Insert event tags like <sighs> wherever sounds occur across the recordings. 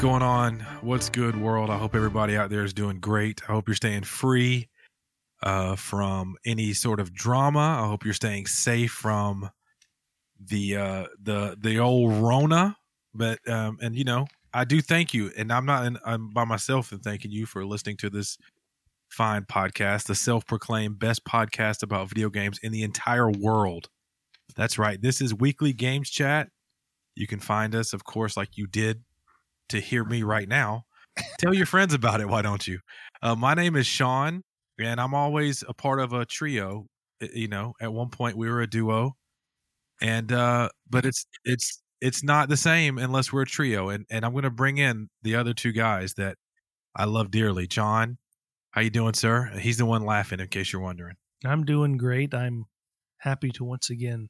Going on? What's good, world? I hope everybody out there is doing great. I hope you're staying free uh, from any sort of drama. I hope you're staying safe from the uh, the the old Rona. But um, and you know, I do thank you, and I'm not. In, I'm by myself and thanking you for listening to this fine podcast, the self-proclaimed best podcast about video games in the entire world. That's right. This is weekly games chat. You can find us, of course, like you did to hear me right now. Tell your friends about it. Why don't you? Uh, my name is Sean, and I'm always a part of a trio. You know, at one point we were a duo, and uh, but it's it's it's not the same unless we're a trio. And and I'm going to bring in the other two guys that I love dearly. John, how you doing, sir? He's the one laughing, in case you're wondering. I'm doing great. I'm happy to once again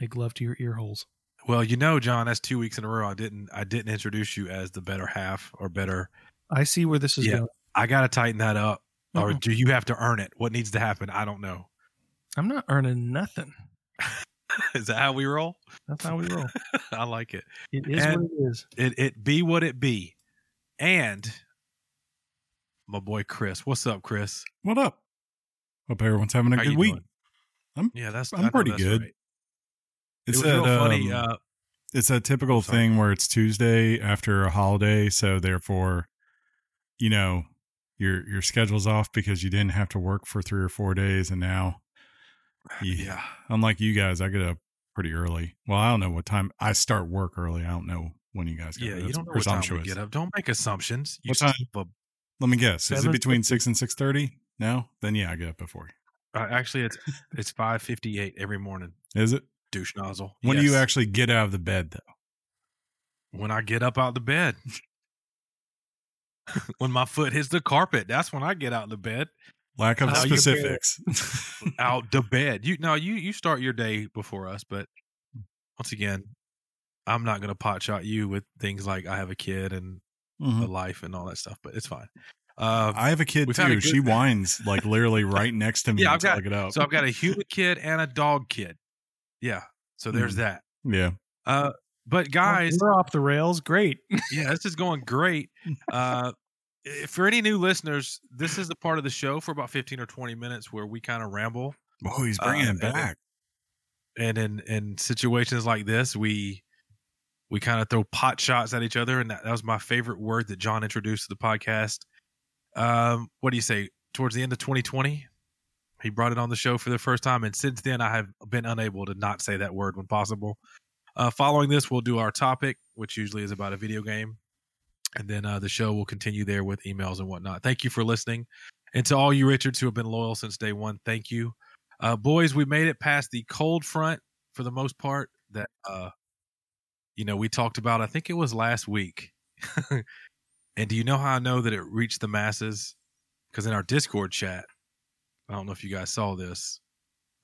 make love to your ear holes. Well, you know, John, that's two weeks in a row. I didn't I didn't introduce you as the better half or better. I see where this is Yeah. going. I got to tighten that up, or Mm-mm. do you have to earn it? What needs to happen? I don't know. I'm not earning nothing. <laughs> Is that how we roll? That's how we roll. <laughs> I like it. It is And- what it is. It it be what it be, and my boy Chris. What's up, Chris? What up? Hope everyone's having a How good week. doing? I'm- yeah, that's I'm I pretty that's good. right. It's it was real funny. um, Uh, it's a typical sorry. thing where it's Tuesday after a holiday, so therefore, you know, your your schedule's off because you didn't have to work for three or four days, and now, <sighs> you, yeah, unlike you guys, I get up pretty early. Well, I don't know what time I start work early. I don't know when you guys get yeah. up. You don't know what time we get up. Don't make assumptions. You What time? Let me guess. Is it between six and six thirty? No, then yeah, I get up before you. uh, actually, it's it's five fifty eight every morning. Is it? Douche nozzle. When do you actually get out of the bed though? when I get up out the bed. <laughs> when my foot hits the carpet, that's when I get out of the bed. Lack of you- specifics. <laughs> Out the bed. You no, you you start your day before us, but once again, I'm not gonna pot shot you with things like I have a kid and Mhm. a life and all that stuff, but it's fine. Uh, I have a kid a too. good- She whines like literally right next to <laughs> me Yeah, I've got- I get out. so I've got a human kid and a dog kid. Yeah. So there's Mhm. that. yeah. Uh but guys, we're off the rails. Great. <laughs> yeah, this is going great. Uh, for any new listeners, this is the part of the show for about 15 or 20 minutes where we kind of ramble. Oh, he's bringing Uh, it and- back. And in, in situations like this, we we kind of throw pot shots at each other. And that, that was my favorite word that John introduced to the podcast. Um, what do you say? Towards the end of 2020, he brought it on the show for the first time. And since then, I have been unable to not say that word when possible. Uh, following this, we'll do our topic, which usually is about a video game. And then uh, the show will continue there with emails and whatnot. Thank you for listening. And to all you Richards who have been loyal since day one, thank you. Uh, boys, we made it past the cold front for the most part that, uh, you know, we talked about. I think it was last week. <laughs> and do you know how I know that it reached the masses? Because in our Discord chat, I don't know if you guys saw this.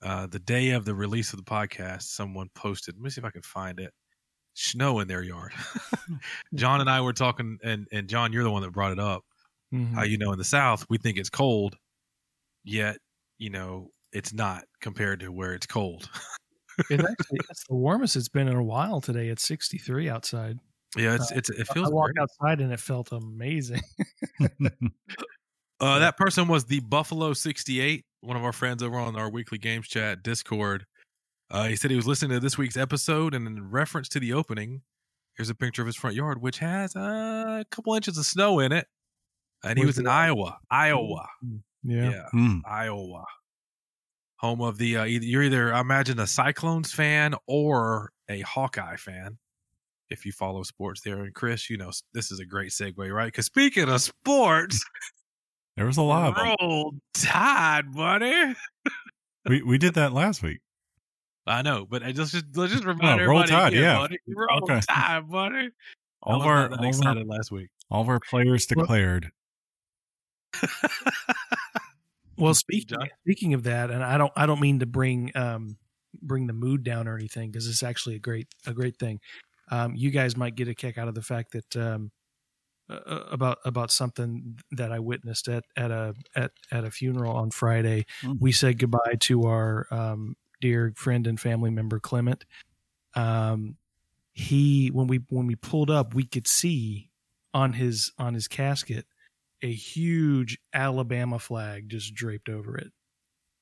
Uh, the day of the release of the podcast, someone posted. Let me see if I can find it. Snow in their yard. <laughs> John and I were talking, and and John, you're the one that brought it up. Mhm. How you know in the South we think it's cold, yet you know it's not compared to where it's cold. <laughs> It's actually it's the warmest it's been in a while today. It's 63 outside. yeah, it's it's it feels. I walked great. outside and it felt amazing. <laughs> Uh, that person was the Buffalo 68, one of our friends over on our weekly games chat Discord. Uh, he said he was listening to this week's episode, and in reference to the opening, here's a picture of his front yard, which has uh, a couple inches of snow in it. And he Where's was in the- Iowa, Iowa, Yeah. yeah, Mm. Iowa, home of the. Uh, either, you're either, I imagine, a Cyclones fan or a Hawkeye fan. If you follow sports there, and Chris, you know this is a great segue, right? Because speaking of sports, There was a lot of them. Roll Tide, buddy. We we did that last week. I know, but I just just let's just <laughs> remind Oh, Roll everybody, Tide, again, yeah. buddy. Roll Okay. Tide, buddy. All I of our that all of our, last week. all of our players declared. Well, <laughs> speaking speaking of that, and I don't I don't mean to bring um bring the mood down or anything because it's actually a great a great thing. Um, you guys might get a kick out of the fact that um, uh, about about something that I witnessed at at a at at a funeral on Friday. Mhm. We said goodbye to our um, dear friend and family member Clement. Um, he when we when we pulled up, we could see on his on his casket a huge Alabama flag just draped over it.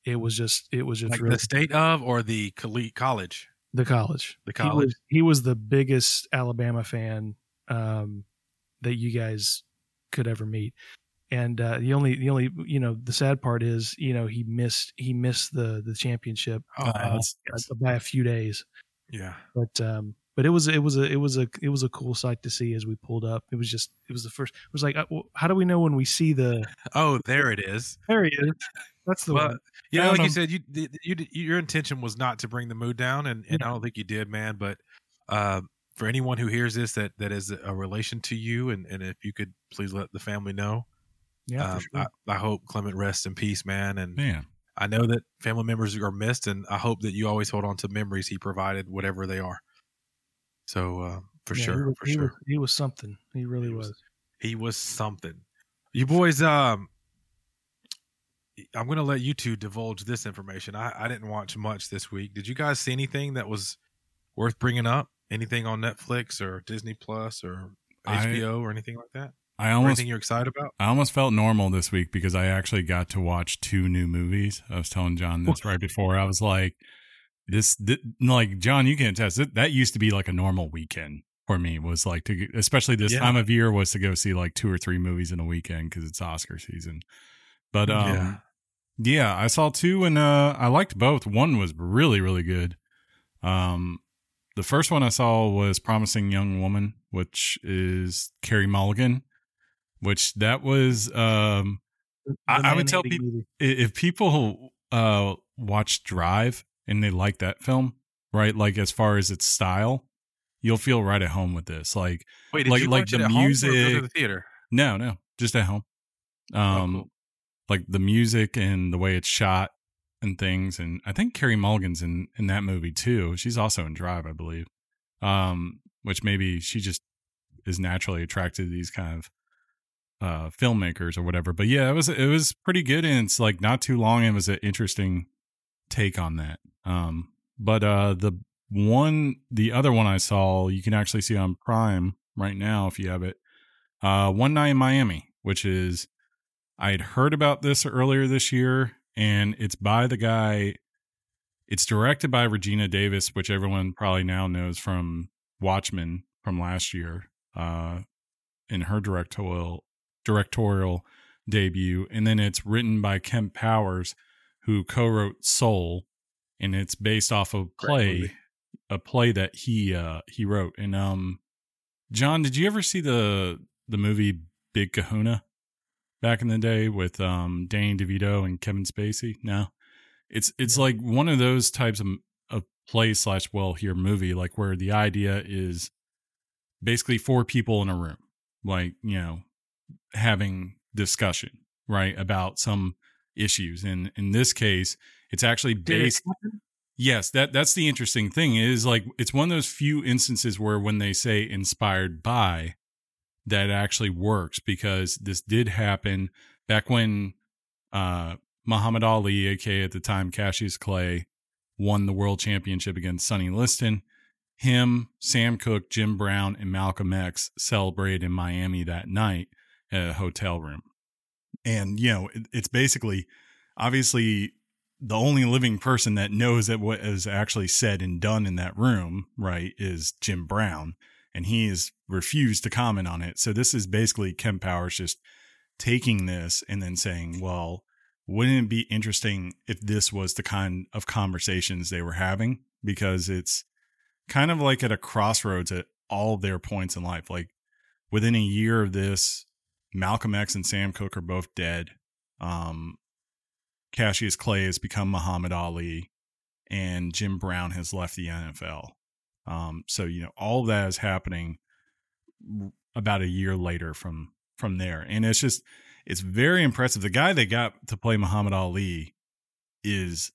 It was just it was just Like really, the state of or the college? the college. The He college. was, he was the biggest Alabama fan um, that you guys could ever meet. And uh, the only the only you know the sad part is you know he missed he missed the the championship Oh, Uh, that's- by a few days. yeah. but um but it was it was a it was a it was a cool sight to see as we pulled up it was just it was the first it was like uh, how do we know when we see the <laughs> Oh, there it is. there he is that's the Well, one you I know, like you said, you, you, you, your intention was not to bring the mood down, and, and I don't think you did, man. But uh, for anyone who hears this that that is a relation to you, and, and if you could please let the family know, yeah um, for sure. I, I hope Clement rests in peace, man. And Man, I know that family members are missed, and I hope that you always hold on to memories he provided, whatever they are. So uh, for Yeah, he sure, was, for he sure, was, he was something he really He was- was he was something. You boys, um, I'm gonna let you two divulge this information. I, I didn't watch much this week. Did you guys see anything that was worth bringing up? Anything on Netflix or Disney Plus or I- HBO or anything like that? I almost anything you're excited about? I almost felt normal this week because I actually got to watch two new movies. I was telling John this right before. I was like, this, thi- like John, you can attest that that used to be like a normal weekend for me. Was like to, especially this Yeah. time of year, was to go see like two or three movies in a weekend because it's Oscar season. But um, Yeah. yeah. I saw two and uh, I liked both. One was really really good. Um, the first one I saw was Promising Young Woman, which is Carey Mulligan. Which that was um I- I would tell movie. if people uh watch Drive and they like that film, right? Like as far as its style, you'll feel right at home with this. Like Wait, did like- you like the it at home or music- the theater? no, no, just at home. Um cool. like the music and the way it's shot and things and I think Carey Mulligan's in in that movie too. She's also in Drive, I believe. Um which maybe she just is naturally attracted to these kind of uh filmmakers or whatever. But yeah, it was it was pretty good and it's like not too long. And it was an interesting take on that. Um but uh the one the other one I saw you can actually see on Prime right now if you have it. Uh One Night in Miami, which is I had heard about this earlier this year and it's by the guy it's directed by Regina Davis, which everyone probably now knows from Watchmen from last year. Uh in her directorial directorial debut, and then it's written by Kemp Powers, who co-wrote Soul, and it's based off of Great play, a play that he uh he wrote. And um, John, did you ever see the the movie Big Kahuna back in the day with um Danny DeVito and Kevin Spacey? No, it's it's like one of those types of of play slash well here movie, like where the idea is basically four people in a room like you know having discussion right about some issues. And in this case it's actually it based yes that that's the interesting thing is like it's one of those few instances where when they say inspired by that actually works because this did happen back when uh Muhammad Ali aka at the time Cassius Clay won the world championship against Sonny Liston him, Sam Cooke, Jim Brown, and Malcolm X celebrated in Miami that night at a hotel room. And, you know, it, it's basically obviously the only living person that knows that what is actually said and done in that room, right, is Jim Brown. And he has refused to comment on it. So this is basically Kemp Powers just taking this and then saying, well, wouldn't it be interesting if this was the kind of conversations they were having? Because it's, kind of like at a crossroads at all their points in life. Like within a year of this, Malcolm X and Sam Cooke are both dead. Um, Cassius Clay has become Muhammad Ali, and Jim Brown has left the NFL. Um, so you know all that is happening about a year later from from there, and it's just it's very impressive. The guy they got to play Muhammad Ali is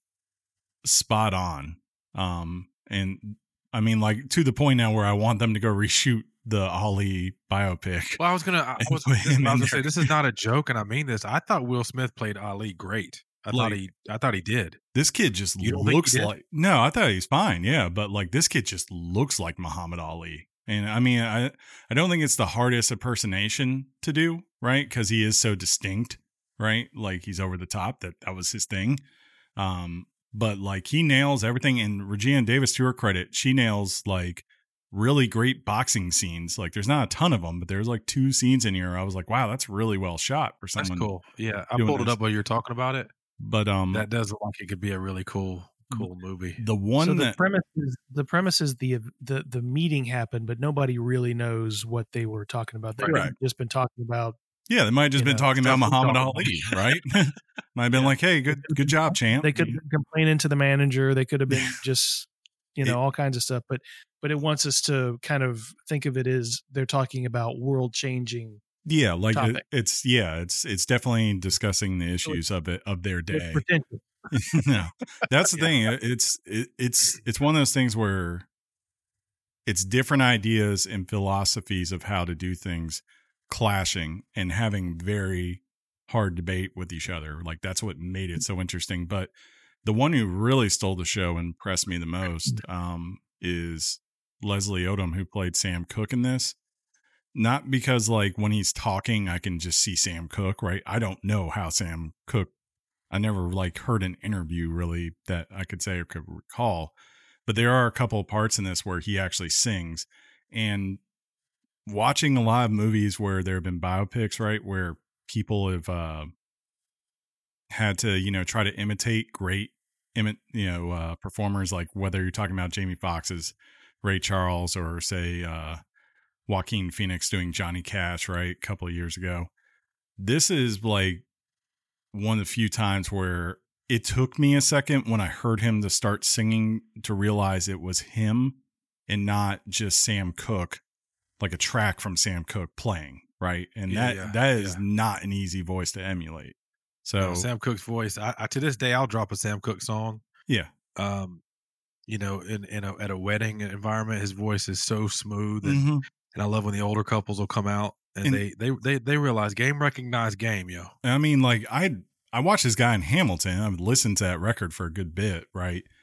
spot on. Um, and I mean, like to the point now where I want them to go reshoot the Ali biopic. Well, I was gonna. I <laughs> was, this, I was gonna say this is not a joke, and I mean this. I thought Will Smith played Ali great. I Like- thought he I thought he did. This kid just You don't think he looks like no. I thought he's fine, yeah, but like this kid just looks like Muhammad Ali, and I mean, I I don't think it's the hardest impersonation to do, right? Because he is so distinct, right? Like he's over the top. That that was his thing. Um, but like he nails everything. And Regina Davis, to her credit, she nails like really great boxing scenes. Like there's not a ton of them, but there's like two scenes in here. I was like, wow, that's really well shot for That's someone. cool. Yeah, I pulled it up while you were talking about it. But um, That does look like it could be a really cool, cool movie. the one so the that premise is the premise is the the the meeting happened, but nobody really knows what they were talking about. They've Correct. just been talking about Yeah, they might have just been know, talking about Muhammad talk Ali, right? <laughs> might have been Yeah. like, "Hey, good, good job, champ." they could have been complaining to the manager. They could have been <laughs> just you know It- all kinds of stuff. But but it wants us to kind of think of it as they're talking about world changing yeah, like uh, it, it's yeah, it's it's definitely discussing the issues of it of their day. <laughs> no, that's the Yeah. thing. Uh, it's it, it's it's one of those things where it's different ideas and philosophies of how to do things clashing and having very hard debate with each other. Like that's what made it so interesting. But the one who really stole the show and impressed me the most um, is Leslie Odom, who played Sam Cooke in this. Not because like when he's talking, I can just see Sam Cooke, right? I don't know how Sam Cooke. I never like heard an interview really that I could say or could recall. But there are a couple parts in this where he actually sings. And watching a lot of movies where there have been biopics, right, where people have uh, had to, you know, try to imitate great, you know, uh, performers, like whether you're talking about Jamie Foxx's Ray Charles or say uh, Joaquin Phoenix doing Johnny Cash, right, a couple of years ago. This is like one of the few times where it took me a second when I heard him to start singing to realize it was him and not just Sam Cooke, like a track from Sam Cooke playing, right? And Yeah, that yeah, that is yeah. not an easy voice to emulate. So Sam Cooke's voice. I, I to this day I'll drop a Sam Cooke song. yeah, Um, you know, in in a, at a wedding environment, his voice is so smooth, and, Mhm. And I love when the older couples will come out and, And- they, they they they realize game recognized game, yo. I mean, like I I watched this guy in Hamilton. I've listened to that record for a good bit, right? <laughs>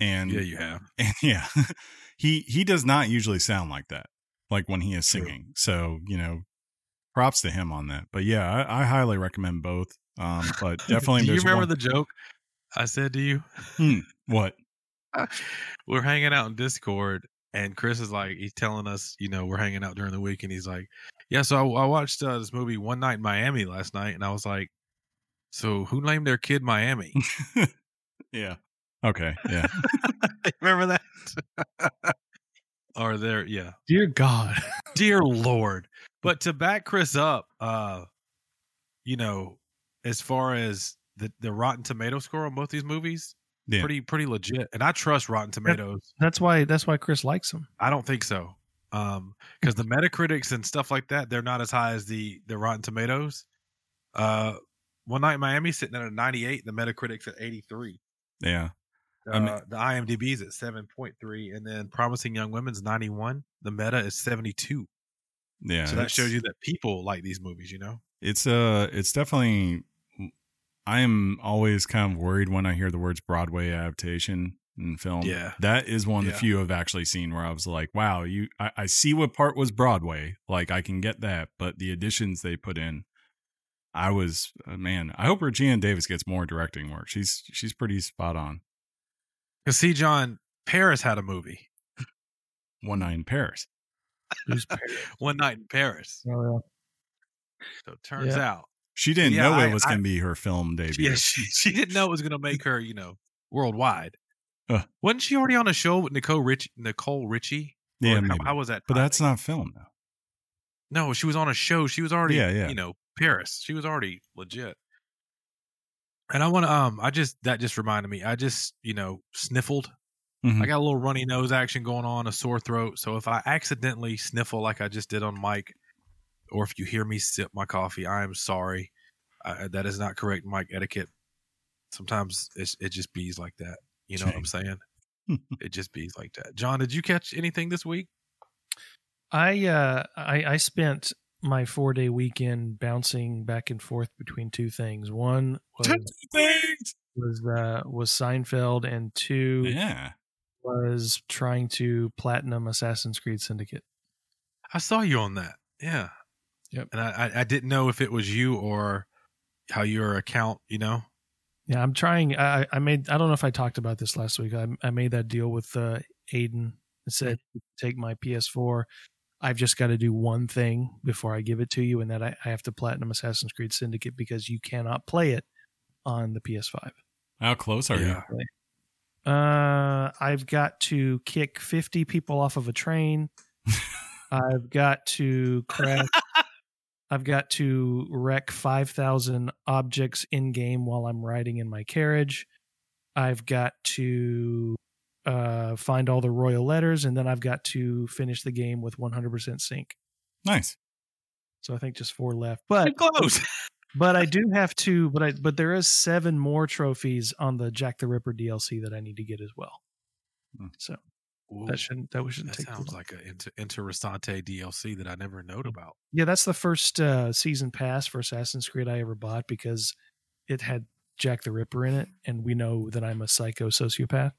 And Yeah, you have. and yeah, he he does not usually sound like that, like when he is True. singing. So you know, props to him on that. But yeah, I, I highly recommend both. Um, but <laughs> definitely, Do you remember one, the joke I said to you? Hmm, what? <laughs> we're hanging out in Discord, and Chris is like, he's telling us, you know, we're hanging out during the week, and he's like, yeah, so I, I watched uh, this movie One Night in Miami last night, and I was like, so who named their kid Miami? <laughs> Yeah. Okay. Yeah. <laughs> remember that? <laughs> Are there, yeah. Dear God, Dear Lord. But to back Chris up, uh, you know, as far as the, the Rotten Tomato score on both these movies, Yeah. pretty pretty legit. And I trust Rotten Tomatoes. that's why that's why Chris likes them. I don't think so. Um, because the Metacritics and stuff like that, they're not as high as the the Rotten Tomatoes. Uh, One Night in Miami sitting at a 98, the Metacritics at 83. Yeah. Uh, I mean- the IMDb's at 7.3, and then Promising Young Women's 91. The Meta is 72. Yeah. so that shows you that people like these movies. You know. it's uh it's definitely i am always kind of worried when i hear the words broadway adaptation in film. Yeah. that is one of the few i've actually seen where i was like wow you I, I see what part was broadway. Like i can get that. But the additions they put in i was uh, man i hope regina davis gets more directing work. She's she's pretty spot on. Cause see, John Paris had a movie, one night in paris. <laughs> Who's One Night in Paris. Oh, So it turns Yeah. out, she didn't Yeah, know I- it was going to be her film <laughs> debut yeah, she, she didn't know it was going to make her, you know, worldwide. Uh. Wasn't she already on a show with Nicole Rich Nicole Richie? yeah Or how, maybe. how was that? but timing? that's not film though No, she was on a show. She was already, Yeah, yeah. you know, Paris. She was already legit. And I want to, um, I just that just reminded me. I just, you know, sniffled. Mhm. I got a little runny nose action going on, a sore throat. So if I accidentally sniffle like I just did on mic, or if you hear me sip my coffee, I am sorry. I, that is not correct mic etiquette. Sometimes it's, it just bees like that. You know what I'm saying? <laughs> it just bees like that. John, did you catch anything this week? I uh I I spent my four day weekend bouncing back and forth between two things. One <laughs> was Things. was uh, was Seinfeld, and two Yeah. was trying to platinum Assassin's Creed Syndicate. I saw you on that. Yeah. Yep. And I, I, I didn't know if it was you or how your account, you know. Yeah, I'm trying. I I made. I don't know if I talked about this last week. I I made that deal with uh, Aiden. It said take my PS4. I've just got to do one thing before I give it to you, and that I, I have to platinum Assassin's Creed Syndicate because you cannot play it on the PS5. How close are Yeah. Uh, I've got to kick 50 people off of a train. <laughs> I've got to crash. I've got to wreck 5,000 objects in game while I'm riding in my carriage. I've got to uh, find all the royal letters, and then I've got to finish the game with 100% sync. Nice. So I think just four left. But close. <laughs> but I do have to. But I but there is seven more trophies on the Jack the Ripper DLC that I need to get as well. Hmm. So Ooh, that shouldn't that shouldn't that take sounds like an inter- Interessante DLC that I never knowed about. Yeah, that's the first uh, season pass for Assassin's Creed I ever bought because it had Jack the Ripper in it, and we know that I'm a psycho sociopath.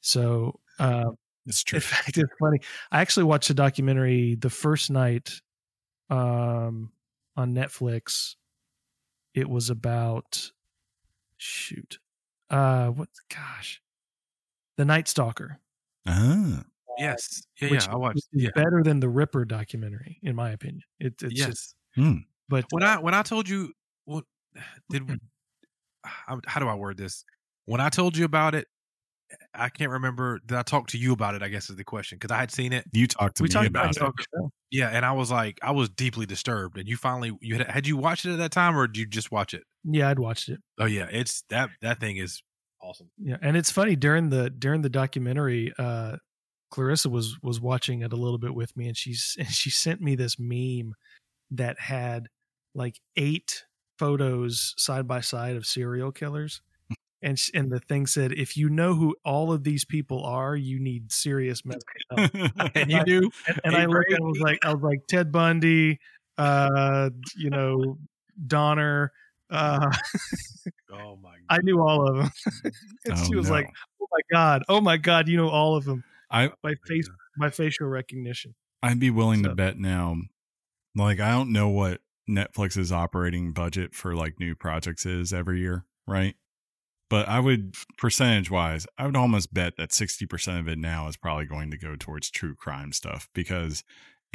So, uh, It's true. in fact, it's funny. I actually watched a documentary the first night um, on Netflix. It was about shoot, uh, what? Gosh, the Night Stalker. Ah. Yes. Yeah, which yeah. I watched. which is Yeah. better than the Ripper documentary, in my opinion. It, it's Yes. just, Hmm. but when I when I told you what <sighs> did <sighs> how, how do I word this? When I told you about it, I can't remember. Did I talk to you about it? I guess is the question because I had seen it. You talked to we me talked about about it. it. Yeah, and I was like, I was deeply disturbed. And you finally, you had, had you watched it at that time, or did you just watch it? Yeah, I'd watched it. Oh yeah, it's that that thing is awesome. Yeah, and it's funny during the during the documentary, uh, Clarissa was was watching it a little bit with me, and she's <laughs> and she sent me this meme that had like eight photos side by side of serial killers, and sh- and the thing said, if you know who all of these people are, you need serious medical help. <laughs> <laughs> And you do. and, and I looked and I was like, I was like Ted Bundy, uh, you know, Dahmer. Uh, Oh my. God. I knew all of them. <laughs> and Oh, she was no. like, "Oh my god, oh my god, you know all of them I my face my facial recognition." I'd be willing to bet now. Like I don't know what Netflix's operating budget for like new projects is every year, right? But I would percentage wise, I would almost bet that sixty percent of it now is probably going to go towards true crime stuff because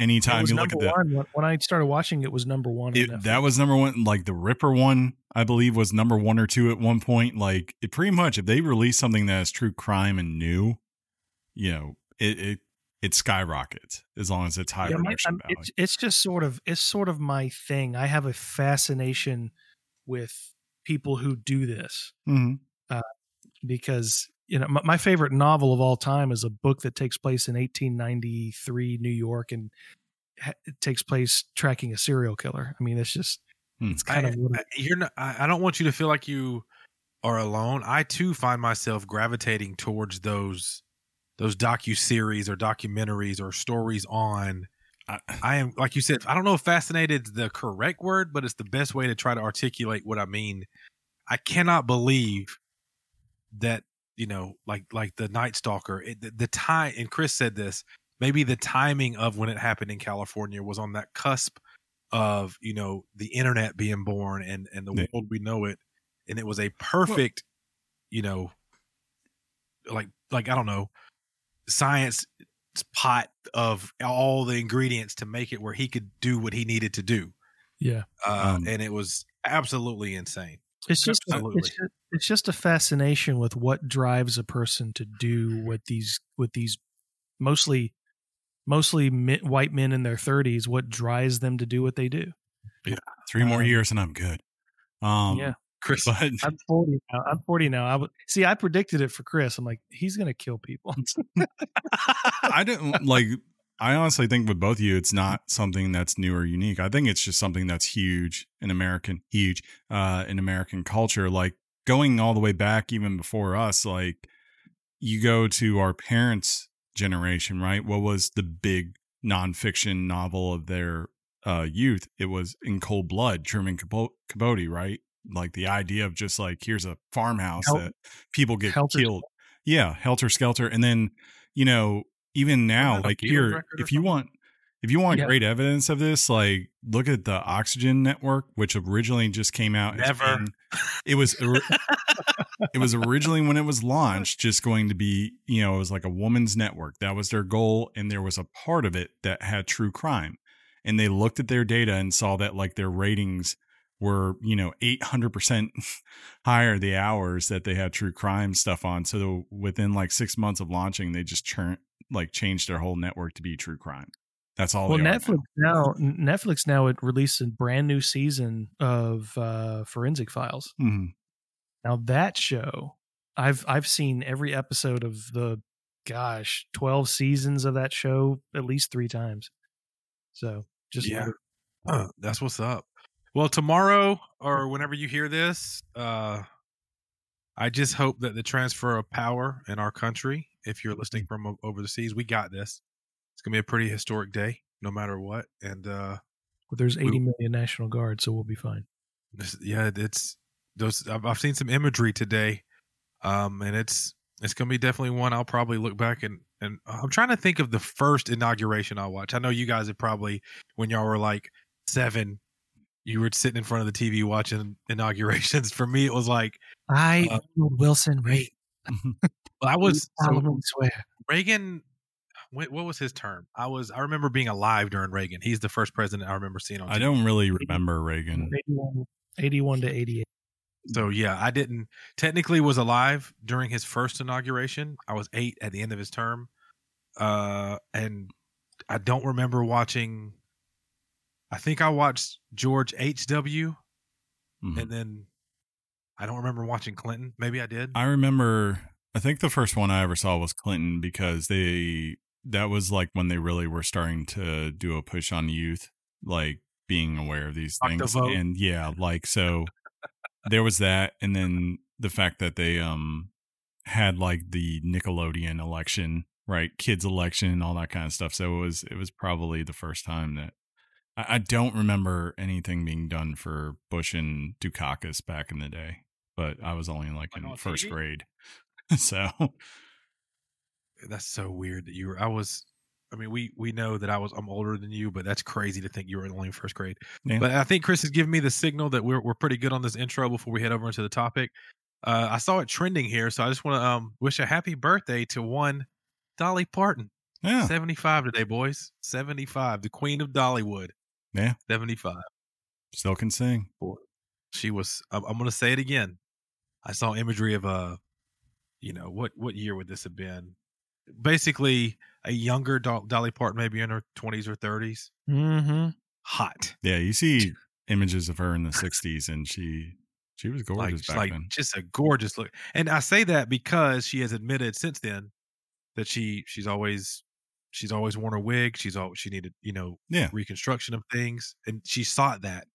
anytime you look at that, one when- I started watching. It was number one. it, that was number one. Like the Ripper one, I believe was number one or two at one point. Like it pretty much, if they release something that is true crime and new, you know, it it it skyrockets as long as it's high Yeah, my- it's it's just sort of it's sort of my thing. I have a fascination with people who do this Mhm. because you know my, my favorite novel of all time is a book that takes place in 1893 New York and ha- it takes place tracking a serial killer. I mean, it's just Hmm. it's kind I, of what I- you're not. I, I don't want you to feel like you are alone. I too find myself gravitating towards those those docu series or documentaries or stories on. I, I am like you said. I don't know if fascinated is the correct word, but it's the best way to try to articulate what I mean. I cannot believe that you know, like like the Night Stalker. It, the, the time, and Chris said this. Maybe the timing of when it happened in California was on that cusp of you know the internet being born and and the Yeah. world we know it, and it was a perfect, you know, like like I don't know, science pot of all the ingredients to make it where he could do what he needed to do yeah. uh, Um, and it was absolutely insane. It's just Absolutely. it's just, it's just a fascination with what drives a person to do what these with these mostly mostly white men in their 30s what drives them to do what they do. yeah three more um, years and I'm good. Um, yeah. Chris, <laughs> but I'm 40 now. I'm 40 now. I see I predicted it for Chris. I'm like he's going to kill people. <laughs> I didn't like. I honestly think with both of you, it's not something that's new or unique. I think it's just something that's huge in American, huge uh, in American culture. Like going all the way back, even before us. Like you go to our parents' generation, right? What was the big nonfiction novel of their uh, youth, it was in cold blood, Truman Capo- Capote, right? Like the idea of just like here's a farmhouse Hel- that people get Helter killed. Yeah, helter skelter, and then you know even now, like here, if you something? want. If you want Yeah. great evidence of this, like look at the Oxygen Network, which originally just came out. Never. being- It was it was originally when it was launched just going to be you know it was like a woman's network that was their goal and there was a part of it that had true crime and they looked at their data and saw that like their ratings were you know 800% <laughs> higher the hours that they had true crime stuff on so within like six months of launching they just churn like changed their whole network to be true crime that's all well, Netflix now. Netflix now it released a brand new season of uh, Forensic Files. now. Mhm. Now that show, I've I've seen every episode of the, gosh, twelve seasons of that show at least three times. So just Yeah. Huh, that's what's up. Well, tomorrow or whenever you hear this, uh, I just hope that the transfer of power in our country, if you're listening from o- over the seas, we got this. It's gonna be a pretty historic day, no matter what. And uh, Well, there's We- 80 million National Guard, so we'll be fine. this, yeah, it's those. I've, I've seen some imagery today, um, and it's it's gonna be definitely one I'll probably look back and and I'm trying to think of the first inauguration I watched. I know you guys have probably when y'all were like seven, you were sitting in front of the TV watching <laughs> inaugurations. For me, it was like I Uh, Wilson <laughs> Reagan. I was so swear. Reagan. What, what was his term? I was. I remember being alive during Reagan. He's the first president I remember seeing on. i don't really remember reagan 81, 81 to 88. So yeah, I didn't technically was alive during his first inauguration. I was eight at the end of his term, uh, and I don't remember watching. I think I watched George H. W. Mhm. and then I don't remember watching Clinton. Maybe I did. I remember I think the first one I ever saw was Clinton because they that was like when they really were starting to do a push on youth, like being aware of these things. And yeah, like so there was that and then the fact that they um had like the Nickelodeon election, right? Kids election and all that kind of stuff. So it was it was probably the first time that I, I don't remember anything being done for Bush and Dukakis back in the day, but I was only like Like in first TV? grade. <laughs> so That's so weird that you were. I was. I mean, we we know that I was. I'm older than you, but that's crazy to think you were only in first grade. Yeah. But I think Chris has given me the signal that we're we're pretty good on this intro before we head over into the topic. Uh, I saw it trending here, so I just want to um, wish a happy birthday to one Dolly Parton. yeah, 75 today, boys. 75, the queen of Dollywood. Yeah. 75. still can sing. Boy, She was. I'm, I'm going to say it again. I saw imagery of a, you know, what what year would this have been? Basically, a younger Do- Dolly Parton, maybe in her 20s or 30s. Mm-hmm. Hot, Yeah, you see images of her in the <laughs> '60s, and she she was like gorgeous back like then. just a gorgeous look. And I say that because she has admitted since then that she she's always she's always worn a wig. She's always she needed you know Yeah, reconstruction of things and she sought that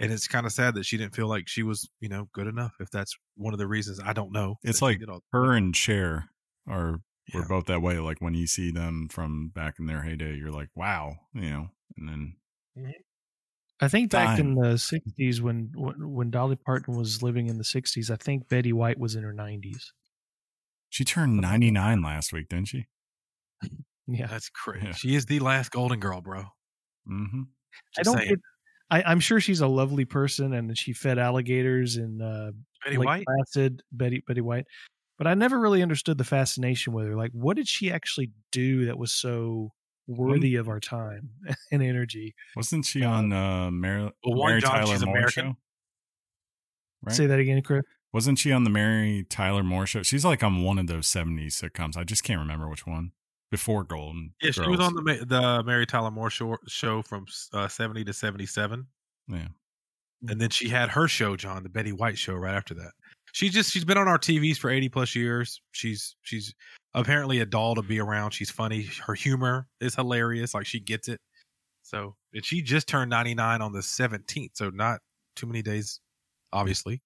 and it's kind of sad that she didn't feel like she was you know good enough if that's one of the reasons i don't know It's like all- her and Cher are were Yeah. both that way. Like when you see them from back in their heyday, you're like, wow, you know. And then mm-hmm. I think back in the '60s when when when Dolly Parton was living in the '60s, I think Betty White was in her 90s. she turned 99 last week, didn't she? Yeah, that's crazy Yeah. she is the last golden girl bro Mm-hmm. I don't. saying. Get, I, I'm sure she's a lovely person, and she fed alligators and uh, betty Lake white Placid, Betty Betty White. But I never really understood the fascination with her. Like, what did she actually do that was so worthy of our time <laughs> and energy? Wasn't she on uh, Mary, Well, Mary Tyler Moore American. show? Right? Say that again, Chris. Wasn't she on the Mary Tyler Moore show? She's like on one of those 70s sitcoms. I just can't remember which one. Before Golden. yeah she was on the the mary tyler moore show, show from uh, 70 to 77 Yeah. and then she had her show john the betty white show right after that. She just she's been on our tvs for 80 plus years. She's she's apparently a doll to be around. She's funny. Her humor is hilarious. Like she gets it. So and she just turned 99 on the 17th so not too many days obviously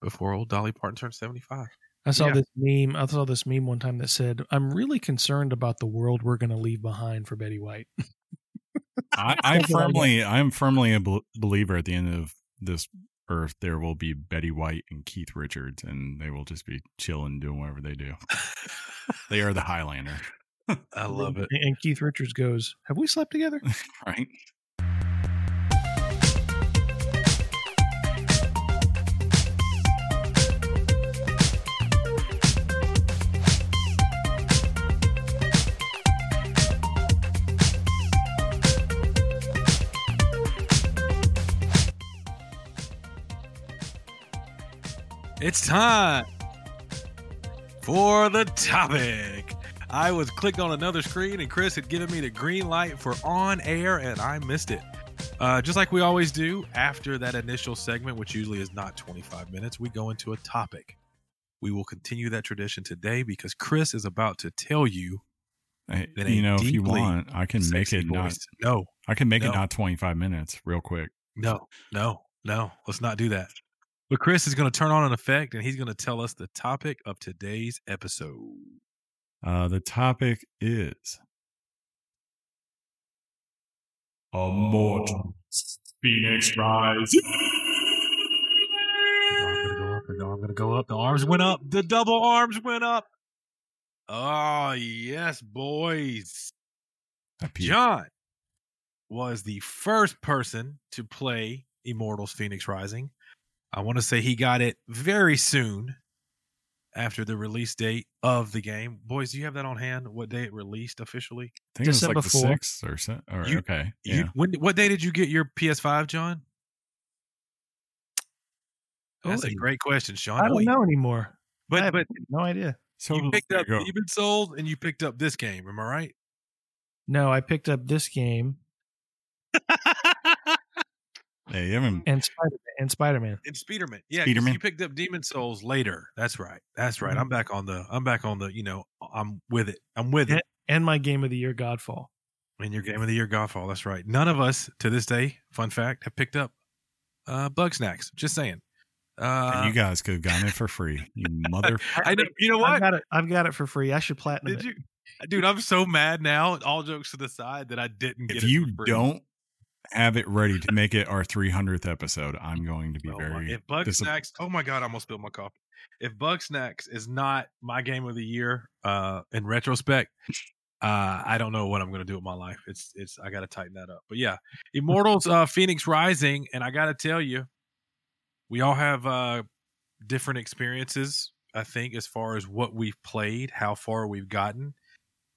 before old dolly parton turned 75 I saw Yeah. this meme. I saw this meme one time that said, "I'm really concerned about the world we're going to leave behind for Betty White." <laughs> I, I'm Something like firmly, I'm firmly a bel- believer. At the end of this Earth, there will be Betty White and Keith Richards, and they will just be chilling, doing whatever they do. They are the <laughs> Highlander, <laughs> I love it. And Keith Richards goes, "Have we slept together?" right? It's time for the topic. I was clicked on another screen and Chris had given me the green light for on air and I missed it. Uh, just like we always do, after that initial segment, which usually is not 25 minutes, we go into a topic. We will continue that tradition today because Chris is about to tell you. You know, if you want, I can make it not. No, I can make No. it not 25 minutes, real quick. no, no, no. Let's not do that. But Chris is going to turn on an effect and he's going to tell us the topic of today's episode. Uh, the topic is Immortal Fenyx Rise. I'm gonna go up. The arm gonna go up. The arms went up. The double arms went up. Oh yes, boys. John was the first person to play Immortals Fenyx Rising. I want to say he got it very soon after the release date of the game. Boys, do you have that on hand? What day it released officially? I think it was like December the sixth or, se- or You- okay. You, Yeah. when, what day did you get your PS5, John? That's a great question, Sean. I don't know anymore. I But have but no idea. So you picked up you go. Demon Souls and you picked up this game. Am I right? No, I picked up this game <laughs> Hey, you haven't. and Spider Man and Spider Man. And Spiderman, yeah, 'cause Spiderman. you picked up Demon Souls later. That's right. That's right. I'm back on the. I'm back on the. You know, I'm with it. I'm with it. and my game of the year, Godfall. In your game of the year, Godfall. That's right. None of us to this day, fun fact, have picked up uh Bugsnax. Just saying. Uh, and you guys could have gotten it for free. <laughs> You mother. <laughs> I know. You know I've what? got it. I've got it for free. I should platinum Did it. you, dude? I'm so mad now. All jokes to the side that I didn't get. if it you for free. don't have it ready to make it our 300th episode, I'm going to be Oh very. if Bug dis- Snacks, oh my god, I almost spilled my coffee. If Bugsnax is not my game of the year, uh, in retrospect, uh, I don't know what I'm gonna do with my life. It's it's I gotta tighten that up. But yeah, Immortals, uh, Fenyx Rising, and I gotta tell you, we all have uh different experiences. I think as far as what we've played, how far we've gotten.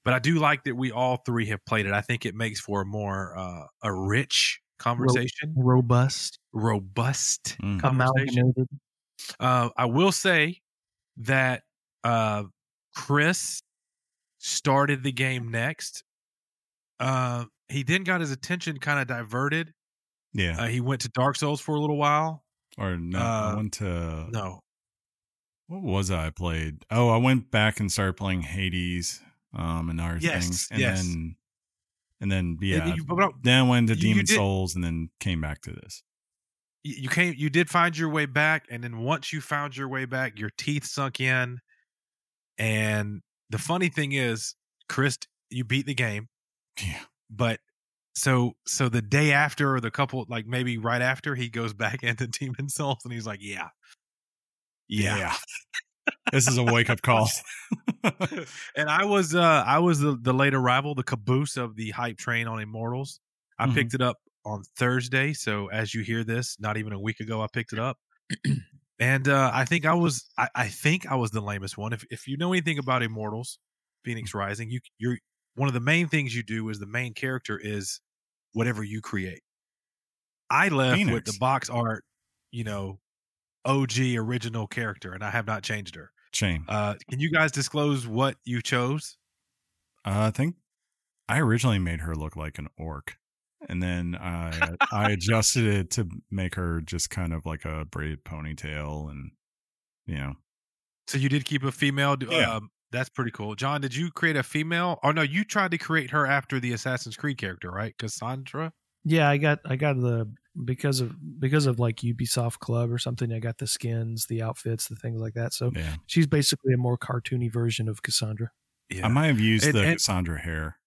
But I do like that we all three have played it. I think it makes for a more uh, a rich conversation, Robust, robust Mm. conversation. Uh, I will say that uh, Chris started the game next. Uh, he then got his attention kind of diverted. yeah. Uh, he went to Dark Souls for a little while. or no, I uh, went to. No, What was I played? Oh, I went back and started playing Hades um, and other Yes, things. And yes. then. And then, And yeah. you- but then went to you- you Demon did- Souls and then came back to this. you you came. You did find your way back, and then once you found your way back, your teeth sunk in. And the funny thing is, Chris, you beat the game. Yeah. but so so the day after or the couple like maybe right after he goes back <laughs> into demon souls and he's like yeah yeah, this is a wake up call. <laughs> and i was uh i was the, the late arrival the caboose of the hype train on immortals. I Mhm. picked it up on thursday so as you hear this not even a week ago i picked it up. <clears throat> And uh i think i was I, I think i was the lamest one. If if you know anything about immortals fenyx rising you you're one of the main things you do is the main character is whatever you create. I left with the box art you know og original character and i have not changed her. Shame. uh can you guys disclose what you chose? Uh, I think I originally made her look like an orc, and then I I <laughs> adjusted it to make her just kind of like a braided ponytail, and you know, so you did keep a female Yeah. um, that's pretty cool. John did you create a female? Oh no you tried to create her after the assassin's creed character right? Kassandra? Yeah, I got I got the because of because of like Ubisoft Club or something. I got the skins, the outfits, the things like that. So yeah. she's basically a more cartoony version of Kassandra. yeah I might have used And- the and- Kassandra hair.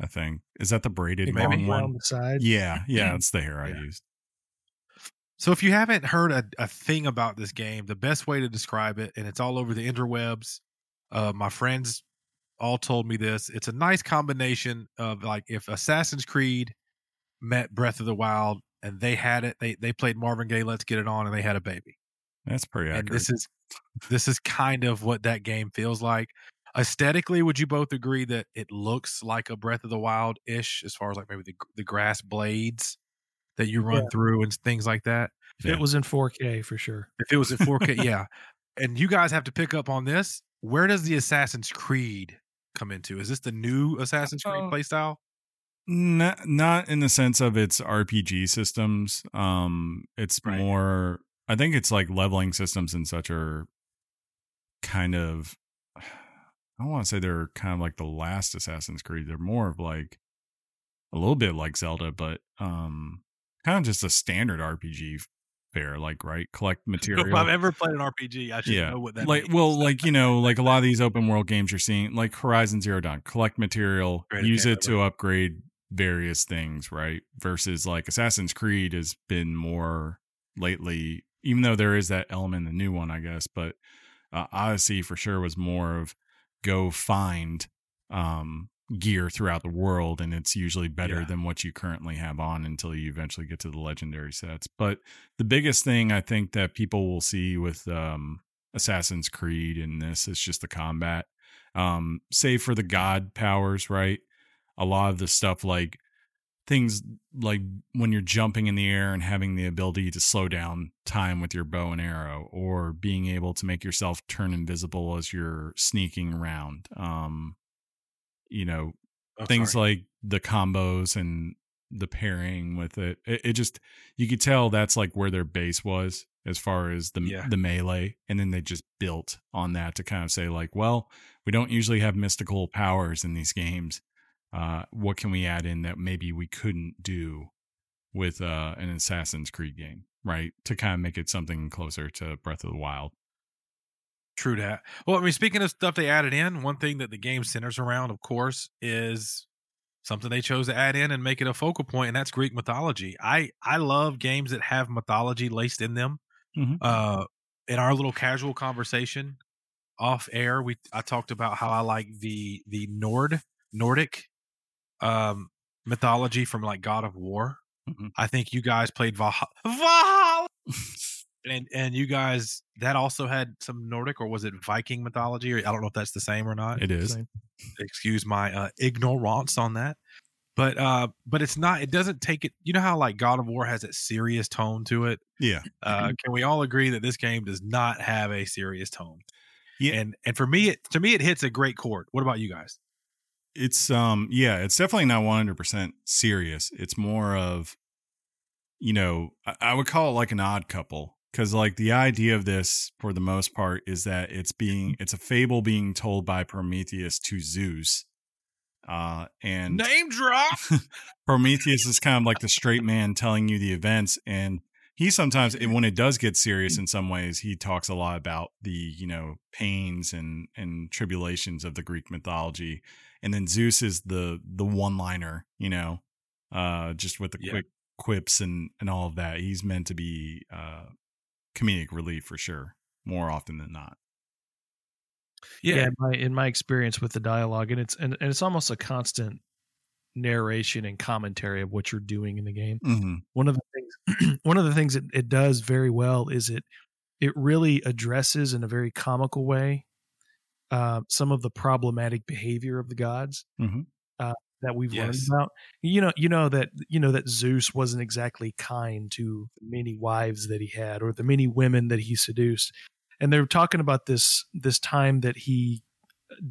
I think is that the braided Maybe long around one. the side. Yeah, yeah, it's the hair I used. So if you haven't heard a, a thing about this game, the best way to describe it, and it's all over the interwebs. Uh, my friends all told me this. It's a nice combination of like if Assassin's Creed met Breath of the Wild and they had it, they they played Marvin Gaye, Let's Get It On, and they had a baby. That's pretty accurate. And this is this is kind of what that game feels like. Aesthetically, would you both agree that it looks like a Breath of the Wild ish, as far as like maybe the the grass blades that you run Yeah. through and things like that? If Yeah. it was in 4K for sure. If it was in 4K, <laughs> yeah. And you guys have to pick up on this. Where does the Assassin's Creed come into? Is this the new Assassin's Creed Uh, playstyle? Not not in the sense of its RPG systems. Um, it's Right. more. I think it's like leveling systems and such are kind of. I don't want to say they're kind of like the last Assassin's Creed. They're more of like a little bit like Zelda, but um, kind of just a standard RPG fare. Like right, collect <laughs> material. If I've ever played an RPG, I should yeah know what that like means. well like you know like a lot of these open world games you're seeing like horizon zero dawn collect material Great use it to upgrade various things right versus like assassin's creed has been more lately even though there is that element in the new one i guess but uh, odyssey for sure was more of go find um gear throughout the world and it's usually better Yeah. than what you currently have on until you eventually get to the legendary sets but the biggest thing I think that people will see with um, Assassin's Creed in this is just the combat. Um, save for the god powers, right? A lot of the stuff like things like when you're jumping in the air and having the ability to slow down time with your bow and arrow, or being able to make yourself turn invisible as you're sneaking around. Um, you know, Oh, things sorry. like the combos and the pairing with it. it. It just you could tell that's like where their base was as far as the Yeah. the melee, and then they just built on that to kind of say like, well, we don't usually have mystical powers in these games. Uh, what can we add in that maybe we couldn't do with uh, an Assassin's Creed game, right? To kind of make it something closer to Breath of the Wild. True that. Well, I mean, speaking of stuff they added in, one thing that the game centers around, of course, is something they chose to add in and make it a focal point, and that's Greek mythology. I I love games that have mythology laced in them. Mhm. Uh, in our little casual conversation off air, we I talked about how I like the the Nord Nordic um mythology from like God of War. Mhm. I think you guys played Valhalla. <laughs> Valhalla! and and you guys that also had some Nordic or was it Viking mythology? Or I don't know if that's the same or not. It is. Excuse my uh, ignorance on that. But uh, but it's not. It doesn't take it. You know how like God of War has that serious tone to it. Yeah. Uh, can we all agree that this game does not have a serious tone? Yeah. And and for me, it to me it hits a great chord. What about you guys? It's um yeah it's definitely not 100% serious. It's more of you know I, I would call it like an odd couple because like the idea of this for the most part is that it's being it's a fable being told by prometheus to zeus uh and Name drop. <laughs> Prometheus is kind of like the straight man telling you the events, and he sometimes, when it does get serious in some ways, he talks a lot about the you know pains and and tribulations of the Greek mythology, and then Zeus is the the one liner, you know, uh, just with the Yeah. quick quips and and all of that. He's meant to be uh, comedic relief for sure, more often than not. yeah, in, my, in my experience with the dialogue and it's and, and it's almost a constant narration and commentary of what you're doing in the game Mm-hmm. one of the things <clears throat> one of the things it, it does very well is it it really addresses in a very comical way uh, some of the problematic behavior of the gods Mhm. uh, that we've learned about. You know you know that you know that zeus wasn't exactly kind to the many wives that he had or the many women that he seduced. And they're talking about this this time that he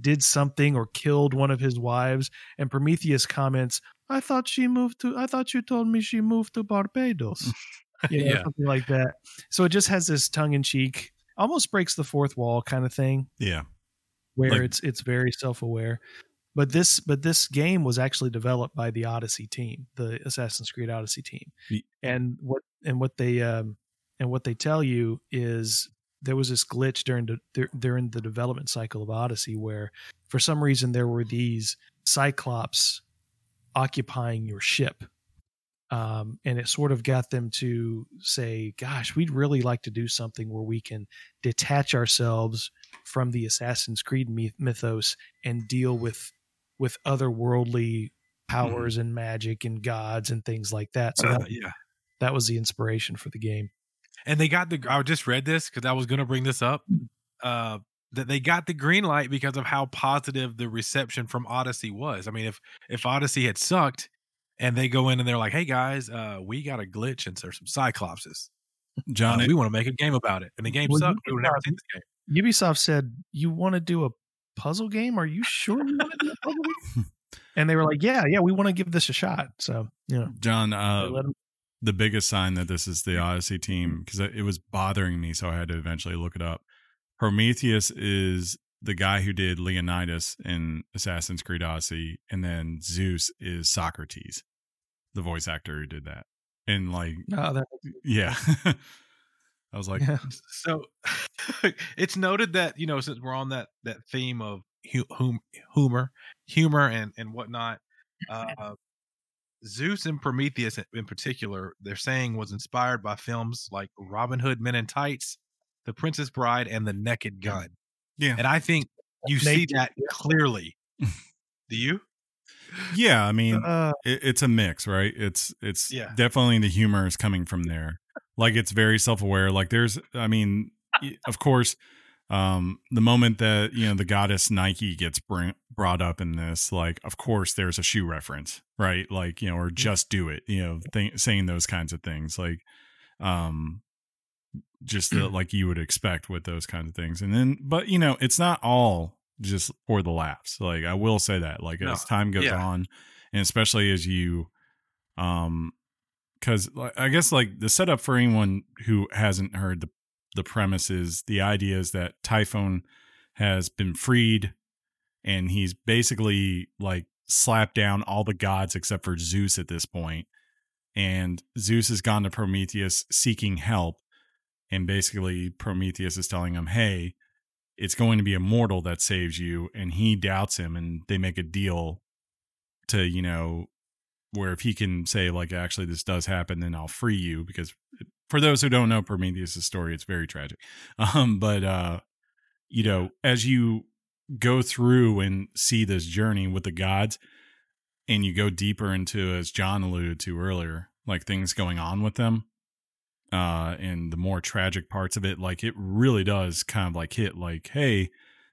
did something or killed one of his wives and prometheus comments i thought she moved to i thought you told me she moved to barbados <laughs> you know, Yeah. something like that. So it just has this tongue-in-cheek almost breaks the fourth wall kind of thing. Yeah, where Like- it's it's very self-aware but this but this game was actually developed by the odyssey team the assassin's creed odyssey team and what and what they um and what they tell you is there was this glitch during the during the development cycle of odyssey where for some reason there were these cyclops occupying your ship. Um, and it sort of got them to say, gosh, we'd really like to do something where we can detach ourselves from the Assassin's Creed mythos and deal with with otherworldly powers mm. and magic and gods and things like that. So uh, that, yeah, that was the inspiration for the game. And they got the. I just read this because I was going to bring this up. Uh, that they got the green light because of how positive the reception from Odyssey was. I mean, if if Odyssey had sucked, and they go in and they're like, "Hey guys, uh, we got a glitch and there's some Cyclopses. John, uh, we want to make a game about it." And the game well, sucked. We would never see this game. Ubisoft said, "You want to do a puzzle game? Are you sure you want to do a puzzle game?" <laughs> and they were like, "Yeah, yeah, we want to give this a shot." So, you know, John, uh, the biggest sign that this is the Odyssey team because it was bothering me, so I had to eventually look it up. Prometheus is the guy who did Leonidas in Assassin's Creed Odyssey, and then Zeus is Socrates, the voice actor who did that. And like, oh, that, yeah. <laughs> I was like, yeah. so <laughs> it's noted that you know since we're on that that theme of hum, humor, humor and and whatnot, <laughs> uh, Zeus and Prometheus in particular, they're saying was inspired by films like Robin Hood Men in Tights, The Princess Bride, and The Naked Gun. Yeah. And I think you see that clearly. Do you? Yeah, I mean, uh, it, it's a mix, right? It's it's yeah. definitely the humor is coming from there. Like it's very self-aware. Like there's I mean, of course, um the moment that, you know, the goddess Nike gets bring, brought up in this, like of course there's a shoe reference, right? Like, you know, or just do it, you know, th- saying those kinds of things. Like um just the, <clears throat> like you would expect with those kinds of things. And then, but you know, it's not all just for the laughs. Like I will say that, like no. as time goes yeah. on, and especially as you, um, because I guess like the setup for anyone who hasn't heard the the premise is the idea is that Typhon has been freed, and he's basically like slapped down all the gods except for Zeus at this point, and Zeus has gone to Prometheus seeking help and basically Prometheus is telling him, "Hey, it's going to be a mortal that saves you," and he doubts him, and they make a deal to you know where if he can say like actually this does happen, then I'll free you because for those who don't know Prometheus' story, it's very tragic. <laughs> Um, but uh, you know, as you go through and see this journey with the gods, and you go deeper into, as John alluded to earlier, like things going on with them, uh, and the more tragic parts of it, like it really does kind of like hit like, hey,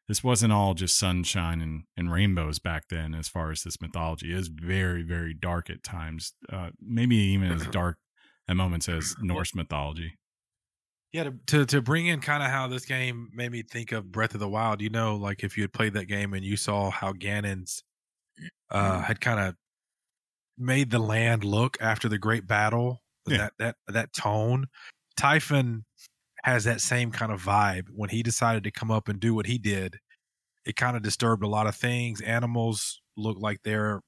this wasn't all just sunshine and, and rainbows back then as far as this mythology is very, very dark at times. Uh, maybe even as <clears throat> dark at moments as Norse mythology. Yeah, to, to, to bring in kind of how this game made me think of Breath of the Wild. You know, like if you had played that game and you saw how Ganon's uh, had kind of made the land look after the great battle yeah. that that that tone. Typhon has that same kind of vibe. When he decided to come up and do what he did, it kind of disturbed a lot of things. Animals look like they're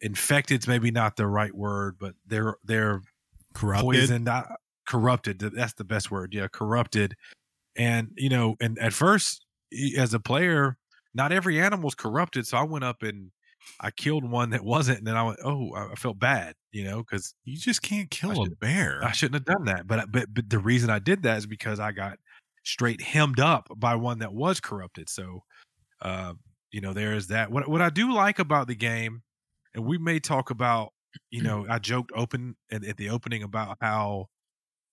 infected. Maybe not the right word, but they're they're corrupted. Poisoned, uh, corrupted. That's the best word. Yeah, corrupted. And you know, and at first, as a player, not every animal's corrupted. So I went up and I killed one that wasn't, and then I went, oh, I felt bad, you know, because you just can't kill a bear. I shouldn't have done that, but but but the reason I did that is because I got straight hemmed up by one that was corrupted. So, uh, you know, there is that. What what I do like about the game, and we may talk about, you know, I joked open at, at the opening about how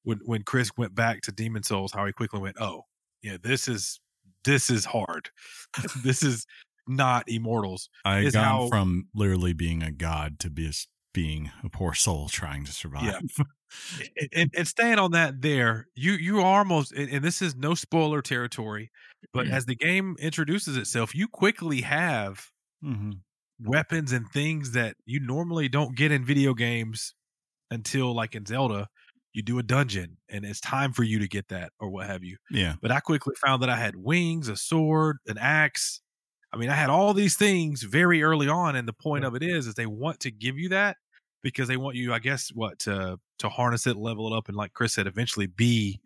when when Chris went back to Demon Souls, how he quickly went, oh, yeah, this is this is hard. <laughs> this is not immortals. I gone how, from literally being a god to be being a poor soul trying to survive. Yeah. and, and staying on that there, you you are almost and this is no spoiler territory, but mm-hmm. as the game introduces itself, you quickly have mm-hmm. weapons and things that you normally don't get in video games until like in Zelda you do a dungeon and it's time for you to get that or what have you. Yeah. But I quickly found that I had wings, a sword, an axe, I mean, I had all these things very early on, and the point of it is, is they want to give you that because they want you, I guess, what to to harness it, level it up, and like Chris said, eventually be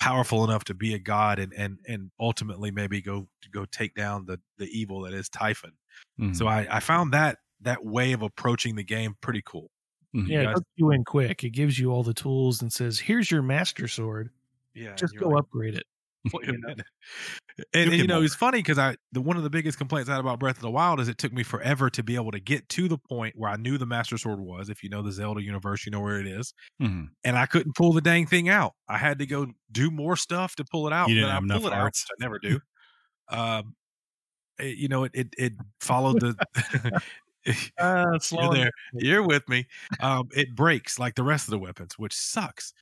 powerful enough to be a god, and and and ultimately maybe go go take down the the evil that is Typhon. Mm-hmm. So I I found that that way of approaching the game pretty cool. Mhm. Yeah, it guys- you in quick. It gives you all the tools and says, "Here's your master sword. Yeah, Just go like, upgrade it." <laughs> Wait a you know? And, and, you know, it's funny because I the one of the biggest complaints I had about Breath of the Wild is it took me forever to be able to get to the point where I knew the Master Sword was. If you know the Zelda universe, you know where it is, Mhm. and I couldn't pull the dang thing out. I had to go do more stuff to pull it out. You didn't I have enough it out? I never do. <laughs> um, it- you know, it it, it followed the. Uh, <laughs> You're slow there. You're with me. Um, it breaks like the rest of the weapons, which sucks.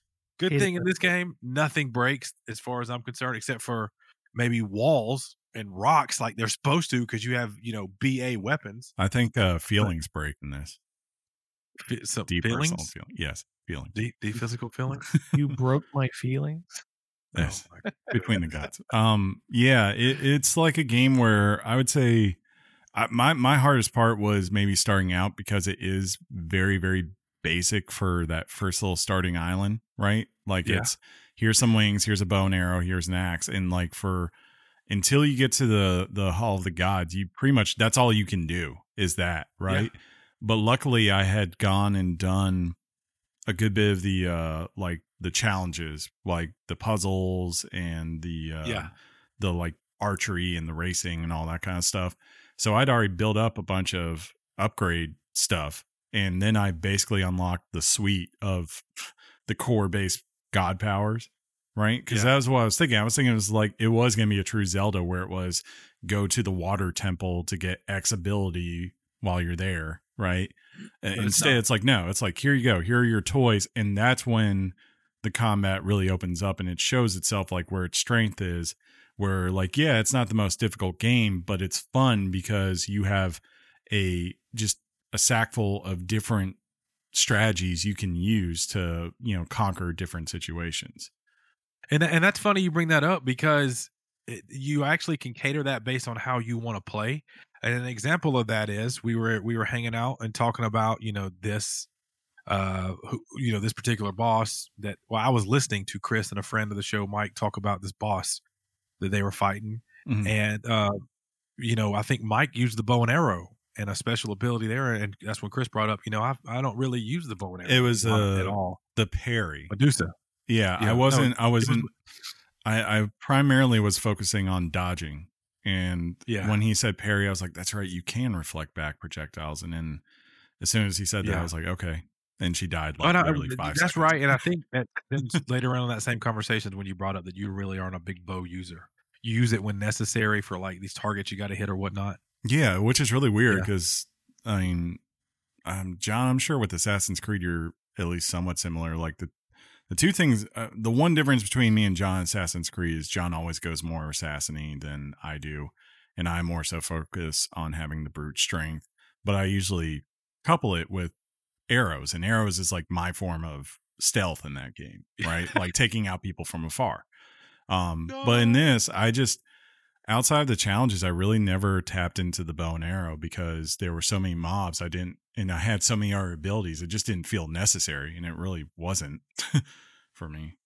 Good thing in this game, nothing breaks as far as I'm concerned, except for maybe walls and rocks like they're supposed to because you have, you know, BA weapons. I think uh, feelings break in this. Fe- Some Deep feelings, personal feeling. Yes, feelings. deep, deep <laughs> physical feelings. You broke my feelings. Yes. Oh, my between the guts. Um, yeah, it, it's like a game where I would say I, my my hardest part was maybe starting out because it is very very basic for that first little starting island, right? Like Yeah. it's here's some wings, here's a bow and arrow, here's an axe, and like for until you get to the the hall of the gods, you pretty much that's all you can do is that, right? But luckily, I had gone and done a good bit of the uh like the challenges like the puzzles and the uh Yeah. the like archery and the racing and all that kind of stuff so i'd already built up a bunch of upgrade stuff and then i basically unlocked the suite of the core based god powers right because Yeah. that was what i was thinking i was thinking it was like it was going to be a true zelda where it was go to the water temple to get x ability while you're there right But instead not. it's like no it's like here you go here are your toys and that's when the combat really opens up and it shows itself like where its strength is where like yeah it's not the most difficult game but it's fun because you have a just a sackful of different strategies you can use to you know conquer different situations And and that's funny you bring that up because it, you actually can cater that based on how you want to play. And an example of that is we were we were hanging out and talking about you know this uh who, you know this particular boss that well I was listening to Chris and a friend of the show Mike talk about this boss that they were fighting Mhm. and uh you know I think Mike used the bow and arrow and a special ability there and that's what Chris brought up you know I I don't really use the bow and arrow It was, uh, at all the parry Medusa yeah, Yeah, i wasn't i it was- wasn't I, I primarily was focusing on dodging and Yeah. when he said parry i was like that's right you can reflect back projectiles and then as soon as he said that Yeah. i was like okay and she died like I- literally five that's seconds. right, and I think that then later on in that same conversation when you brought up that you really aren't a big bow user. You use it when necessary for like these targets you got to hit or whatnot. Yeah, which is really weird Yeah. because I mean, um, John, I'm sure with Assassin's Creed you're at least somewhat similar. Like the the two things, uh, the one difference between me and John and Assassin's Creed is John always goes more assassiny than I do, and I more so focus on having the brute strength. But I usually couple it with arrows, and arrows is like my form of stealth in that game, <laughs> right? like taking out people from afar. Um, but in this, I just outside of the challenges, I really never tapped into the bow and arrow because there were so many mobs. I didn't, and I had so many other abilities. It just didn't feel necessary, and it really wasn't <laughs> for me.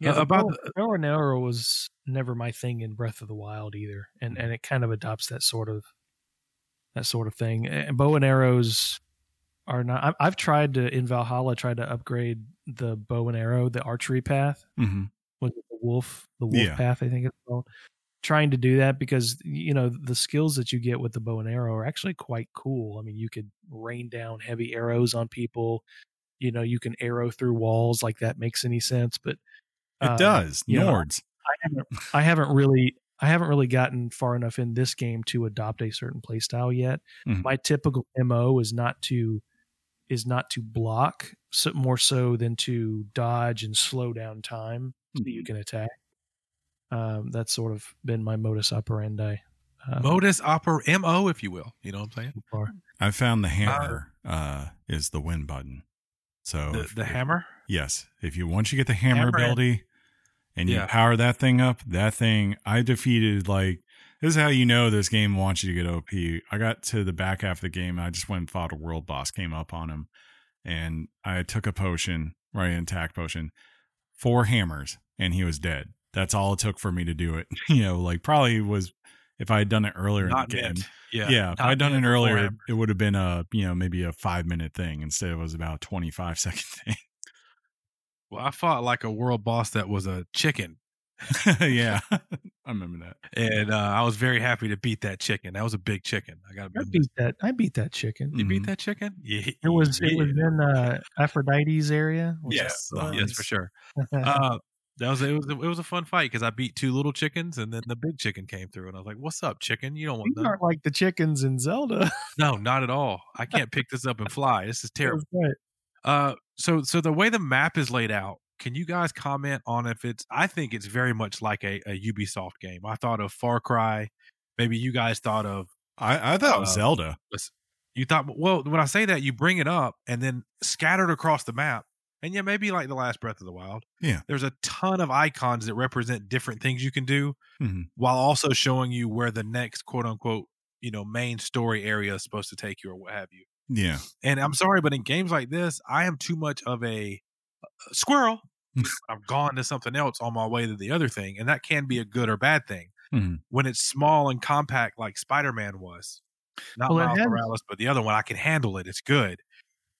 Yeah, Uh, the about bow, bow and arrow was never my thing in Breath of the Wild either, and and it kind of adopts that sort of that sort of thing. And bow and arrows are not. I- I've tried to in Valhalla tried to upgrade the bow and arrow, the archery path. Mm-hmm. Was it the wolf? The wolf Yeah. path, I think it's called. Trying to do that because you know the skills that you get with the bow and arrow are actually quite cool. I mean, you could rain down heavy arrows on people. You know, you can arrow through walls like that makes any sense, but It um, does. you know, Nords. I haven't I haven't really I haven't really gotten far enough in this game to adopt a certain play style yet. Mhm. My typical MO is not to is not to block so, more so than to dodge and slow down time so you can attack. Um, that's sort of been my modus operandi. Uh, Modus oper mo, if you will. You know what I'm saying? so. I found the hammer uh, is the win button. So The, if- the if- hammer. Yes, if you once you get the hammer, Hammer and- ability and you Yeah. power that thing up, that thing I defeated like this is how you know this game wants you to get OP. I got to the back half of the game, I just went and fought a world boss, came up on him, and I took a potion, right, an attack potion, four hammers, and he was dead. That's all it took for me to do it. <laughs> you know, like probably was if I had done it earlier Not in the game, meant. Yeah. yeah, if I'd done it earlier, Warhammer. it would have been a you know maybe a five minute thing instead of it was about a 25 <laughs> second thing. Well, I fought like a world boss that was a chicken, <laughs> yeah, I remember that. and uh, I was very happy to beat that chicken. That was a big chicken. I got to I beat that. I beat that chicken. You beat Mhm. that chicken? Yeah. It was it was yeah. in uh, Aphrodite's area. which Yes, is uh-huh. yes, for sure. Uh, that was it was it was a fun fight because I beat two little chickens and then the big chicken came through and I was like, "What's up, chicken? You don't want These aren't like the chickens in Zelda. No, not at all. I can't pick this up and fly. This is <laughs> terrible. Right. Uh, so so the way the map is laid out, can you guys comment on if it's? I think it's very much like a, a Ubisoft game. I thought of Far Cry. Maybe you guys thought of I, I thought Uh, Zelda. you thought. Well, when I say that, you bring it up and then scattered across the map, and yeah, maybe like the last Breath of the Wild. Yeah. there's a ton of icons that represent different things you can do, Mhm. while also showing you where the next quote unquote you know main story area is supposed to take you or what have you. Yeah, And I'm sorry, but in games like this, I am too much of a, a squirrel. <laughs> I've gone to something else on my way to the other thing, and that can be a good or bad thing. Mhm. When it's small and compact, like Spider Man was, not Well, Miles Morales, but the other one, I can handle it. It's good.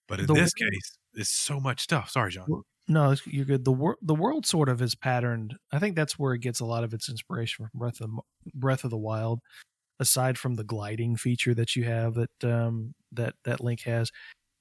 But in this world- case, it's so much stuff. Sorry, John. No, you're good. The world, the world sort of is patterned. I think that's where it gets a lot of its inspiration from Breath of Breath of the Wild. Aside from the gliding feature that you have that um, that that Link has,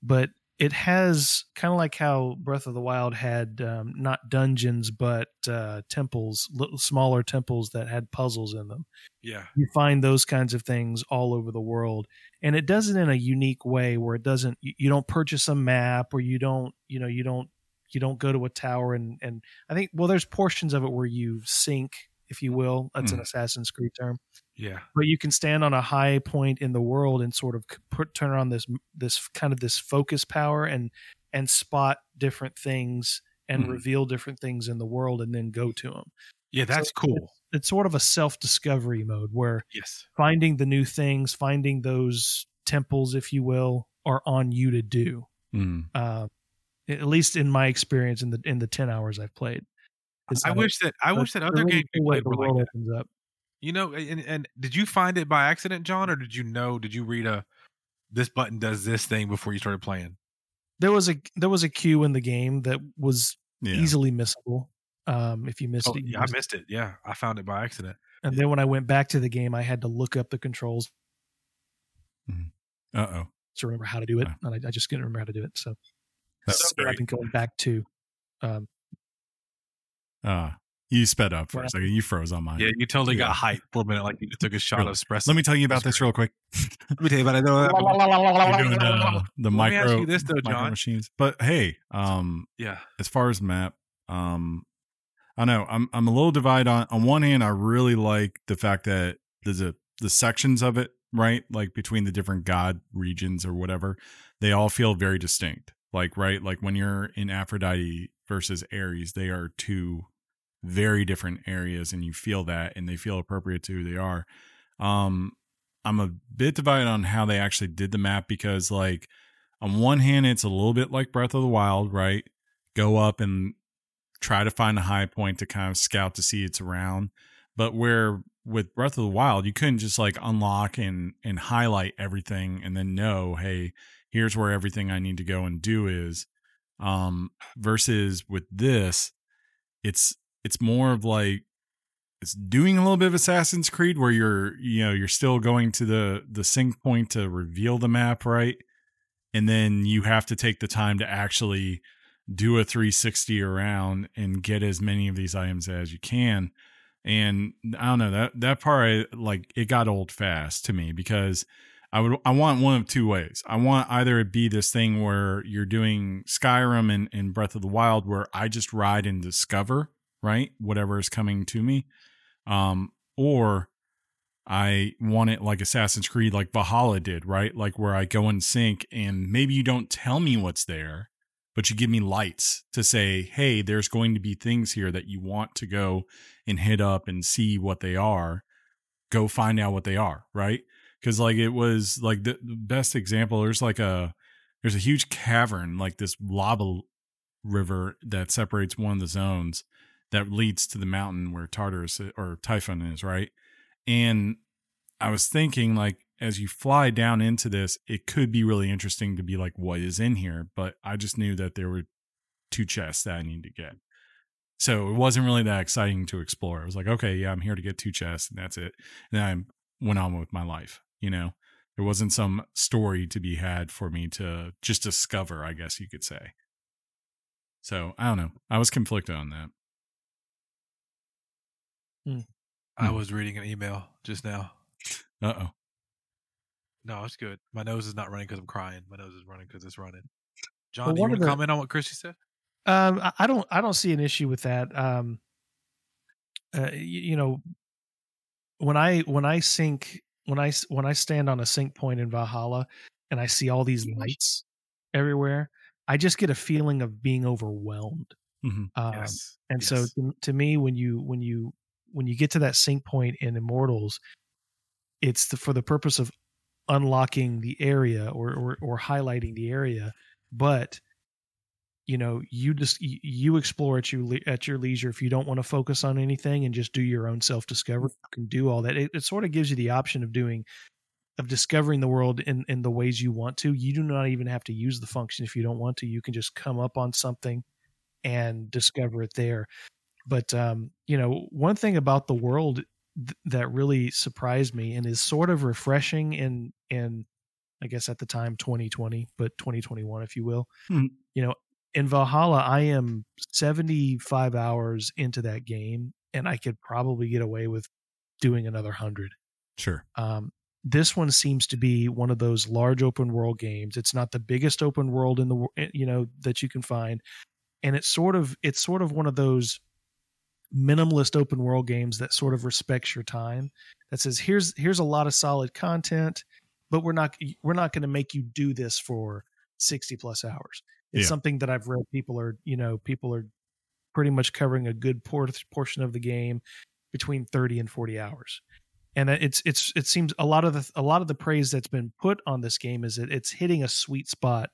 but it has kind of like how Breath of the Wild had um, not dungeons but uh, temples, little smaller temples that had puzzles in them. Yeah. you find those kinds of things all over the world and it does it in a unique way where it doesn't you, you don't purchase a map or you don't you know you don't you don't go to a tower and and i think well there's portions of it where you sync if you will that's an assassin's creed term Yeah. but you can stand on a high point in the world and sort of put turn on this this kind of this focus power and and spot different things and Mhm. reveal different things in the world and then go to them Yeah, that's So cool. it's sort of a self discovery mode where Yes. finding the new things, finding those temples, if you will, are on you to do. Mm. Uh, at least in my experience in the in the ten hours I've played. I wish that I wish that other games cool way the were like opens up. You know, and, and did you find it by accident, John, or did you know? Did you read a this button does this thing before you started playing? There was a there was a cue in the game that was Yeah, easily missable. Um, if you missed Oh, it, you yeah, I missed it. it. Yeah, I found it by accident. and then when I went back to the game, I had to look up the controls uh oh, to remember how to do it, and I, I just couldn't remember how to do it. So, so I've been going back to um, Uh, you sped up for a second. You froze on mine. Yeah, you totally Yeah. got hyped for a minute, like you took a shot Really. of espresso. Let me tell you about That's this real quick. Let me tell you about it. <laughs> You're doing uh, <laughs> the Let me ask micro, you this though, micro John. machines. But hey, um, Yeah, as far as map, um, I know I'm I'm a little divided on. On one hand, I really like the fact that there's a the sections of it, right? Like between the different god regions or whatever, they all feel very distinct. Like right, like when you're in Aphrodite versus Ares, they are two very different areas, and you feel that, and they feel appropriate to who they are. Um, I'm a bit divided on how they actually did the map because, like, on one hand, it's a little bit like Breath of the Wild, right? Go up and try to find a high point to kind of scout to see it's around. But where with Breath of the Wild, you couldn't just like unlock and and highlight everything and then know, hey, here's where everything I need to go and do is. Um, versus with this, it's it's more of like it's doing a little bit of Assassin's Creed where you're you know you're still going to the the sync point to reveal the map right and then you have to take the time to actually do a 360 around and get as many of these items as you can and I don't know that that part I, like it got old fast to me because I would I want one of two ways. I want either it be this thing where you're doing Skyrim and, and Breath of the Wild where I just ride and discover, right? Whatever is coming to me. Um, or I want it like Assassin's Creed, like Valhalla did, right? Like where I go and sync and maybe you don't tell me what's there, but you give me lights to say, hey, there's going to be things here that you want to go and hit up and see what they are. Go find out what they are, right? Because like it was like the best example, there's like a there's a huge cavern, like this lava river that separates one of the zones that leads to the mountain where Tartarus or Typhon is, right? And I was thinking like as you fly down into this, it could be really interesting to be like, what is in here? But I just knew that there were two chests that I need to get. So it wasn't really that exciting to explore. I was like, okay, yeah, I'm here to get two chests and that's it. And then I went on with my life, you know? There wasn't some story to be had for me to just discover, I guess you could say. So I don't know. I was conflicted on that. I Hmm. was reading an email just now. Uh oh. No, it's good. My nose is not running because I'm crying. My nose is running because it's running. John, Well, do you want to the- comment on what Christy said? Um, I- I don't I don't see an issue with that. Um, uh, you, you know, when I when I sync when I when I stand on a sync point in Valhalla and I see all these lights everywhere, I just get a feeling of being overwhelmed. Mhm. Um, yes. and so to, to me when you when you when you get to that sync point in immortals it's the, for the purpose of unlocking the area or, or or highlighting the area but you know you just you, you explore at your le- at your leisure if you don't want to focus on anything and just do your own self discovery you can do all that. It, it sort of gives you the option of doing of discovering the world in in the ways you want to. You do not even have to use the function if you don't want to. You can just come up on something and discover it there but um you know one thing about the world th- that really surprised me and is sort of refreshing in in i guess at the time 2020 but 2021 if you will Hmm. you know in valhalla i am 75 hours into that game and i could probably get away with doing another 100 Sure. um, this one seems to be one of those large open world games. It's not the biggest open world in the eh, you know that you can find, and it's sort of it's sort of one of those minimalist open world games that sort of respects your time. That says here's here's a lot of solid content, but we're not we're not going to make you do this for sixty plus hours. It's Yeah. something that I've read people are you know people are pretty much covering a good por- portion of the game between 30 and 40 hours and it's it's it seems a lot of the a lot of the praise that's been put on this game is that it's hitting a sweet spot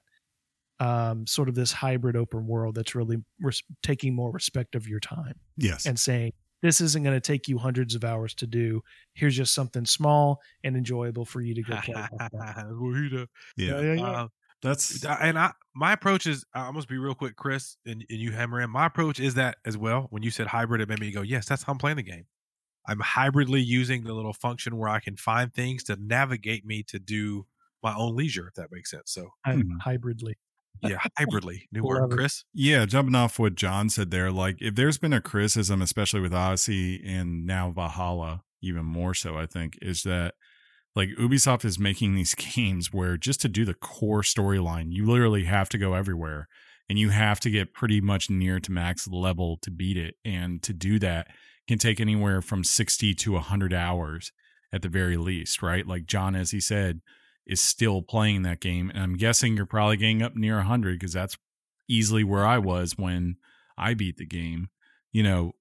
um sort of this hybrid open world that's really res- taking more respect of your time Yes. and saying this isn't going to take you hundreds of hours to do here's just something small and enjoyable for you to go play <laughs> Wahida. yeah. yeah, yeah. Uh, That's and I my approach is I'm gonna be real quick, Chris, and, and you hammer in. My approach is that as well. When you said hybrid, it made me go, yes, that's how I'm playing the game. I'm hybridly using the little function where I can find things to navigate me to do my own leisure, if that makes sense. So Hy- Hmm. hybridly yeah, hybridly. New word. Chris. Yeah, jumping off what John said there, like if there's been a criticism, especially with Odyssey and now Valhalla, even more so, I think, is that like Ubisoft is making these <laughs> games where just to do the core storyline, you literally have to go everywhere and you have to get pretty much near to max level to beat it. And to do that can take anywhere from 60 to 100 hours at the very least, right? Like John, as he said, is still playing that game. And I'm guessing you're probably getting up near 100 because that's easily where I was when I beat the game, you know.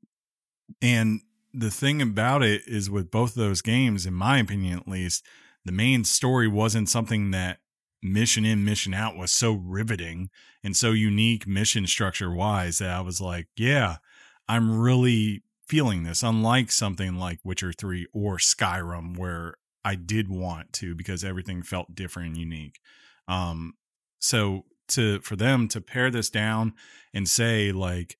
And the thing about it is with both of those games, in my opinion at least, the main story wasn't something that mission in, mission out was so riveting and so unique mission structure wise that I was like, yeah, I'm really feeling this, unlike something like Witcher 3 or Skyrim, where I did want to because everything felt different and unique. Um, so to for them to pare this down and say like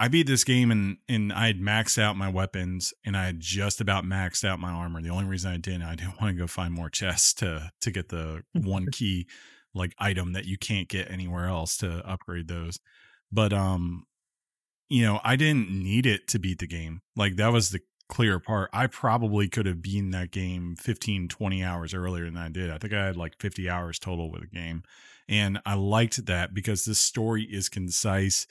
I beat this game and and I had maxed out my weapons and I had just about maxed out my armor. The only reason I didn't, I didn't <laughs> want to go find more chests to to get the one <laughs> key like item that you can't get anywhere else to upgrade those. But um you know, I didn't need it to beat the game. Like that was the clear part. I probably could have been that game 15 20 hours earlier than I did. I think I had like 50 hours total with the game. And I liked that because this story is concise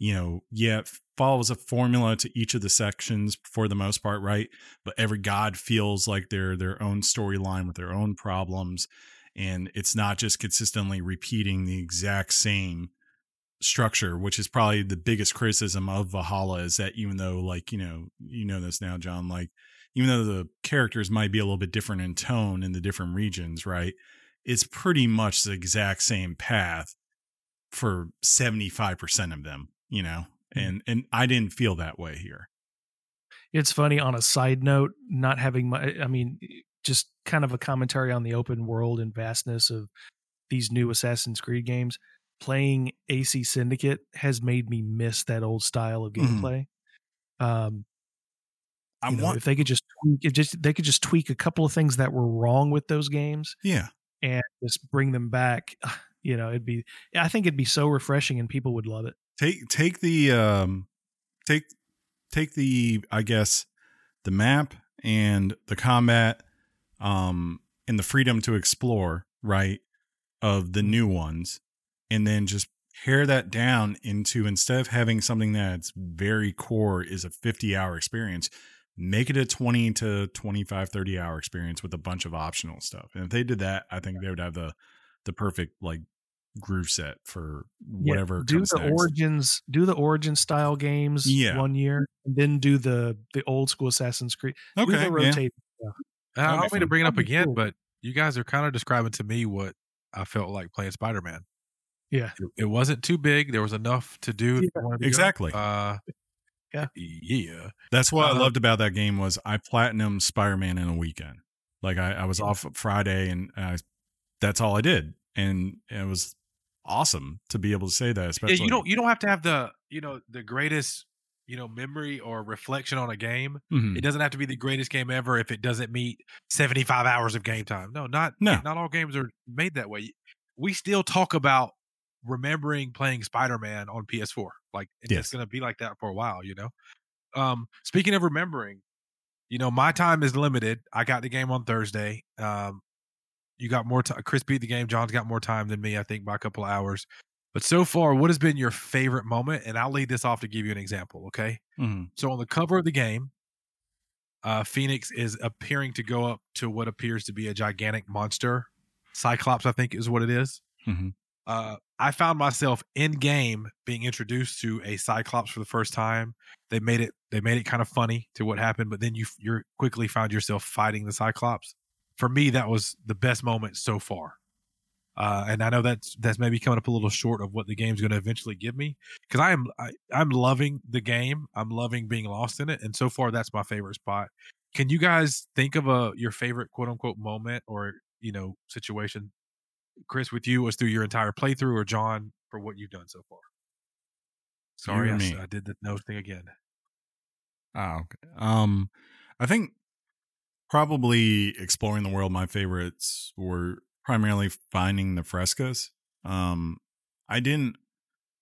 you know, yeah, follows a formula to each of the sections for the most part, right? But every god feels like they're their own storyline with their own problems, and it's not just consistently repeating the exact same structure, which is probably the biggest criticism of Valhalla is that even though, like, you know, you know this now, John, like, even though the characters might be a little bit different in tone in the different regions, right? It's pretty much the exact same path for 75% of them you know hmm. and and i didn't feel that way here it's funny on a side note not having my i mean just kind of a commentary on the open world and vastness of these new Assassin's Creed games. Playing AC Syndicate has made me miss that old style of Mhm. gameplay. Um, I know, want, if they could just tweak, if just they could just tweak a couple of things that were wrong with those games yeah, and just bring them back. <sighs> You know, it'd be. I think it'd be so refreshing, and people would love it. take take the um take take the i guess the map and the combat um and the freedom to explore right of the new ones and then just pare that down into instead of having something that's very core is a 50 hour experience make it a 20 to 25 30 hour experience with a bunch of optional stuff and if they did that i think they would have the the perfect like groove set for Yeah, whatever do comes the next. origins do the origin style games Yeah. one year and then do the the old school assassin's creed do okay the yeah. rotate I don't be mean to bring it up again, cool. but you guys are kind of describing to me what I felt like playing Spider Man. Yeah It, it wasn't too big. There was enough to do. if you wanted to. Exactly. Uh, <laughs> Yeah. Yeah. That's what I Uh, loved about that game was I platinum Spider Man in a weekend. Like I, I was Yeah. off Friday and I, that's all I did, and it was awesome to be able to say that. Especially Yeah, you don't you don't have to have the you know the greatest you know memory or reflection on a game. Mhm. It doesn't have to be the greatest game ever if it doesn't meet 75 hours of game time. No, not No. not all games are made that way. We still talk about remembering playing Spider-Man on PS4. Like it's Yes. going to be like that for a while, you know. Um speaking of remembering, you know, my time is limited. I got the game on Thursday. Um you got more time. Chris beat the game. John's got more time than me, I think, by a couple of hours. But so far, what has been your favorite moment? And I'll lead this off to give you an example. Okay. Mhm. So on the cover of the game, uh, Fenyx is appearing to go up to what appears to be a gigantic monster. Cyclops, I think, is what it is. Mhm. Uh, I found myself in game being introduced to a Cyclops for the first time. They made it. They made it kind of funny to what happened, but then you you quickly found yourself fighting the Cyclops. For me, that was the best moment so far. Uh, and I know that's that's maybe coming up a little short of what the game's going to eventually give me because I am I, I'm loving the game. I'm loving being lost in it, and so far that's my favorite spot. Can you guys think of a your favorite quote unquote moment or you know situation? Chris, with you was through your entire playthrough, or John for what you've done so far. Sorry, I, me? I did the nose thing again. Oh, okay. Um, I think probably exploring the world. My favorites were primarily finding the frescoes. Um, I didn't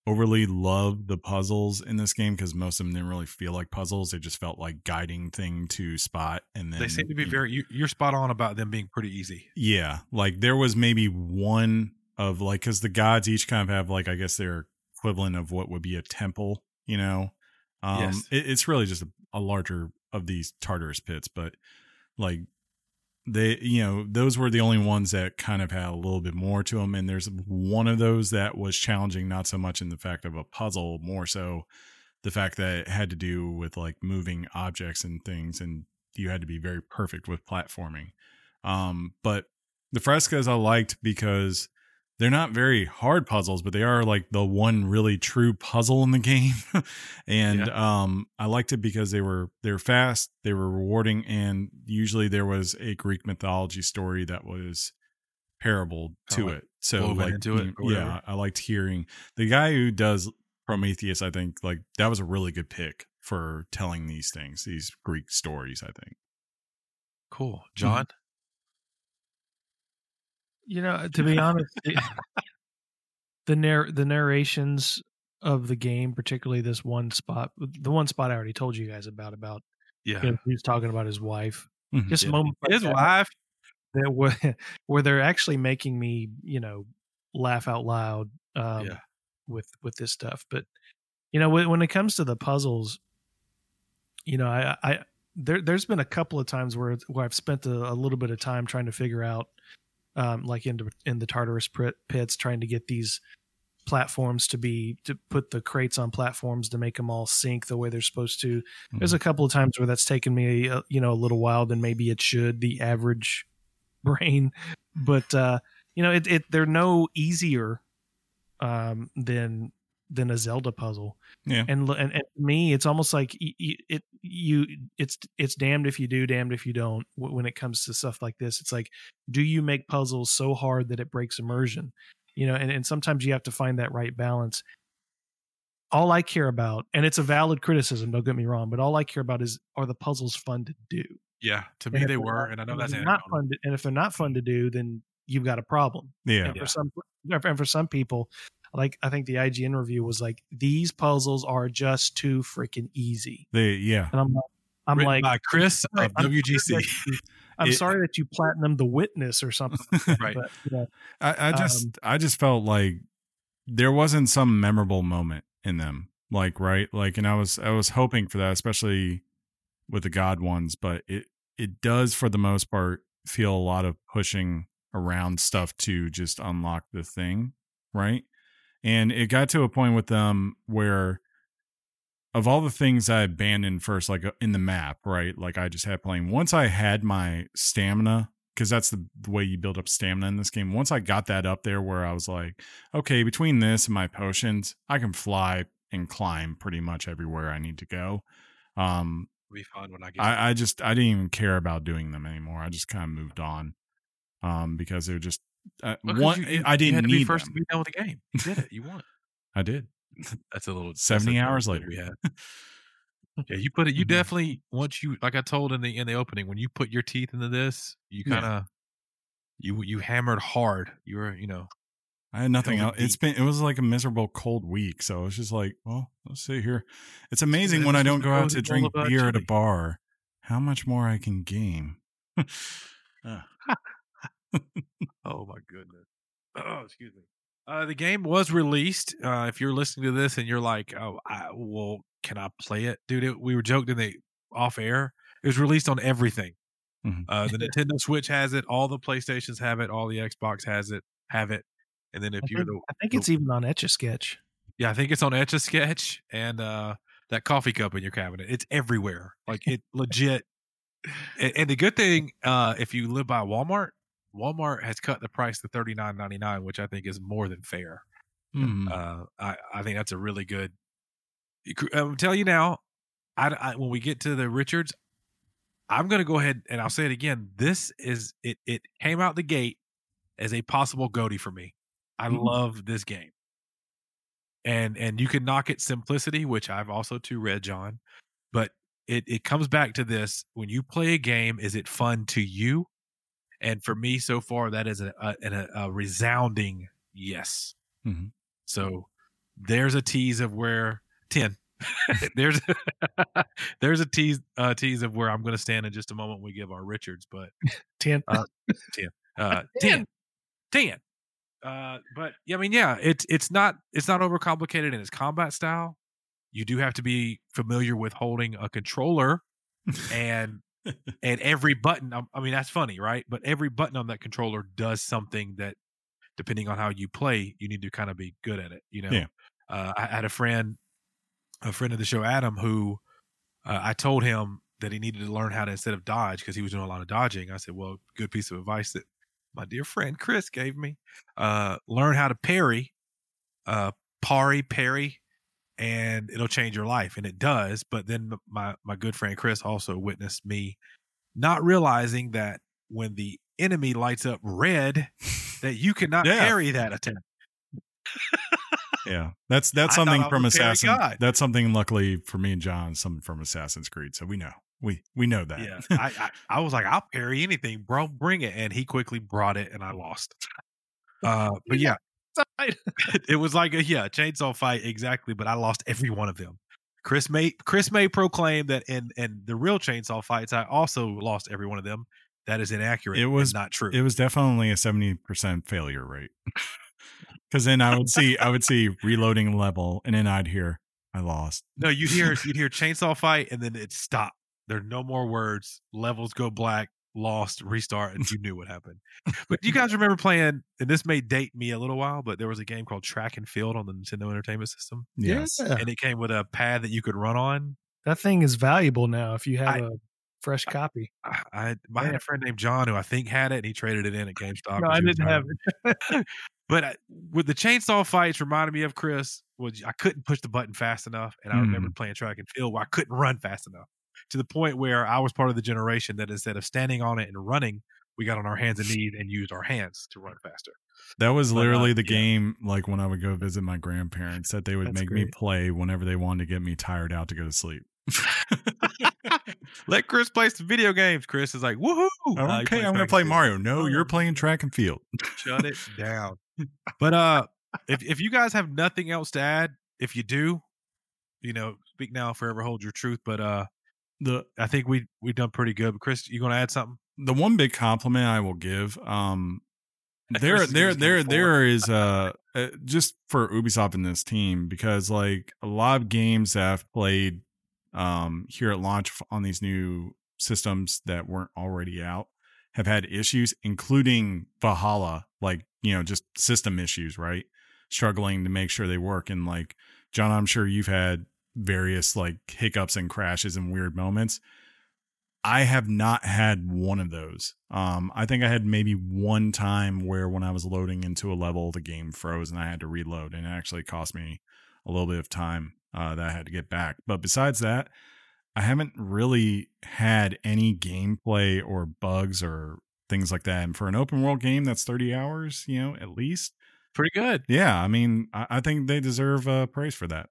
overly love the puzzles in this game because most of them didn't really feel like puzzles. They just felt like guiding thing to spot, and then They seem to be you very. You, you're spot on about them being pretty easy. yeah, like there was maybe one of like because the gods each kind of have like I guess their equivalent of what would be a temple, you know. Um, Yes. it, it's really just a, a larger of these Tartarus pits, but like they, you know, those were the only ones that kind of had a little bit more to them. And there's one of those that was challenging, not so much in the fact of a puzzle, more so the fact that it had to do with like moving objects and things, and you had to be very perfect with platforming. Um, but the frescoes I liked because they're not very hard puzzles, but they are like the one really true puzzle in the game. <laughs> and um I liked it because they were they were fast, they were rewarding, and usually there was a Greek mythology story that was parable to like it. So like into it yeah. I liked hearing the guy who does Prometheus, I think like that was a really good pick for telling these things, these Greek stories, I think. Cool, John. You know, to be <laughs> honest, the, <laughs> the narr the narrations of the game, particularly this one spot, the one spot I already told you guys about, about Yeah, you know, he was talking about his wife. Mhm. Just Yeah. moments like his that wife. that were, <laughs> where they're actually making me, you know, laugh out loud um, Yeah. with with this stuff. But you know, when, when it comes to the puzzles, you know, I, I there there's been a couple of times where where I've spent a, a little bit of time trying to figure out, um, like into in the Tartarus pits, trying to get these platforms to be to put the crates on platforms to make them all sync the way they're supposed to. There's a couple of times where that's taken me, a, you know, a little while than maybe it should. The average <laughs> brain, but uh, you know, it, it they're no easier um, than than a Zelda puzzle. Yeah. And and, and me, it's almost like y- it you it's it's damned if you do, damned if you don't. When it comes to stuff like this, it's like, do you make puzzles so hard that it breaks immersion? You know, and and sometimes you have to find that right balance. All I care about, and it's a valid criticism, don't get me wrong, but all I care about is are the puzzles fun to do? Yeah, to me they were, and I know that's if they're not fun, to, and if they're not fun to do, then you've got a problem. Yeah. And for some, and for some people, like I think the IGN review was like, these puzzles are just too freaking easy. They yeah. And I'm like, I'm Written like, Chris of I'm WGC. I'm It- sorry that you platinum the witness or something. right. But you know, I, I just Um, I just felt like there wasn't some memorable moment in them. Like right, like and I was I was hoping for that, especially with the God ones, but it it does for the most part feel a lot of pushing around stuff to just unlock the thing, right? And it got to a point with them where of all the things I abandoned first, like uh, in the map, right? Like I just had playing. Once I had my stamina, because that's the, the way you build up stamina in this game. Once I got that up there, where I was like, okay, between this and my potions, I can fly and climb pretty much everywhere I need to go. Um, be fun when I get. I, I just I didn't even care about doing them anymore. I just kind of moved on, um, because they were just uh, one. you- you- I didn't had to be need first them. to be done with the game. You did it. You won. I did. <laughs> That's a little 70 a hours later. We had. <laughs> yeah, you put it. You Mhm. definitely once you like I told in the in the opening when you put your teeth into this, you kind of you you hammered hard. You were you know I had nothing else. It's been it was like a miserable cold week, so it's just like, well, let's see here. It's amazing when I don't go out to drink beer at a bar. How much more I can game? Uh, <laughs> Oh my goodness. <clears throat> Oh, excuse me. Uh, the game was released. Uh, if you're listening to this and you're like, "Oh, I, well, can I play it, dude?" It, we were joking in the off air. It was released on everything. Mhm. Uh, the Nintendo Switch has it. All the PlayStations have it. All the Xbox has it. Have it. And then if I you're think, the I think it's even on Etch a Sketch. yeah, I think it's on Etch a Sketch and uh, that coffee cup in your cabinet. It's everywhere. Like it legit. And, and the good thing, uh, if you live by Walmart, Walmart has cut the price to thirty nine ninety nine, which I think is more than fair. hmm. Uh, I I think that's a really good. I'm tell you now, I, I when we get to the Richards, I'm going to go ahead and I'll say it again. This is it. It came out the gate as a possible goatee for me. I Mhm. love this game, and and you can knock it simplicity, which I've also too read, John, but it it comes back to this: when you play a game, is it fun to you? And for me, so far, that is a a, a, resounding yes. Mhm. So there's a tease of where ten. <laughs> there's <laughs> there's a tease uh, tease of where I'm going to stand in just a moment we give our Richards, but <laughs> Ten. uh, 10 10 uh but yeah i mean yeah it's it's not it's not overcomplicated in its combat style you do have to be familiar with holding a controller and and every button I- mean that's funny right but every button on that controller does something that depending on how you play you need to kind of be good at it you know Yeah. uh, i had a friend a friend of the show adam who uh, i told him that he needed to learn how to instead of dodge because he was doing a lot of dodging i said well good piece of advice that my dear friend chris gave me uh learn how to parry uh parry parry and it'll change your life and it does but then my my good friend chris also witnessed me not realizing that when the enemy lights up red that you cannot Yeah. parry that attack Yeah, that's that's something from Assassin. That's something, luckily for me and John, something from Assassin's Creed. So we know, we we know that. yeah I, I i was like i'll parry anything bro bring it and he quickly brought it and i lost uh but yeah <laughs> <laughs> it was like a yeah chainsaw fight exactly but i lost every one of them. Chris may chris may proclaim that in in the real chainsaw fights i also lost every one of them. That is inaccurate It was- not true. it was definitely a seventy percent failure rate. <laughs> Because then I would see, I would see reloading level, and then I'd hear, "I lost." no you'd hear you'd hear chainsaw fight and then it stopped. There are no more words. Levels go black lost restart and you knew what happened but you <laughs> guys remember playing and this may date me a little while but there was a game called track and field on the nintendo entertainment system Yes. Yeah. and it came with a pad that you could run on That thing is valuable now if you have I- a fresh copy. I, I, I had a friend named John who I think had it, and he traded it in at GameStop. No, 'cause I didn't have it. <laughs> <laughs> But I, with the chainsaw fights, reminded me of Chris. Was I couldn't push the button fast enough, and I remember mm. playing track and field where I couldn't run fast enough to the point where I was part of the generation that instead of standing on it and running, we got on our hands and knees and used our hands to run faster. That was uh, literally the yeah. game like when I would go visit my grandparents that they would That's make me play whenever they wanted to get me tired out to go to sleep. <laughs> Let Chris play some video games. Chris is like, woohoo! Okay, I'm gonna play. Mario. No, Oh. you're playing track and field. Shut it down. <laughs> But uh, if if you guys have nothing else to add, if you do, you know, speak now, forever hold your truth. But uh, The I think we we done pretty good. But Chris, you gonna add something? the one big compliment I will give, um, Chris there, is there, there, there is uh, uh, just for Ubisoft and this team because like a lot of games that I've played um here at launch on these new systems that weren't already out have had issues, including Valhalla, like you know just system issues, right? Struggling to make sure they work, and like John, I'm sure you've had various like hiccups and crashes and weird moments. I have not had one of those. Um, I think I had maybe one time where when I was loading into a level, the game froze and I had to reload, and it actually cost me a little bit of time uh, that I had to get back. But besides that, I haven't really had any gameplay or bugs or things like that. And for an open world game that's 30 hours, you know, at least, Pretty good. yeah, I mean, I, I think they deserve uh, praise for that.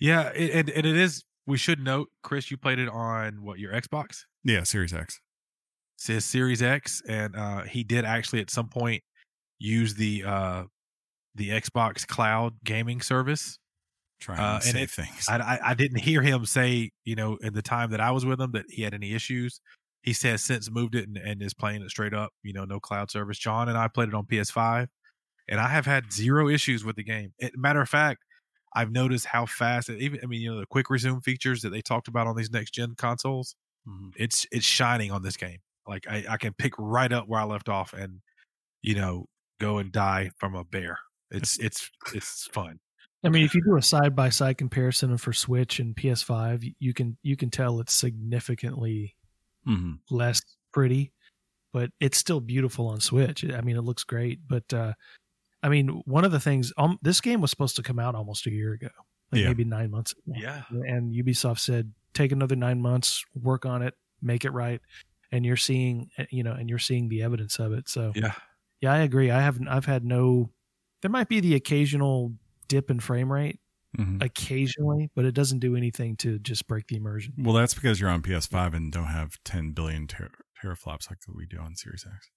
Yeah, it, and and it is. We should note, Chris, you played it on what your Xbox, Yeah, Series X. his Series X, and uh, he did actually at some point use the uh, the Xbox Cloud gaming service. Trying Uh, to and save it- things. I, I I didn't hear him say, you know, in the time that I was with him that he had any issues. He says since moved it and, and is playing it straight up, you know, no cloud service. John and I played it on PS5, and I have had zero issues with the game. It, matter of fact, I've noticed how fast, it, even I mean, you know, the quick resume features that they talked about on these next gen consoles, Mhm. it's it's shining on this game. Like I, I can pick right up where I left off and, you know, go and die from a bear. It's it's it's fun. I mean, if you do a side by side comparison for Switch and PS5, you can you can tell it's significantly Mhm. less pretty, but it's still beautiful on Switch. I mean, it looks great. But uh, I mean, one of the things um, this game was supposed to come out almost a year ago, like Yeah. maybe nine months. Ago. Yeah. and Ubisoft said take another nine months, work on it, make it right, and you're seeing uh, you know, and you're seeing the evidence of it. So Yeah. yeah, I agree. I haven't. I've had no. There might be the occasional dip in frame rate Mhm. occasionally, but it doesn't do anything to just break the immersion. Well, that's because you're on PS5 and don't have 10 billion ter- teraflops like we do on Series X.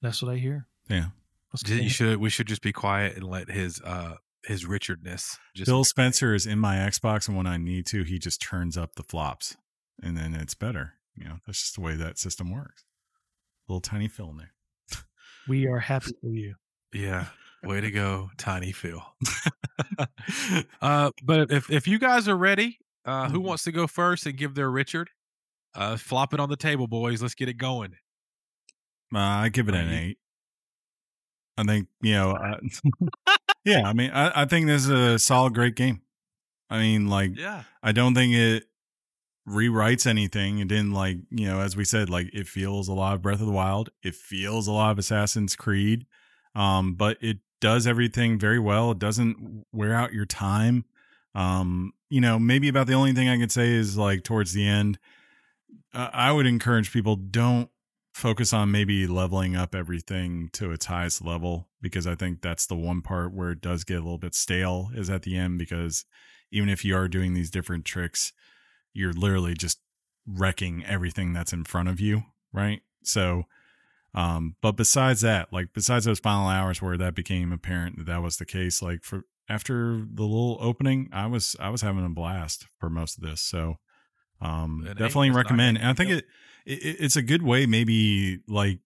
That's what I hear. Yeah. That's You should. We should just be quiet and let his uh his Richardness. Just Phil Spencer is in my Xbox, and when I need to, he just turns up the flops, and then it's better. You know, that's just the way that system works. little tiny fill in there. we are happy for you. Yeah. Way to go, Tiny Phil. <laughs> uh, but if if you guys are ready, uh, who Mhm. wants to go first and give their Richard? Uh, flop it on the table, boys. Let's get it going. Uh, I give it an eight. I think you know. <laughs> <laughs> Yeah, I mean, I, I think this is a solid, great game. I mean, like, Yeah. I don't think it rewrites anything. It didn't like, you know, as we said, like it feels a lot of Breath of the Wild. It feels a lot of Assassin's Creed. Um, but it does everything very well. It doesn't wear out your time. Um, you know, maybe about the only thing I could say is like towards the end, uh, I would encourage people don't focus on maybe leveling up everything to its highest level because I think that's the one part where it does get a little bit stale is at the end because even if you are doing these different tricks, you're literally just wrecking everything that's in front of you, right? So, um, but besides that, like besides those final hours where that became apparent that that was the case, like for after the little opening, I was I was having a blast for most of this. So, um, definitely recommend. And I think it, it it's a good way maybe like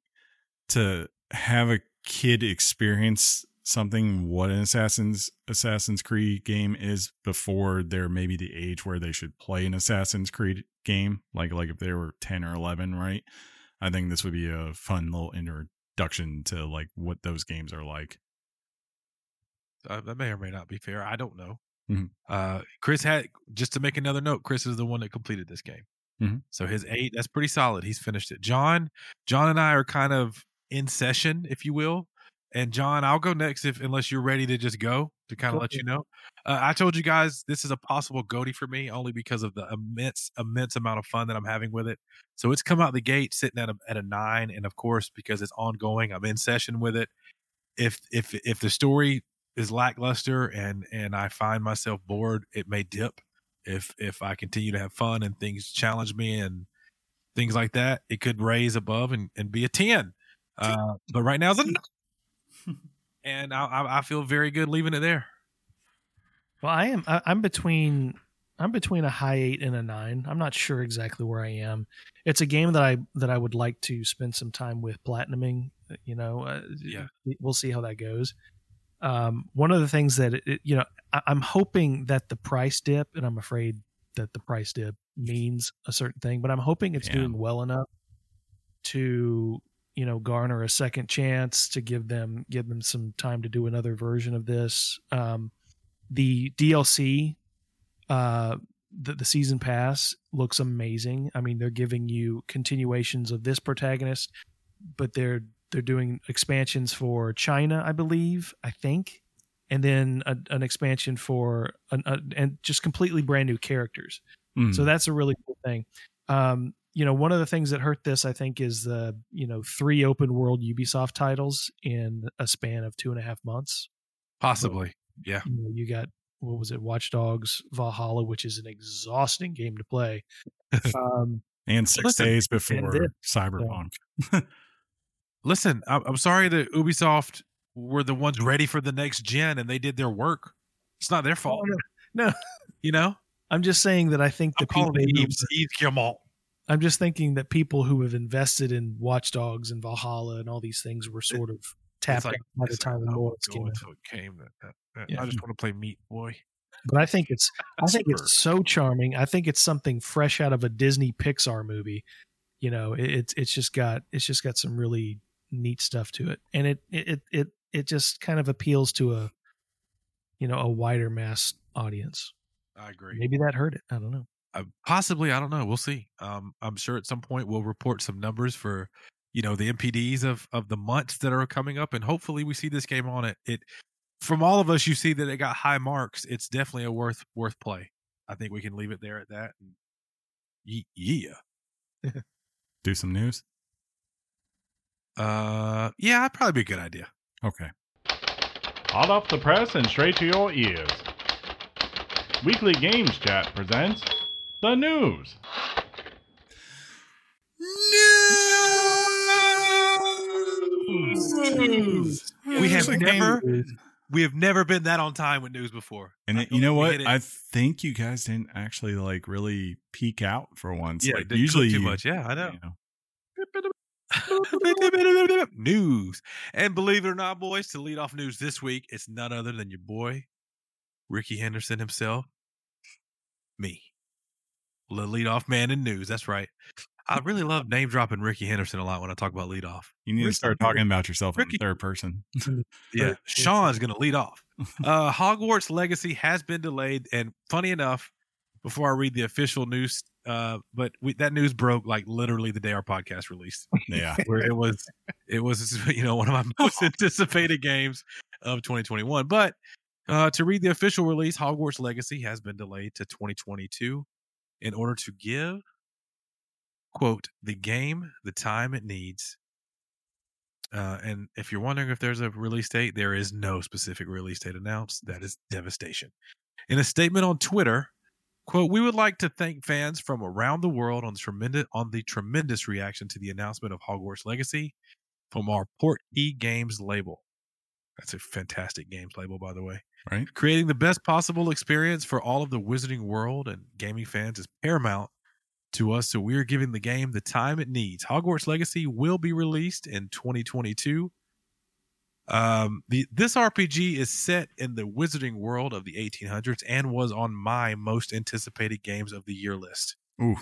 to have a kid experience something what an assassin's assassin's creed game is before they're maybe the age where they should play an assassin's creed game like like if they were 10 or 11 right i think this would be a fun little introduction to like what those games are like Uh, that may or may not be fair. I don't know. Mhm. Uh, Chris had just to make another note. Chris is the one that completed this game, Mhm. so his eight that's pretty solid. He's finished it. John, John and I are kind of in session, if you will, And John, I'll go next if unless you're ready to just go to kind of let you know. Uh, I told you guys this is a possible goatee for me only because of the immense immense amount of fun that I'm having with it. So it's come out the gate sitting at a at a nine, and of course because it's ongoing, I'm in session with it. If if if the story is lackluster and and I find myself bored, it may dip. If if I continue to have fun and things challenge me and things like that, it could raise above and, and be a ten. Uh, but right now it's a nine. <laughs> and I, I, I feel very good leaving it there. Well, I am. I, I'm between. I'm between a high eight and a nine. I'm not sure exactly where I am. It's a game that I that I would like to spend some time with platinuming. You know, uh, Yeah. we'll see how that goes. Um, one of the things that it, you know, I, I'm hoping that the price dip, and I'm afraid that the price dip means a certain thing, but I'm hoping it's Yeah. doing well enough to you know garner a second chance to give them give them some time to do another version of this. Um, the DLC, uh, the, the season pass looks amazing. I mean, they're giving you continuations of this protagonist, but they're they're doing expansions for China, I believe, I think, and then a, an expansion for an, a, and just completely brand new characters. Mm. So that's a really cool thing. Um, you know, one of the things that hurt this, I think, is the you know three open world Ubisoft titles in a span of two and a half months. Possibly. You, know, you got what was it, Watch Dogs Valhalla, which is an exhausting game to play. <laughs> um, and six Listen, days before Cyberpunk. <laughs> Listen, I'm, I'm sorry that Ubisoft were the ones ready for the next gen and they did their work. It's not their fault. Oh, no. No. You know, I'm just saying that I think the people. Yves, Yves I'm just thinking that people who have invested in Watch Dogs and Valhalla and all these things were sort of tapped like- out by the it's like, time the oh, Lords came until came. That, that, that- Yeah. I just want to play Meat Boy. But I think it's <laughs> I think Super. it's so charming. I think it's something fresh out of a Disney Pixar movie. You know, it, it's it's just got it's just got some really neat stuff to it, and it it it it just kind of appeals to a you know a wider mass audience. I agree. Maybe that hurt it. I don't know. Uh, possibly, I don't know. We'll see. Um, I'm sure at some point we'll report some numbers for, you know, the NPDs of of the months that are coming up, and hopefully we see this game on it. It from all of us, you see that it got high marks. It's definitely a worth worth play. I think we can leave it there at that. And ye- yeah, <laughs> Do some news. Uh, yeah, that'd probably be a good idea. Okay. Hot off the press and straight to your ears. Weekly Games Chat presents the news. News. We have never we have never been that on time with news before. And it, you know what? I think you guys didn't actually like really peek out for once. yeah, like, usually too much. Yeah, I know. you know. <laughs> news. And believe it or not, boys, to lead off news this week, it's none other than your boy, Rickey Henderson himself, me, the leadoff man in news. That's right. I really love name dropping Rickey Henderson a lot when I talk about leadoff. You need to start talking about yourself in third person. <laughs> Yeah. Sean's going to lead off. <laughs> Uh, Hogwarts Legacy has been delayed, and funny enough, before I read the official news, uh, but we, that news broke like literally the day our podcast released. Yeah. where it was it was <laughs> you know one of my most <laughs> anticipated games of 2021 but uh, to read the official release hogwarts legacy has been delayed to 2022 in order to give quote the game the time it needs uh, and if you're wondering if there's a release date there is no specific release date announced that is devastation in a statement on twitter Quote, we would like to thank fans from around the world on the tremendous on the tremendous reaction to the announcement of Hogwarts Legacy from our Portkey Games label. That's a fantastic games label, by the way. Right. Creating the best possible experience for all of the wizarding world and gaming fans is paramount to us, so we're giving the game the time it needs. Hogwarts Legacy will be released in 2022. Um, the this RPG is set in the wizarding world of the 1800s and was on my most anticipated games of the year list. Ooh.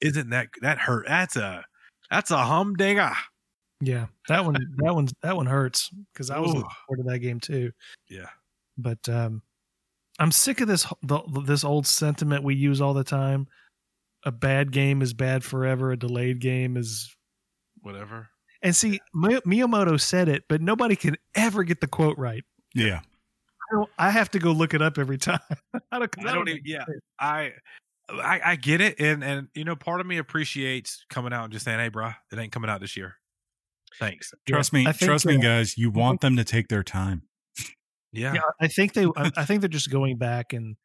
Isn't that that hurt? That's a that's a humdinger. Yeah, that one that one that one hurts because I was Ooh. looking forward to that game too. Yeah. But um, I'm sick of this the, this old sentiment we use all the time. A bad game is bad forever. A delayed game is Whatever. And see, Mi- Miyamoto said it, but nobody can ever get the quote right. Yeah. I I have to go look it up every time. <laughs> I don't, I don't even. Yeah, I, I, I get it, and and you know, part of me appreciates coming out and just saying, "Hey, bro, it ain't coming out this year." Thanks. Trust me, think, trust me, uh, guys. You want them to take their time. Yeah, Yeah, I think they. I I think they're just going back and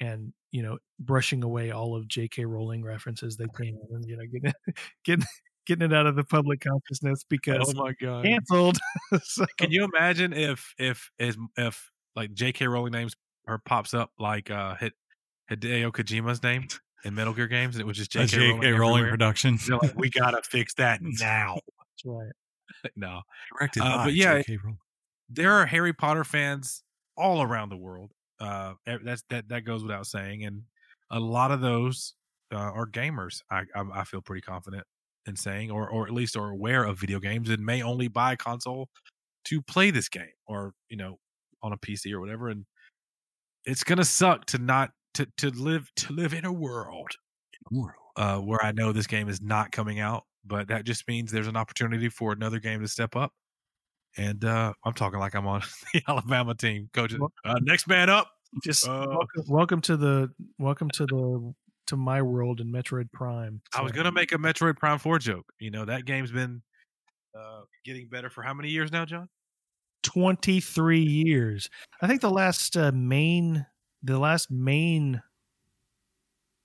and you know brushing away all of J.K. Rowling references they can, and you know getting <laughs> getting getting it out of the public consciousness because Oh my god. canceled. <laughs> so, Can you imagine if if if if like J.K. Rowling names or pops up like uh Hid- Hideo Kojima's name in Metal Gear games, and it was just A J.K. J.K. Rowling, Rowling production. They're like, we gotta fix that <laughs> now. That's right. <laughs> no, Directed Uh, by but yeah, J.K. Rowling. there are Harry Potter fans all around the world. Uh, that's that that goes without saying, and a lot of those uh, are gamers. I, I I feel pretty confident in saying, or or at least are aware of video games and may only buy a console to play this game, or you know, on a PC or whatever. And it's gonna suck to not to to live to live in a world uh, where I know this game is not coming out, but that just means there's an opportunity for another game to step up. And uh, I'm talking like I'm on <laughs> the Alabama team, coach. Uh, next man up. Just Uh, welcome, welcome to the welcome to the to my world in Metroid Prime. I was gonna make a Metroid Prime Four joke. You know that game's been uh, getting better for how many years now, John? 23 years. I think the last uh, main the last main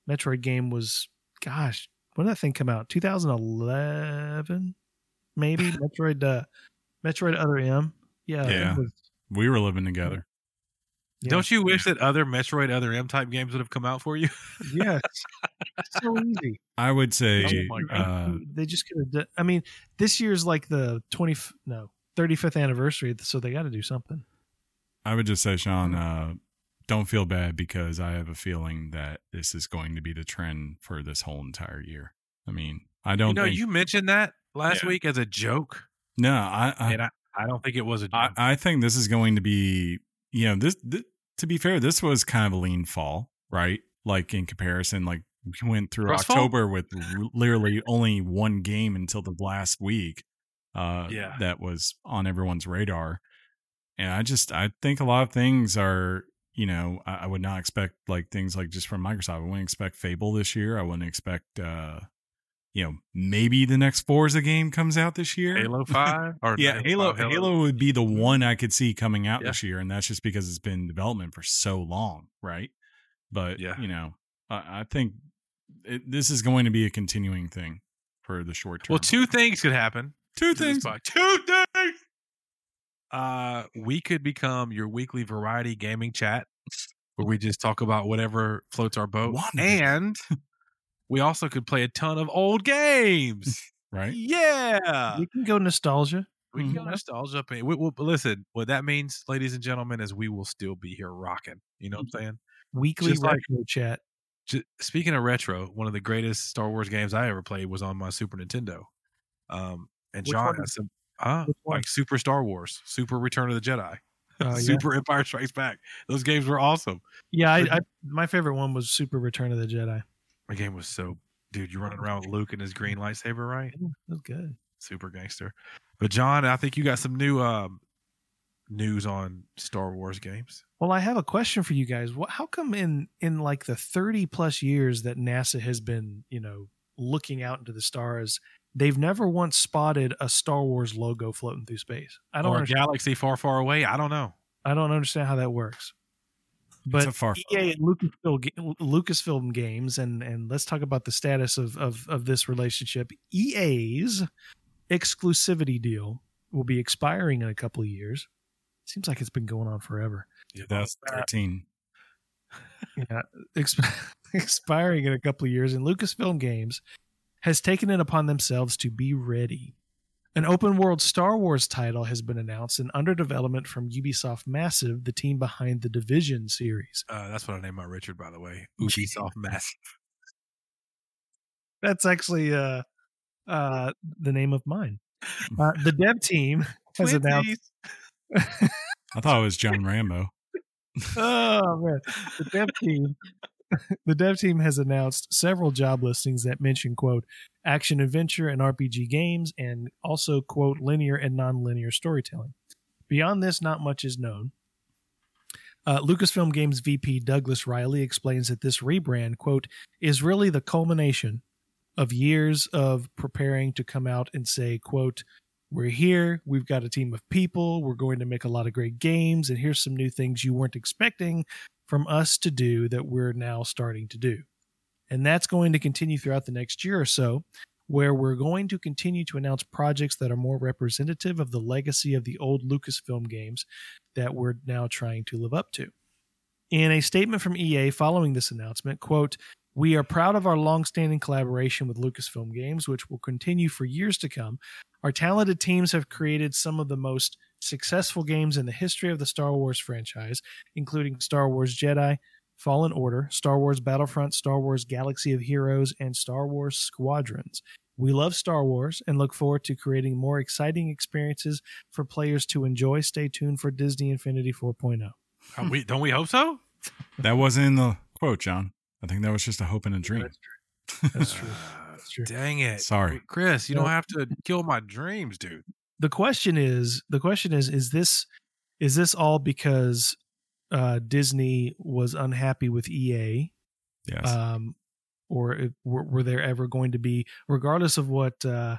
Metroid game was gosh, when did that thing come out? 2011 maybe <laughs> Metroid uh Metroid Other M. Yeah. Yeah. was- We were living together. Yeah. Don't you wish that other Metroid Other M type games would have come out for you? <laughs> Yes. so easy. I would say, Oh my God. uh, they just could have I mean, this year's like the 20 no, 35th anniversary, so they got to do something. I would just say, Sean, uh, don't feel bad because I have a feeling that this is going to be the trend for this whole entire year. I mean, I don't you know, think. you mentioned that last Yeah. week as a joke, no, I, I, and I, I don't think it was a joke. I, I think this is going to be, you know, this, this. To be fair, this was kind of a lean fall, right? Like in comparison, like we went through Crossfall? October with literally only one game until the last week. Uh, Yeah. that was on everyone's radar, and I just I think a lot of things are. You know, I, I would not expect like things like just from Microsoft. I wouldn't expect Fable this year. I wouldn't expect, uh you know, maybe the next Forza game comes out this year. Halo <laughs> Five, or Yeah, not Halo, Halo would be the one I could see coming out Yeah. this year, and that's just because it's been in development for so long, right? But Yeah. you know, I, I think it, this is going to be a continuing thing for the short term. Well, two things could happen. two things. Two things. Uh, we could become your weekly variety gaming chat, where we just talk about whatever floats our boat, WandaVision. and we also could play a ton of old games. <laughs> right? Yeah, we can go nostalgia. we can go Mhm. nostalgia. We, Mm-hmm. listen, what that means, ladies and gentlemen, is we will still be here rocking. You know what I'm saying? Weekly Just like- retro chat. J- speaking of retro, one of the greatest Star Wars games I ever played was on my Super Nintendo. Um, and Which John has some, uh, like Super Star Wars, Super Return of the Jedi, <laughs> yeah. Super Empire Strikes Back. Those games were awesome. Yeah, I, I, my favorite one was Super Return of the Jedi. The game was so, dude, you're running around with Luke and his green lightsaber, right? Yeah, That was good. Super gangster. But John, I think you got some new um, news on Star Wars games. Well, I have a question for you guys. What, how come in in like the 30 plus years that NASA has been, you know, looking out into the stars, they've never once spotted a Star Wars logo floating through space? I don't or a galaxy far, far away. I don't know. I don't understand how that works. But EA and Lucasfilm, Lucasfilm Games, and and let's talk about the status of, of of this relationship. EA's exclusivity deal will be expiring in a couple of years. Seems like it's been going on forever. Yeah, 2013. Uh, yeah, exp- <laughs> expiring in a couple of years, and Lucasfilm Games has taken it upon themselves to be ready. An open world Star Wars title has been announced and under development from Ubisoft Massive, the team behind the Division series. Uh, that's what I named my Richard, by the way. Ubisoft Massive. That's actually uh, uh, the name of mine. <laughs> Uh, the dev team has announced. I thought it was John Rambo. <laughs> Oh man, the dev team <laughs> the dev team has announced several job listings that mention quote action adventure and RPG games and also quote linear and non-linear storytelling. Beyond this, not much is known. Uh, Lucasfilm Games VP Douglas Reilly explains that this rebrand, quote, is really the culmination of years of preparing to come out and say, quote, we're here, we've got a team of people, we're going to make a lot of great games, and here's some new things you weren't expecting from us to do that we're now starting to do. And that's going to continue throughout the next year or so, where we're going to continue to announce projects that are more representative of the legacy of the old Lucasfilm games that we're now trying to live up to. In a statement from EA following this announcement, quote, we are proud of our long-standing collaboration with Lucasfilm Games, which will continue for years to come. Our talented teams have created some of the most successful games in the history of the Star Wars franchise, including Star Wars Jedi, Fallen Order, Star Wars Battlefront, Star Wars Galaxy of Heroes, and Star Wars Squadrons. We love Star Wars and look forward to creating more exciting experiences for players to enjoy. Stay tuned for Disney Infinity 4.0. Uh, we, don't we hope so? That wasn't in the quote, John. I think that was just a hope and a dream. That's true. That's true. <sighs> Dang it. Sorry. Chris, you No. don't have to kill my dreams, dude. The question is, the question is, is this, is this all because uh, Disney was unhappy with EA, Yes. um, or it, were, were there ever going to be, regardless of what? Uh,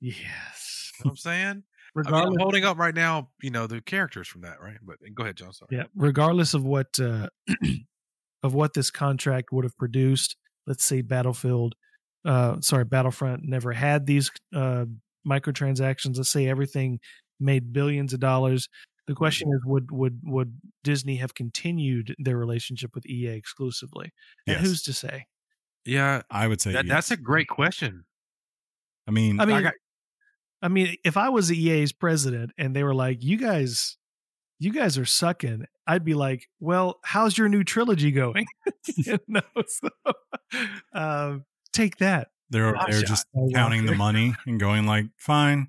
yes, You know what I'm saying? I mean, I'm holding up right now, you know, the characters from that, right? But go ahead, John. Sorry. yeah regardless of what uh <clears throat> of what this contract would have produced let's say battlefield uh sorry battlefront never had these uh microtransactions let's say everything made billions of dollars the question is would would would disney have continued their relationship with ea exclusively and Yes. who's to say Yeah, I would say that, yes. that's a great question. I mean, i mean I got- I mean, if I was EA's president and they were like, "You guys, you guys are sucking," I'd be like, "Well, how's your new trilogy going?" <laughs> you know, so um, take that. they're Hot they're just counting the money and going like, fine.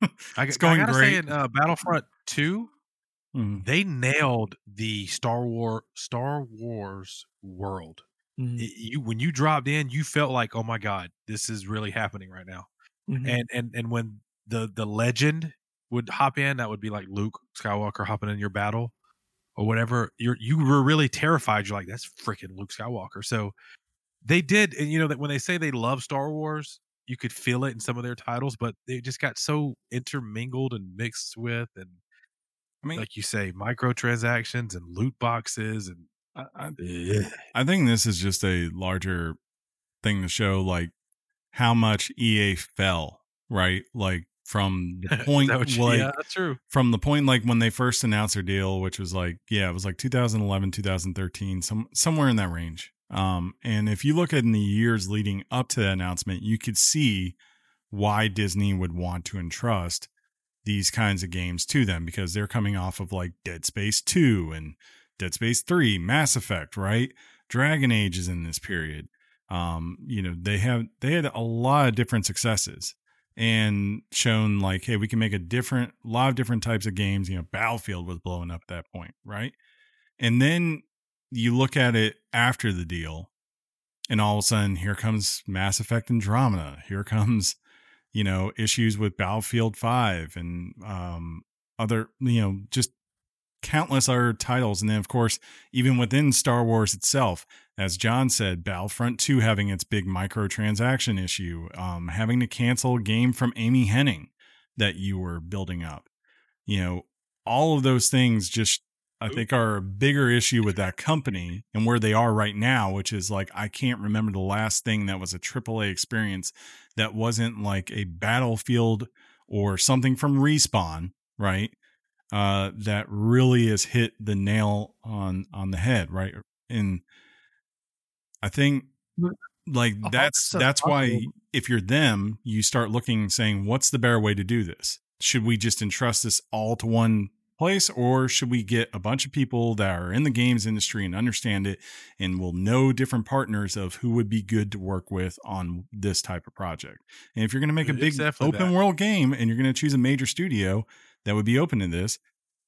<laughs> I, It's I going gotta great. say, in uh, Battlefront Two, Mhm. they nailed the Star War Star Wars world. Mhm, It- you when you dropped in, you felt like, oh my god, this is really happening right now. mhm. And and and when the the legend would hop in, that would be like Luke Skywalker hopping in your battle or whatever. You're you were really terrified. You're like, that's freaking Luke Skywalker. So they did, and you know that when they say they love Star Wars, you could feel it in some of their titles, but they just got so intermingled and mixed with, and I mean, like you say, microtransactions and loot boxes and I, I, I think this is just a larger thing to show like how much EA fell, right? Like from the <laughs> point, you- like yeah, that's true. from the point like when they first announced their deal, which was like, yeah, it was like 2011, 2013, some somewhere in that range. Um, and if you look at in the years leading up to that announcement, you could see why Disney would want to entrust these kinds of games to them because they're coming off of like Dead Space 2 and Dead Space 3, Mass Effect, right? Dragon Age is in this period. Um, you know, they have they had a lot of different successes and shown like, hey, we can make a different a lot of different types of games. You know, Battlefield was blowing up at that point, right? And then you look at it after the deal, and all of a sudden here comes Mass Effect Andromeda. Here comes, you know, issues with Battlefield 5 and um other, you know, just countless other titles. And then of course, even within Star Wars itself, as John said, Battlefront 2 having its big microtransaction issue, um, having to cancel a game from Amy Hennig that you were building up. You know, all of those things just I think are a bigger issue with that company and where they are right now, which is like I can't remember the last thing that was a AAA experience that wasn't like a battlefield or something from respawn, right? Uh, that really has hit the nail on on the head, right? And I think like that's that's why if you're them, you start looking saying, what's the better way to do this? Should we just entrust this all to one place or should we get a bunch of people that are in the games industry and understand it and will know different partners of who would be good to work with on this type of project and if you're going to make a big definitely open that. world game and you're going to choose a major studio that would be open to this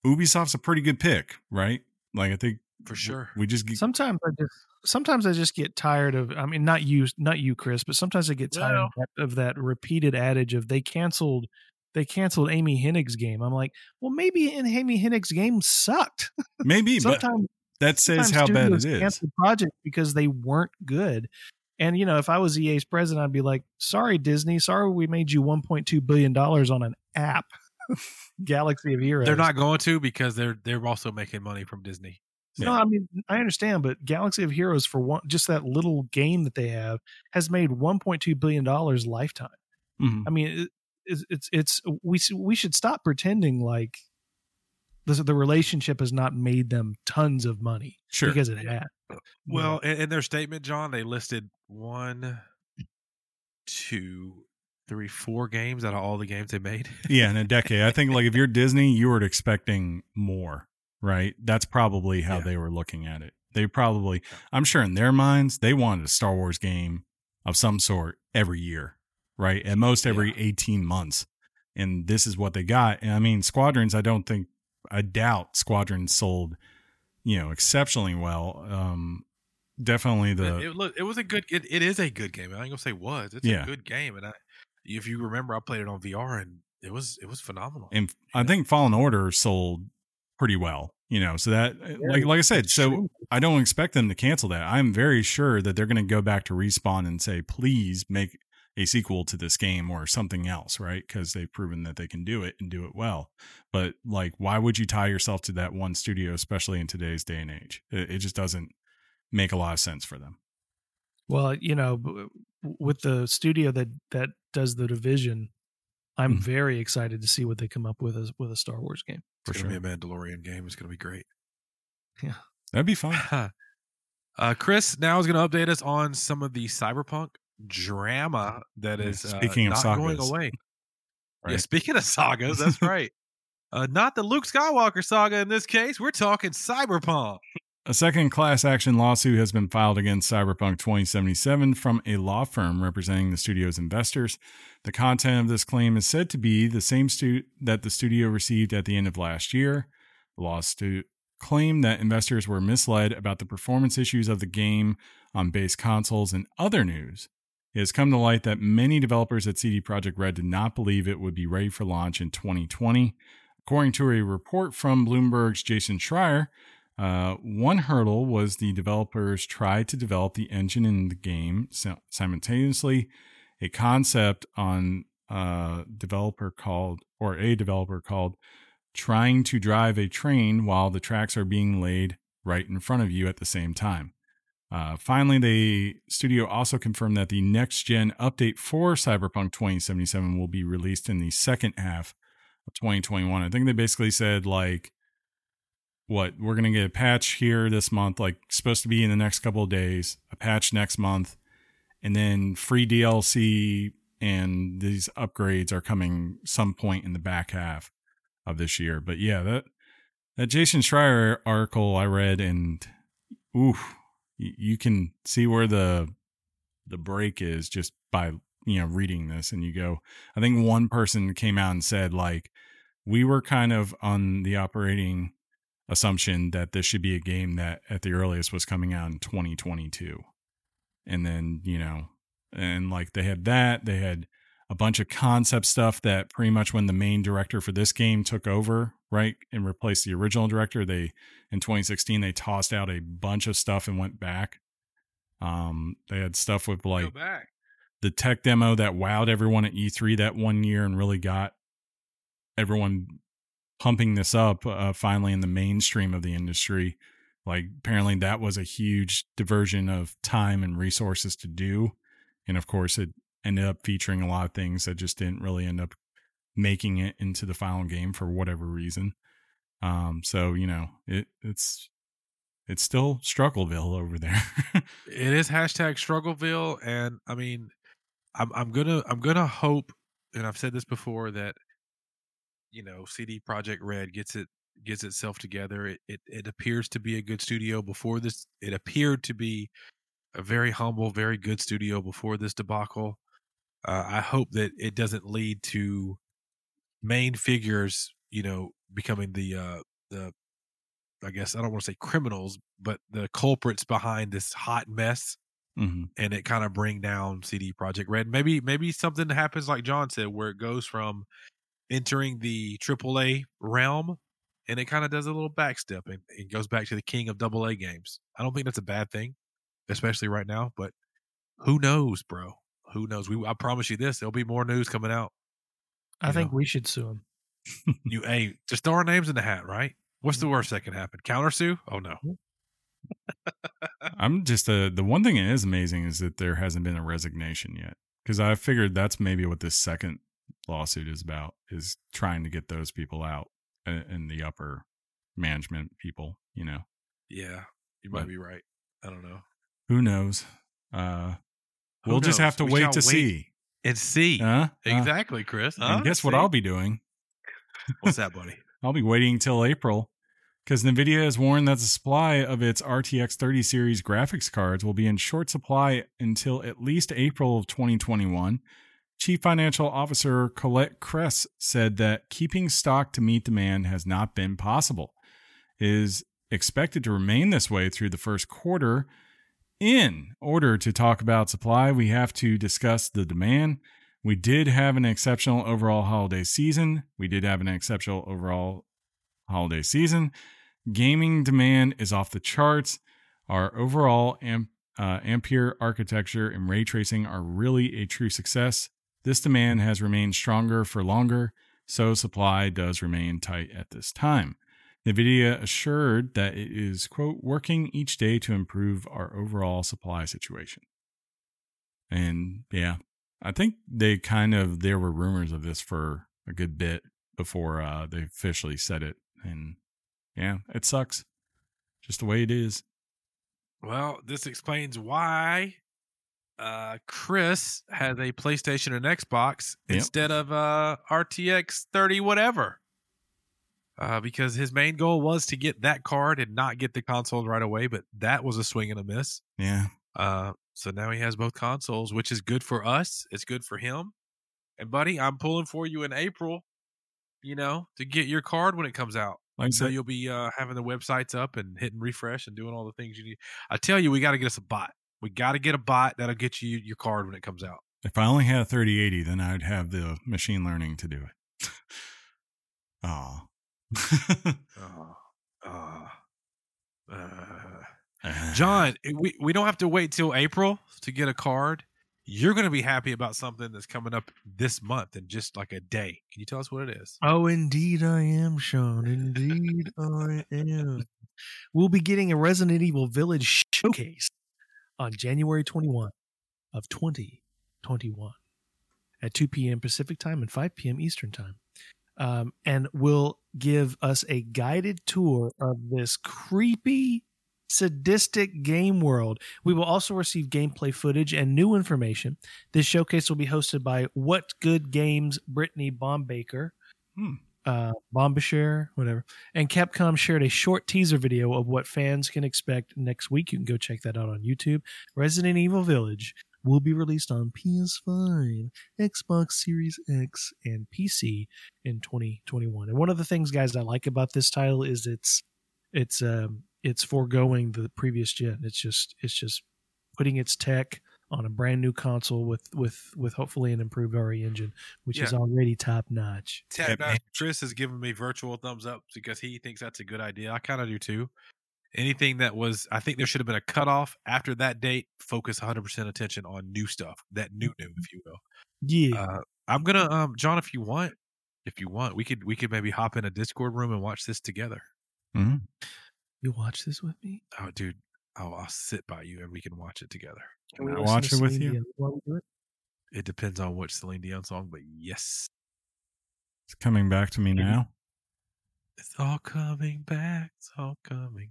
ubisoft's a pretty good pick right like i think for sure. We just get, Sometimes I just sometimes I just get tired of. I mean, not you, not you, Chris, but sometimes I get tired Well- of, that, of that repeated adage of they canceled. They canceled Amy Hennig's game. I'm like, well, maybe in Amy Hennig's game sucked. maybe, <laughs> but sometimes that says sometimes how bad it studios is. because they weren't good. And you know, if I was EA's president, I'd be like, "Sorry, Disney. Sorry, we made you 1.2 billion dollars on an app, <laughs> Galaxy of Heroes." They're not going to because they're they're also making money from Disney. No, I mean I understand, but Galaxy of Heroes for one, just that little game that they have has made 1.2 billion dollars lifetime. Mhm. I mean, it, it's it's it's we we should stop pretending like the the relationship has not made them tons of money Sure. because it has. Well, in, in their statement, John, they listed one, two, three, four games out of all the games they made. <laughs> yeah, in a decade. I think like if you're Disney, you were expecting more, right? That's probably how Yeah. they were looking at it. They probably, I'm sure in their minds, they wanted a Star Wars game of some sort every year, right? At most every 18 months. And this is what they got. And I mean, Squadrons, I don't think, I doubt Squadrons sold, you know, exceptionally well. Um, definitely the, it, it, look, it was a good. It, it is a good game. I ain't gonna say was. It's Yeah. a good game, and I, if you remember, I played it on VR, and it was it was phenomenal. and I think Fallen Order sold pretty well, you know. So that, eh, like, like I said, so I don't expect them to cancel that. I'm very sure that they're going to go back to respawn and say, please make a sequel to this game or something else, right? Because they've proven that they can do it and do it well. But like, why would you tie yourself to that one studio, especially in today's day and age? It, it just doesn't make a lot of sense for them. Well, you know, with the studio that that does the division, I'm Mhm. very excited to see what they come up with as with a Star Wars game. For it's sure, gonna be a Mandalorian game. It's gonna be great. Yeah, that'd be fun. <laughs> uh, Chris now is going to update us on some of the cyberpunk drama that is Yeah, is uh, speaking of not going sagas, away. Yeah, speaking of sagas, that's <laughs> right. Uh, not the Luke Skywalker saga in this case. We're talking cyberpunk. A second class action lawsuit has been filed against Cyberpunk 2077 from a law firm representing the studio's investors. The content of this claim is said to be the same stu- that the studio received at the end of last year. The lawsuit claimed that investors were misled about the performance issues of the game on base consoles and other news. It has come to light that many developers at CD Projekt Red did not believe it would be ready for launch in 2020. According to a report from Bloomberg's Jason Schreier, uh, one hurdle was the developers tried to develop the engine in the game simultaneously. A concept on a developer called, or a developer called, trying to drive a train while the tracks are being laid right in front of you at the same time. Uh, finally, the studio also confirmed that the next gen update for Cyberpunk 2077 will be released in the second half of 2021. I think they basically said, like, what we're going to get a patch here this month, like, supposed to be in the next couple of days, a patch next month, and then free DLC and these upgrades are coming some point in the back half of this year. But yeah, that that Jason Schreier article I read and ooh, you can see where the the break is just by you know reading this and you go I think one person came out and said like we were kind of on the operating assumption that this should be a game that at the earliest was coming out in 2022 and then you know and like they had that they had a bunch of concept stuff that pretty much when the main director for this game took over right and replaced the original director they in 2016 they tossed out a bunch of stuff and went back um they had stuff with like back. the tech demo that wowed everyone at E3 that one year and really got everyone pumping this up uh, finally in the mainstream of the industry. Like apparently that was a huge diversion of time and resources to do. And of course it ended up featuring a lot of things that just didn't really end up making it into the final game for whatever reason. Um so, you know, it it's it's still struggleville over there. <laughs> It is hashtag Struggleville, and I mean, I'm I'm gonna I'm gonna hope, and I've said this before that, you know, CD Projekt Red gets it gets itself together. It, it it appears to be a good studio before this. It appeared to be a very humble, very good studio before this debacle. Uh, I hope that it doesn't lead to main figures, you know, becoming the uh, the I guess I don't want to say criminals, but the culprits behind this hot mess, hmm and it kind of bring down CD Projekt Red. Maybe maybe something happens like John said, where it goes from entering the AAA realm, and it kind of does a little backstep and it goes back to the king of AA games. I don't think that's a bad thing, especially right now. But who knows, bro? Who knows? We I promise you this: there'll be more news coming out. I You think know. we should sue him. <laughs> You hey, just throw our names in the hat, right? What's the worst that can happen? Counter sue? Oh no. <laughs> I'm just uh, the one thing that is amazing is that there hasn't been a resignation yet because I figured that's maybe what this second lawsuit is about is trying to get those people out and, and the upper management people. You know, Yeah, you might But- be right. I don't know. who knows? Uh, Who we'll just have to We wait to see. and see. Huh? Uh, exactly, Chris. and Huh? guess what See? I'll be doing? What's that, buddy? <laughs> I'll be waiting until April because NVIDIA has warned that the supply of its RTX 30 series graphics cards will be in short supply until at least April of 2021. Chief Financial Officer Colette Kress said that keeping stock to meet demand has not been possible. It is expected to remain this way through the first quarter. In order to talk about supply, we have to discuss the demand. We did have an exceptional overall holiday season. We did have an exceptional overall holiday season. Gaming demand is off the charts. Our overall amp, uh, Ampere architecture and ray tracing are really a true success. This demand has remained stronger for longer, so supply does remain tight at this time. NVIDIA assured that it is, quote, working each day to improve our overall supply situation. And yeah, I think they kind of, there were rumors of this for a good bit before uh, they officially said it. And yeah, it sucks. Just the way it is. Well, this explains why uh, Chris has a PlayStation and Xbox Yep. instead of uh, RTX 30 whatever. Uh, because his main goal was to get that card and not get the consoles right away, but that was a swing and a miss. Yeah. Uh, so now he has both consoles, which is good for us. It's good for him. And buddy, I'm pulling for you in April. You know, to get your card when it comes out. Like So you'll be uh, having the websites up and hitting refresh and doing all the things you need. I tell you, we got to get us a bot. We got to get a bot that'll get you your card when it comes out. if I only had a 3080, then I'd have the machine learning to do it. <laughs> Aw. <laughs> Oh, oh, uh. <sighs> John, we, we don't have to wait till April to get a card. You're going to be happy about something that's coming up this month in just like a day. Can you tell us what it is? Oh, indeed I am, Sean. Indeed I am. We'll be getting a Resident Evil Village showcase on January 21 of 2021 at 2 p.m. Pacific time and 5 p.m. Eastern time. Um, and will give us a guided tour of this creepy, sadistic game world. We will also receive gameplay footage and new information. This showcase will be hosted by What Good Games Brittany Bombaker, Hmm. Uh, Bombashare, whatever. And Capcom shared a short teaser video of what fans can expect next week. You can go check that out on YouTube. Resident Evil Village will be released on PS5, Xbox Series X, and PC in 2021. And one of the things, guys, I like about this title is it's it's um it's foregoing the previous gen. It's just it's just putting its tech on a brand new console with with with hopefully an improved RE engine, which is already top notch. Tap Yeah, Notch man. Chris has given me virtual thumbs up because he thinks that's a good idea. I kind of do too. Anything that was, I think there should have been a cutoff after that date. Focus 100% attention on new stuff, that new new, if you will. Yeah, Uh, I'm gonna, um, John, if you want, if you want, we could we could maybe hop in a Discord room and watch this together. Mhm. you watch this with me? Oh, dude, I'll, I'll sit by you and we can watch it together. Can I listen watch to it with Celine you? Dion while we do it? It depends on which Celine Dion song, but yes, It's coming back to me now. it's all coming back. It's all coming.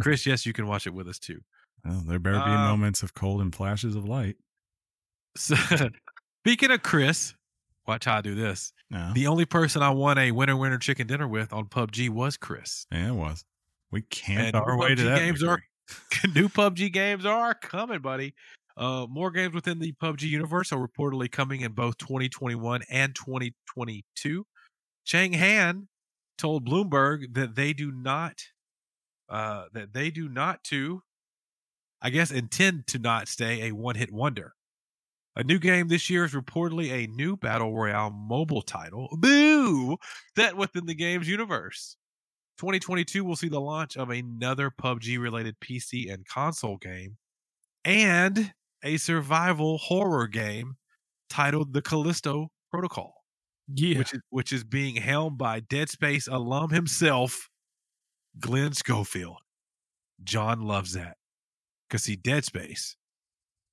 Chris, yes, you can watch it with us too. Oh, there better be Um, moments of cold and flashes of light. So, <laughs> speaking of Chris, watch how I do this. No. The only person I won a winner winner chicken dinner with on PUBG was Chris. yeah, it was. We camped And our way to PUBG that. games are victory. <laughs> new PUBG games are coming, buddy. Uh, more games within the PUBG universe are reportedly coming in both 2021 and 2022. Chang Han told Bloomberg that they do not uh, that they do not to, I guess, intend to not stay a one hit wonder. A new game this year is reportedly a new Battle Royale mobile title, boo, That within the game's universe. 2022 will see the launch of another PUBG related PC and console game and a survival horror game titled The Callisto Protocol Yeah. which is which is being helmed by Dead Space alum himself, Glenn Schofield. John loves that because see, Dead Space.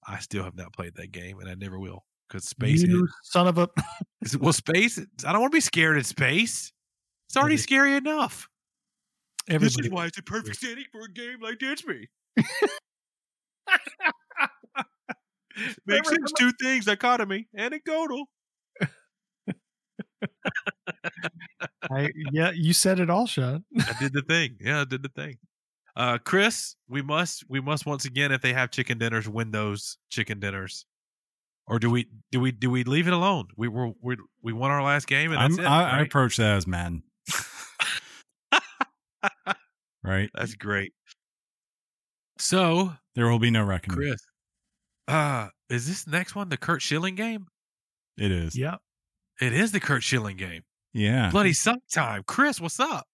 I still have not played that game, and I never will because space. you son of a. <laughs> Well, space. I don't want to be scared in space. It's already scary enough. This is why it's a perfect setting for a game like Dead Space. <laughs> Makes sense. Two things: dichotomy and a. I, yeah, you said it all, Sean. <laughs> I did the thing. Yeah, I did the thing. Uh, Chris, we must we must once again, if they have chicken dinners, win those chicken dinners. Or do we do we do we leave it alone? We were we we won our last game and I'm, that's it. I, I approach that as Madden. Right? that's great. So, There will be no reckoning. Chris, uh, is this next one the Curt Schilling game? It is. Yep. It is the Curt Schilling game. Yeah. Bloody suck time. Chris, what's up?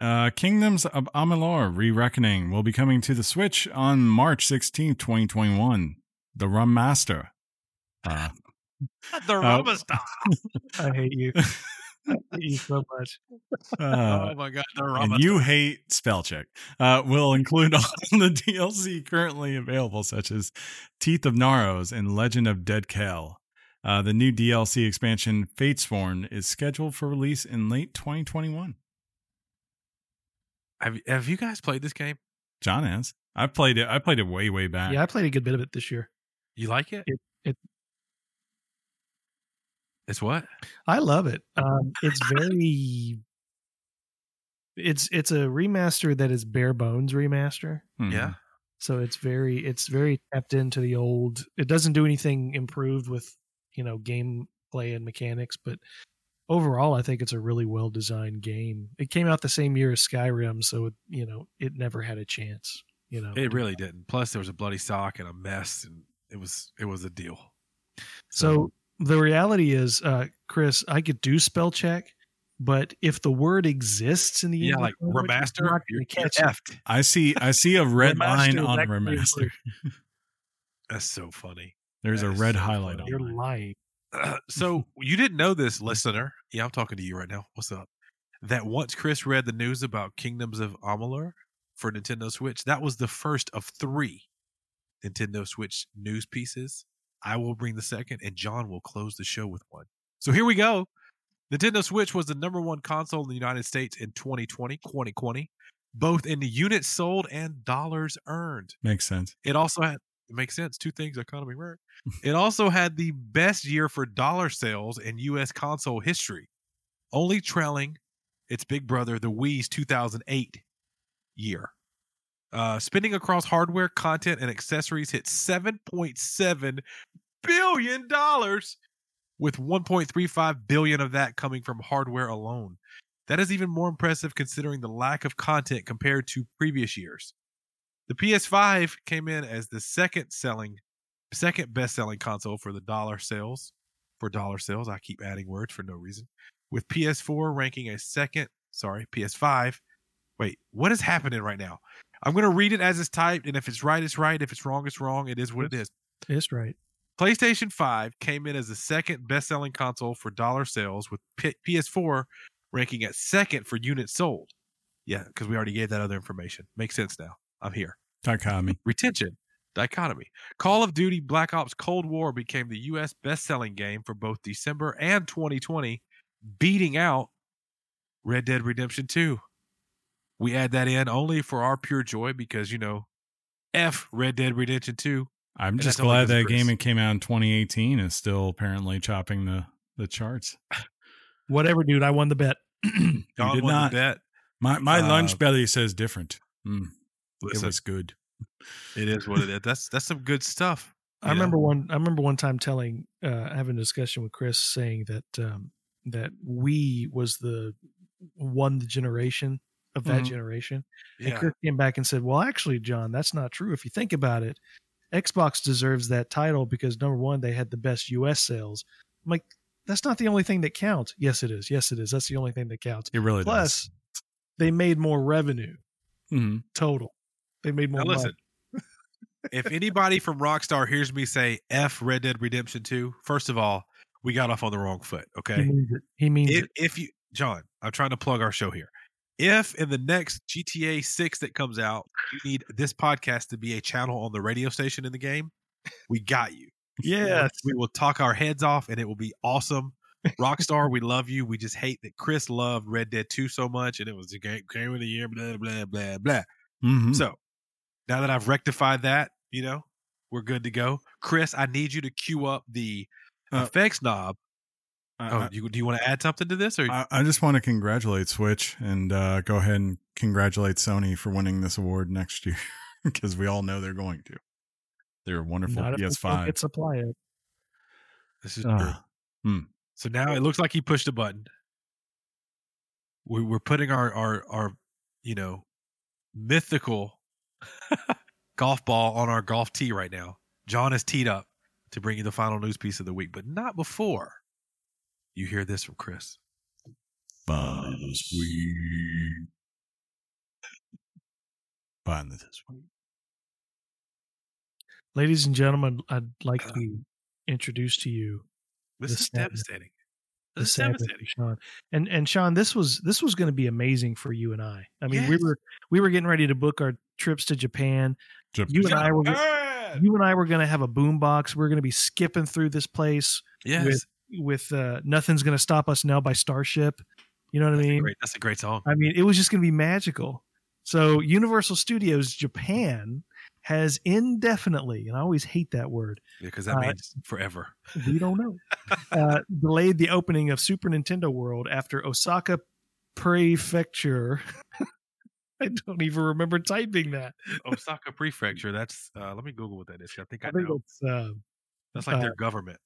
Uh, Kingdoms of Amalur Re-Reckoning will be coming to the Switch on March 16th, 2021. The Rum Master. Uh, <laughs> The Rama style. <laughs> I hate you. <laughs> I hate you so much. uh, oh my god, the Rama and you hate spell check. Uh, will include <laughs> all the DLC currently available, such as Teeth of Naros and Legend of Dead Kel. Uh, the new DLC expansion Fatesworn is scheduled for release in late 2021. Have, have you guys played this game? John has. I played it. I played it way, way back. Yeah, I played a good bit of it this year. You like it? It- it- it's what? I love it. <laughs> Um, it's very. It's it's a remaster that is bare bones remaster. Hmm. Yeah. So it's very it's very tapped into the old. It doesn't do anything improved with you know gameplay and mechanics, but overall, I think it's a really well designed game. It came out the same year as Skyrim, so it, you know it never had a chance. You know, It really didn't. Plus, there was a bloody sock and a mess, and it was it was a deal. So the reality is, uh, Chris, I could do spell check, but if the word exists in the yeah, English like language, remaster, not gonna you're, catch you're it. effed. I see. I see a red line Remaster is on actually remaster. <laughs> That's so funny. There's That a red so highlight funny. on You're it. lying. <clears throat> so you didn't know this, listener? Yeah, I'm talking to you right now. What's up? That once Chris read the news about Kingdoms of Amalur for Nintendo Switch, that was the first of three Nintendo Switch news pieces. I will bring the second, and John will close the show with one. So here we go. Nintendo Switch was the number one console in the United States in 2020, 2020, both in the units sold and dollars earned. Makes sense. It also had it makes sense. Two things economy right. it also had the best year for dollar sales in US console history, only trailing its big brother, the Wii's 2008 year. Uh, spending across hardware, content, and accessories hit 7.7 billion dollars, with 1.35 billion of that coming from hardware alone. That is even more impressive considering the lack of content compared to previous years. The PS5 came in as the second selling, second best selling console for the dollar sales. For dollar sales, I keep adding words for no reason. With PS4 ranking a second, sorry, PS5. Wait, what is happening right now? I'm going to read it as it's typed, and if it's right, it's right. If it's wrong, it's wrong. It is what it is. It's right. PlayStation 5 came in as the second best selling console for dollar sales, with P- PS4 ranking at second for units sold. Yeah, because we already gave that other information. Makes sense now. I'm here. Dichotomy. Retention. Dichotomy. Call of Duty Black Ops Cold War became the U.S. best selling game for both December and 2020, beating out Red Dead Redemption 2. We add that in only for our pure joy because, you know, F Red Dead Redemption 2. I'm And just that's only glad 'cause that of Chris. game that came out in 2018 is still apparently chopping the the charts. Whatever, dude. I won the bet. <clears throat> You John did won not. the bet. My my Uh, lunch belly says different. Mm, it was good. it is what it is. That's that's some good stuff. I you know? remember one. I remember one time telling, uh, having a discussion with Chris, saying that um, that we was the won the generation of that Mhm. generation. And Yeah. Chris came back and said, "Well, actually, John, that's not true. If you think about it, Xbox deserves that title because number one, they had the best U.S. sales. I'm like, that's not the only thing that counts. Yes, it is. Yes, it is. That's the only thing that counts. It really Plus, they made more revenue does. Mhm. total. They made more. Now money. listen, if anybody from Rockstar hears me say F Red Dead Redemption 2, first of all, we got off on the wrong foot. He Okay. means it. He means If, it. if you, John, I'm trying to plug our show here. If in the next GTA 6 that comes out, you need this podcast to be a channel on the radio station in the game, we got you. Yes. We will talk our heads off and it will be awesome. Rockstar, we love you. We just hate that Chris loved Red Dead 2 so much and it was the game, game of the year, blah, blah, blah, blah. Mhm. So now that I've rectified that, you know, we're good to go. Chris, I need you to cue up the Uh, effects knob. I- Oh, I- you, do you want to add something to this? Or I, I just want to congratulate Switch and uh, go ahead and congratulate Sony for winning this award next year <laughs> because we all know they're going to. They're a wonderful Not if they PS5. can't supply it. this is true. Ah, So now it looks like he pushed a button. We, we're putting our, our, our, you know, mythical <laughs> golf ball on our golf tee right now. John is teed up to bring you the final news piece of the week, but not before you hear this from Chris. Buzzweed. Find this week. Ladies and gentlemen, I'd like uh, to introduce to you This The is sadness. devastating. the This is sadness devastating. Sean. And and Sean, this was this was going to be amazing for you and I. I mean, we were we were getting ready to book our trips to Japan. Jap- You and I were Japan! you and I were going to have a boombox. We are going to be skipping through this place Yes. with with uh, nothing's going to stop us now by Starship. You know what I That's a mean? great, that's a great song. I mean, it was just going to be magical. So Universal Studios Japan has indefinitely, and I always hate that word. Because that uh, means forever. We don't know. <laughs> uh, delayed the opening of Super Nintendo World after Osaka Prefecture. <laughs> I don't even remember typing that. Osaka Prefecture. That's uh, let me Google what that is. I think I, I think know. it's uh, That's like uh, their government.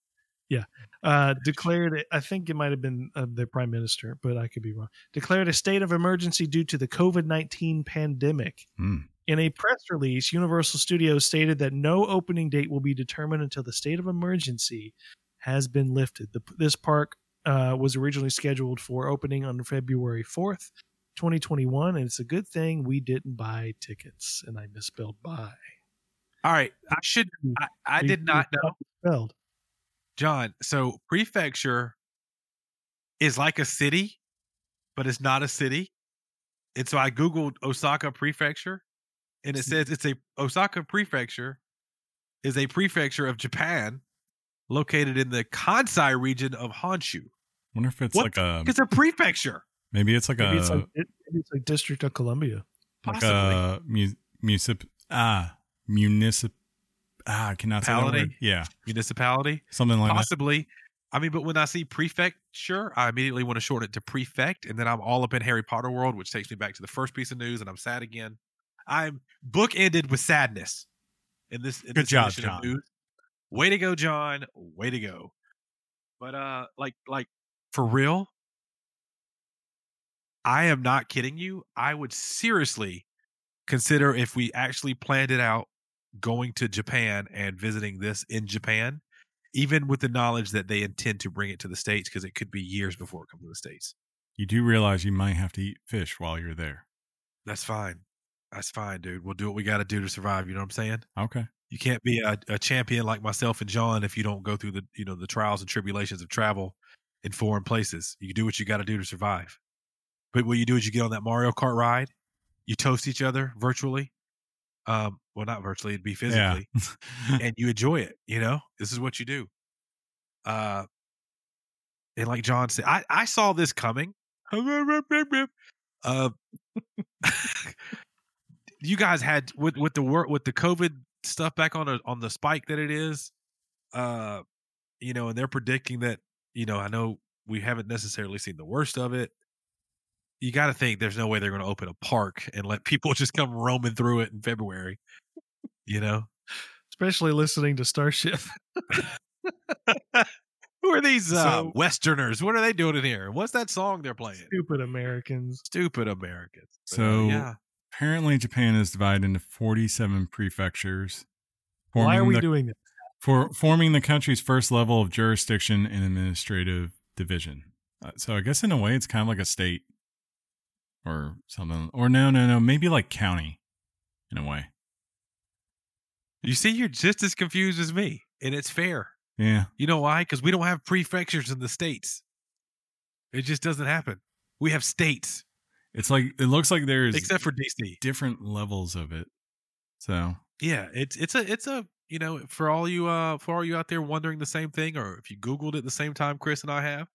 Uh, declared. I think it might have been uh, the prime minister, but I could be wrong. Declared a state of emergency due to the COVID nineteen pandemic. Hmm. In a press release, Universal Studios stated that no opening date will be determined until the state of emergency has been lifted. The, this park uh, was originally scheduled for opening on February 4th, 2021, and it's a good thing we didn't buy tickets, and I misspelled buy. All right. I should <laughs> I, I did not know. Spelled. John, so prefecture is like a city, but it's not a city. And so I Googled Osaka Prefecture and it says it's a Osaka Prefecture is a prefecture of Japan located in the Kansai region of Honshu. Wonder if it's What? like a It's a prefecture. maybe it's like Maybe a it's like maybe it's like District of Columbia. like Possibly. a mu- municip ah municip ah I cannot say that. Yeah, Municipality. something like that. Possibly. I mean, but when I see prefecture, I immediately want to shorten it to prefect, and then I'm all up in Harry Potter world, which takes me back to the first piece of news, and I'm sad again. I'm book ended with sadness in this. In Good this job, John. Way to go, John. Way to go. But uh, like, like for real, I am not kidding you. I would seriously consider if we actually planned it out, going to Japan and visiting this in Japan even with the knowledge that they intend to bring it to the states because it could be years before it comes to the states. You do realize you might have to eat fish while you're there. That's fine. That's fine, dude. We'll do what we got to do to survive. You know what I'm saying? Okay. You can't be a, a champion like myself and John if you don't go through the you know the trials and tribulations of travel in foreign places. You do what you got to do to survive. But what you do is you get on that Mario Kart ride, you toast each other virtually. Um, well, not virtually; it'd be physically. Yeah. <laughs> and you enjoy it. You know, this is what you do. Uh, and like John said, I I saw this coming. <laughs> Uh, <laughs> you guys had with with the work with the COVID stuff back on the on the spike that it is. Uh, you know, and they're predicting that. You know, I know we haven't necessarily seen the worst of it. You got to think there's no way they're going to open a park and let people <laughs> just come roaming through it in February. You know, Especially listening to Starship. <laughs> Who are these these uh, So- Westerners? What are they doing in here? What's that song they're playing? Stupid Americans. Stupid Americans. But, uh, So- yeah, Apparently, Japan is divided into 47 prefectures. Why are we the- doing this? for forming the country's first level of jurisdiction and administrative division. Uh, so I guess in a way it's kind of like a state or something. Or no, no, no, maybe like county in a way. you see, you're just as confused as me, and it's fair. Yeah. You know why? Because we don't have prefectures in the states. It just doesn't happen. We have states, It's like it looks like there's except for DC. different levels of it. So Yeah, it's it's a it's a you know for all you uh for all you out there wondering the same thing, or if you Googled it the same time Chris and I have,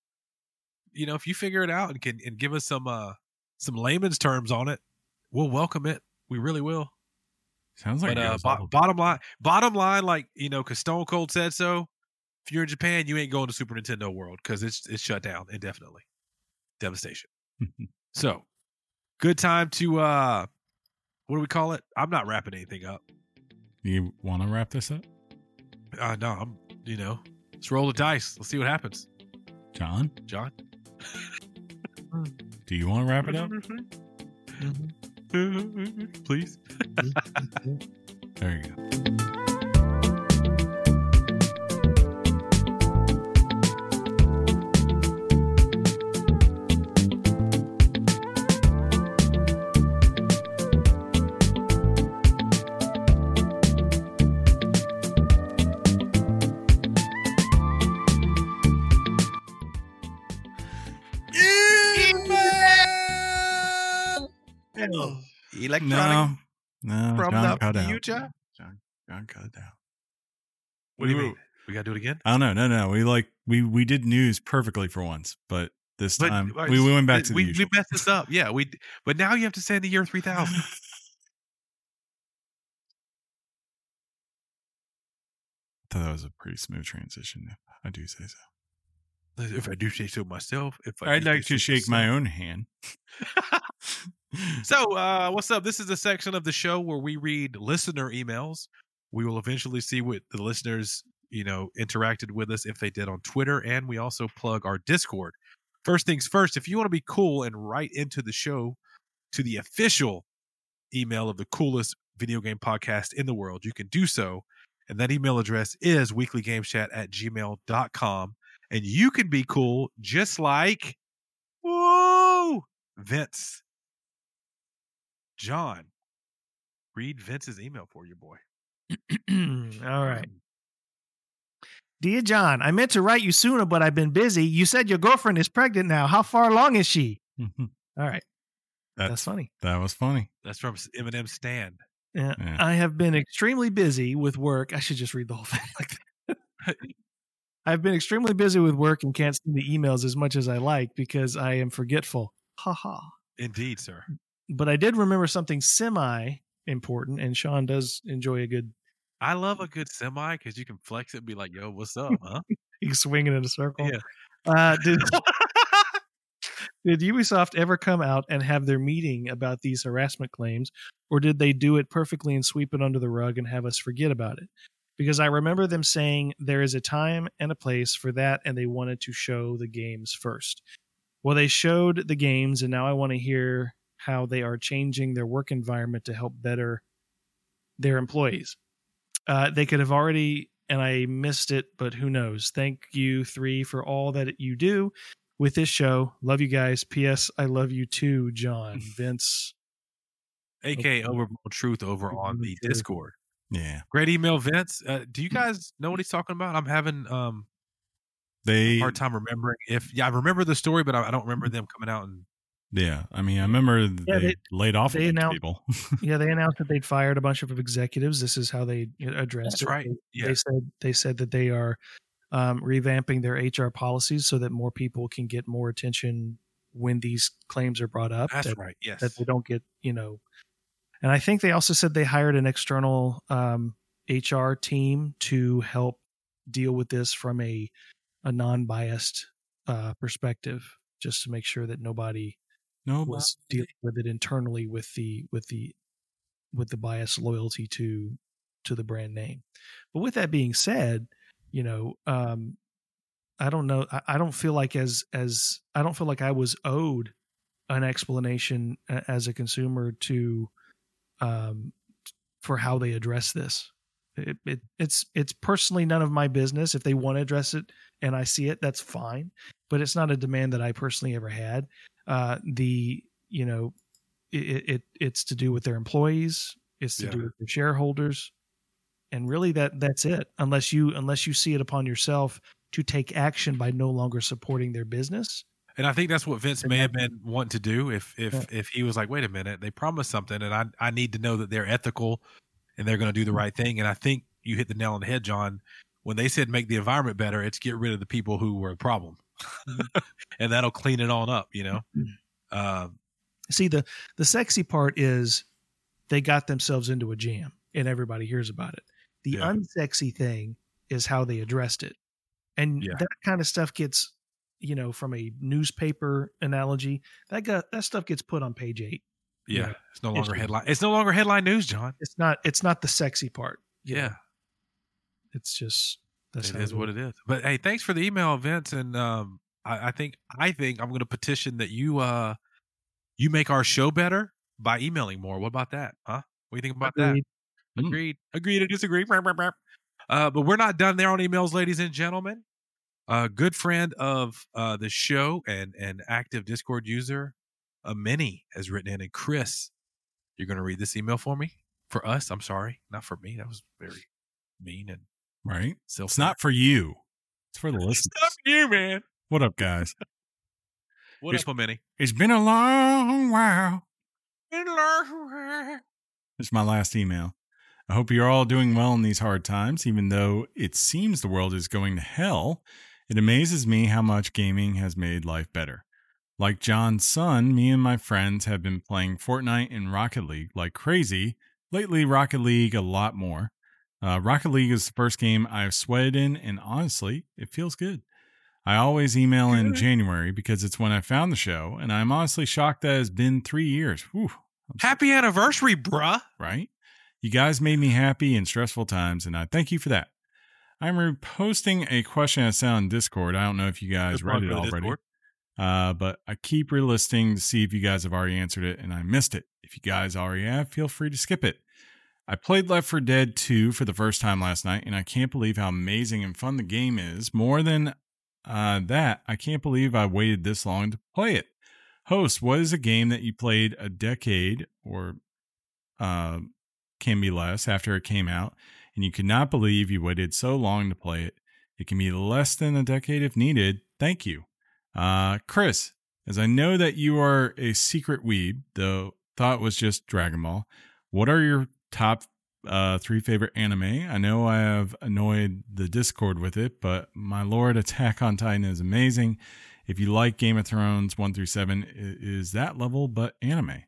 you know, if you figure it out and can and give us some uh some layman's terms on it, we'll welcome it. We really will. sounds like but uh, bo- bottom line, bottom line, like you know, because Stone Cold said so. If you're in Japan, you ain't going to Super Nintendo World because it's it's shut down indefinitely. Devastation. <laughs> so, good time to uh, what do we call it? I'm not wrapping anything up. you want to wrap this up, Uh, no, I'm you know, let's roll the dice. Let's see what happens. John? John, Do you want to wrap it up? Mm-hmm. Mm-hmm. <laughs> please. Mm-hmm. <laughs> There you go. Electronic No, no, from John the cut out. John, John cut it out. What do you We- mean? We gotta do it again. I don't know. No, no. We like we we did news perfectly for once, but this But time we, we went back to the we, usual. we messed this up. Yeah, we. But now you have to say in the year three thousand. I <laughs> thought that was a pretty smooth transition. If I do say so. if I do say so myself. If I I'd like to so shake my own hand. <laughs> <laughs> So, uh, what's up? This is the section of the show where we read listener emails. We will eventually see what the listeners, you know, interacted with us if they did on Twitter, and we also plug our Discord. First things first, if you want to be cool and write into the show to the official email of the coolest video game podcast in the world, you can do so. And that email address is weeklygameschat at gmail.com. And you can be cool just like, whoa, Vince. John, read Vince's email for you, boy. <clears throat> All right. Mm. Dear John, I meant to write you sooner, but I've been busy. You said your girlfriend is pregnant now. How far along is she? <laughs> All right. That- That's funny. that was funny. That's from Eminem Stand. Yeah. Yeah. I have been extremely busy with work. I should just read the whole <laughs> thing like that. <laughs> I've been extremely busy with work and can't send the emails as much as I like because I am forgetful. Ha ha. Indeed, sir. But I did remember something semi important, and Sean does enjoy a good I love a good semi because you can flex it and be like, yo, what's up, huh? <laughs> you can swing it in a circle. Yeah. Uh, did <laughs> did Ubisoft ever come out and have their meeting about these harassment claims, or did they do it perfectly and sweep it under the rug and have us forget about it? Because I remember them saying there is a time and a place for that, and they wanted to show the games first. Well, they showed the games, and now I want to hear how they are changing their work environment to help better their employees. Uh, they could have already, and I missed it, but who knows? Thank you, three, for all that you do with this show. Love you guys. P.S. I love you too, John. <laughs> Vince. AK Overblown Truth over on the Discord. Yeah. Great email, Vince. Uh, do you guys know what he's talking about? I'm having um They a hard time remembering if yeah, I remember the story, but I, I don't remember them coming out and yeah. I mean, I remember Yeah, they, they- laid off they a bunch of announced- people. <laughs> Yeah, they announced that they'd fired a bunch of executives. This is how they addressed That's it. right. They, Yeah. they said they said that they are um, revamping their HR policies so that more people can get more attention when these claims are brought up. that's that- right. Yes. that they don't get, you know. And I think they also said they hired an external um, HR team to help deal with this from a a non biased uh, perspective, just to make sure that nobody No, was dealing with it internally with the with the with the bias loyalty to to the brand name. But with that being said, you know, um, I don't know. I, I don't feel like as as I don't feel like I was owed an explanation as a consumer to um for how they address this. It, it it's it's personally none of my business. If they want to address it and I see it, that's fine. But it's not a demand that I personally ever had. Uh, the you know, it, it it's to do with their employees. It's to Yeah. do with their shareholders, and really that that's it. Unless you unless you see it upon yourself to take action by no longer supporting their business. And I think that's what Vince may have been wanting to do if if Yeah. if he was like, wait a minute, they promised something, and I I need to know that they're ethical and they're going to do the Mm-hmm. right thing. And I think you hit the nail on the head, John. When they said make the environment better, it's get rid of the people who were a problem. <laughs> and that'll clean it all up. You know, Mm. um, See the the sexy part is they got themselves into a jam and everybody hears about it. The Yeah. unsexy thing is how they addressed it. And Yeah. that kind of stuff gets, you know, from a newspaper analogy, that got that stuff gets put on page 8. yeah, Yeah. it's no longer Issue. headline. It's no longer headline news, John. It's not it's not the sexy part. you know. Yeah, It's just that's it what it is. But hey, thanks for the email, Vince. And um, I, I think I think I'm going to petition that you uh you make our show better by emailing more. What about that? Huh? What do you think about that? Agreed. Mm. Agreed. Agreed to disagree. Uh, but we're not done there on emails, ladies and gentlemen. A good friend of uh, the show and an active Discord user, Ameni, has written in. And Chris, you're going to read this email for me? For us? I'm sorry. Not for me. That was very mean and Right? So It's not for you. It's for the It's listeners. not for you, man. What up, guys? What It's- up, Ameni? It's been a long while. It's It's my last email. I hope you're all doing well in these hard times, even though it seems the world is going to hell. It amazes me how much gaming has made life better. Like John's son, me and my friends have been playing Fortnite and Rocket League like crazy. Lately, Rocket League a lot more. Uh, Rocket League is the first game I've sweated in, and honestly, it feels good. I always email in January because it's when I found the show, and I'm honestly shocked that it's been three years. Whew, Happy anniversary, bruh. right? You guys made me happy in stressful times, and I thank you for that. I'm reposting a question I saw on Discord. I don't know if you guys read it already, uh, but I keep relisting to see if you guys have already answered it, and I missed it. If you guys already have, feel free to skip it. I played Left 4 Dead 2 for the first time last night, and I can't believe how amazing and fun the game is. More than uh, that, I can't believe I waited this long to play it. Host, what is a game that you played a decade or uh, can be less after it came out, and you could not believe you waited so long to play it? It can be less than a decade if needed. Thank you. Uh, Chris, as I know that you are a secret weeb, though thought was just Dragon Ball, what are your top uh, three favorite anime? I know I have annoyed the Discord with it, but my lord, Attack on Titan is amazing. If you like Game of Thrones 1 through 7, i- is that level, but anime.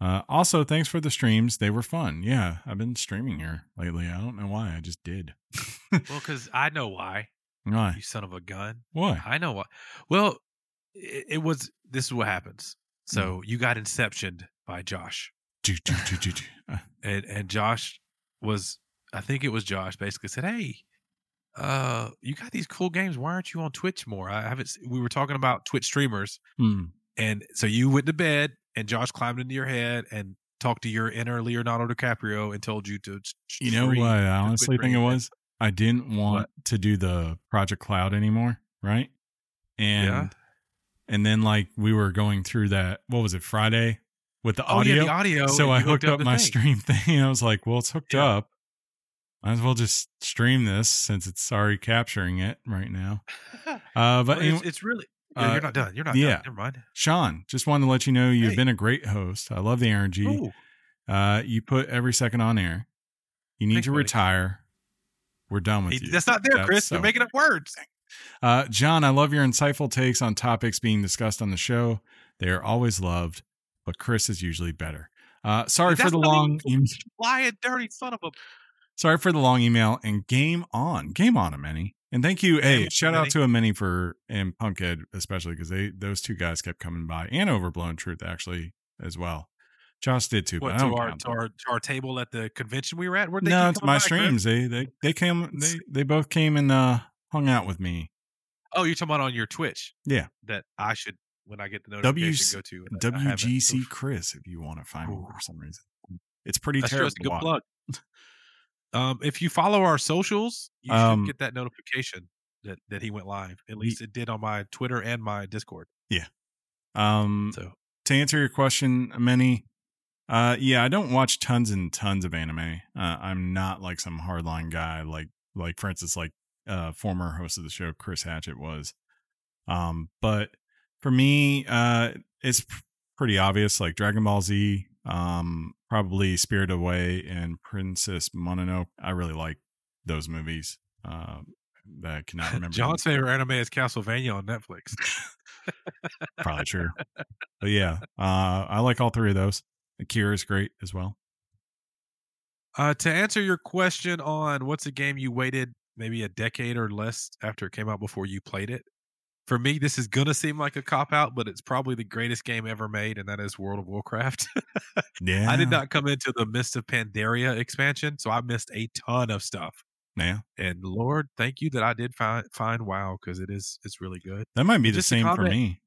Uh, also, thanks for the streams. They were fun. Yeah, I've been streaming here lately. I don't know why. I just did. <laughs> Well, because I know why. Why? You son of a gun. Why? I know why. Well, it, it was. This is what happens. So Hmm. you got inceptioned by Josh, Choo, choo, choo. Uh, and and Josh was. I think it was Josh. Basically said, "Hey, uh, you got these cool games. Why aren't you on Twitch more? I haven't. We were talking about Twitch streamers, hmm. and so you went to bed, and Josh climbed into your head and talked to your inner Leonardo DiCaprio and told you to. You know what I honestly think it was? I didn't want to do the Project Cloud anymore, right? And Yeah. and then like we were going through that, what was it, Friday with the Oh audio? yeah, the audio. so I hooked up the my thing. stream <laughs> thing. I was like, well, it's hooked Yeah. up. Might as well just stream this since it's already capturing it right now. <laughs> Uh, but Well, it's, it's really. Yeah, uh, you're not done. You're not yeah. done. Never mind. Sean, just wanted to let you know you've Hey. been a great host. I love the energy. Uh, you put every second on air. You need Thanks, to buddy. retire. We're done with He- you. That's not there, That's Chris. so- You're making up words. Uh, John, I love your insightful takes on topics being discussed on the show. They are always loved, but Chris is usually better. Uh, sorry for the long. even- <laughs> em- Lying, dirty son of a. sorry for the long email and game on, game on, Ameni. And thank you. Hey, shout out to Ameni for and Punkhead especially because they those two guys kept coming by and Overblown Truth actually as well. Josh did too, but What I to our, to our to our table at the convention we were at? Where'd they no, it's my streams. They they they came they they both came and uh hung out with me. Oh, you're talking about on your Twitch? Yeah. That I should when I get the W- notification go to and I- I haven't. WGC. <laughs> Chris, if you want to find me for some reason. It's pretty That's terrible. just a good plug. um, if you follow our socials, you Um, should get that notification that that he went live. At least it did on my Twitter and my Discord. Yeah. Um, So to answer your question, many, uh, yeah, I don't watch tons and tons of anime. Uh, I'm not like some hardline guy, like like for instance, like uh, former host of the show Chris Hatchett was. Um, but for me, uh, it's pretty obvious. Like Dragon Ball Z, um, probably Spirit Away and Princess Mononoke. I really like those movies. That I cannot <laughs> remember. John's favorite anime is Castlevania on Netflix. probably true. <laughs> But yeah, uh, I like all three of those. Akira is great as well. Uh, to answer your question on what's a game you waited maybe a decade or less after it came out before you played it, for me, this is gonna seem like a cop out, but it's probably the greatest game ever made, and that is World of Warcraft. Yeah, <laughs> I did not come into the Mist of Pandaria expansion, so I missed a ton of stuff. Yeah, And Lord, thank you that I did find find WoW because it is it's really good. that might be the same for me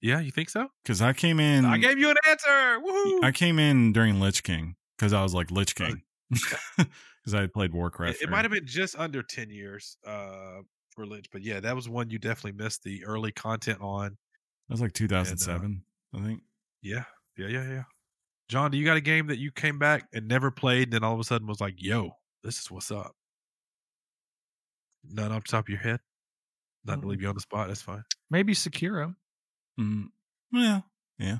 Yeah, you think so? because I came in. I gave you an answer. Woohoo! I came in during Lich King because I was like Lich King because <laughs> I had played Warcraft. it, it might have been just under 10 years uh for Lynch, but yeah, that was one you definitely missed the early content on. That was like 2007, I think. Yeah, yeah, yeah, yeah. John, do you got a game that you came back and never played, and then all of a sudden was like, "Yo, this is what's up"? None off the top of your head. Not to leave you on the spot. That's fine. Maybe Sekiro. Mm, yeah, yeah.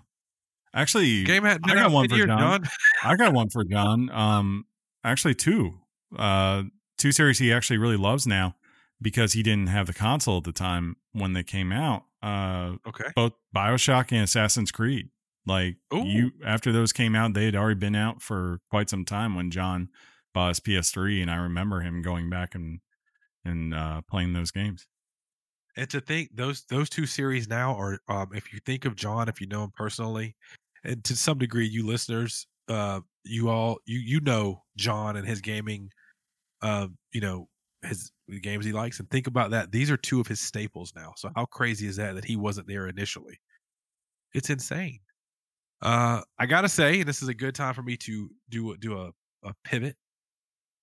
Actually, Game hadn't I got one for John. John. I got one for John. Um, actually, two. Uh, two series he actually really loves now because he didn't have the console at the time when they came out. Uh, Okay. both Bioshock and Assassin's Creed. Like Ooh. you, after those came out, they had already been out for quite some time when John bought his PS3, and I remember him going back and and uh, playing those games. And to think those those two series now are, um, if you think of John, if you know him personally, and to some degree, you listeners, uh, you all you you know John and his gaming, uh, you know his games he likes, and think about that. These are two of his staples now. So how crazy is that that he wasn't there initially? It's insane. Uh, I gotta say, and this is a good time for me to do a- do a, a pivot.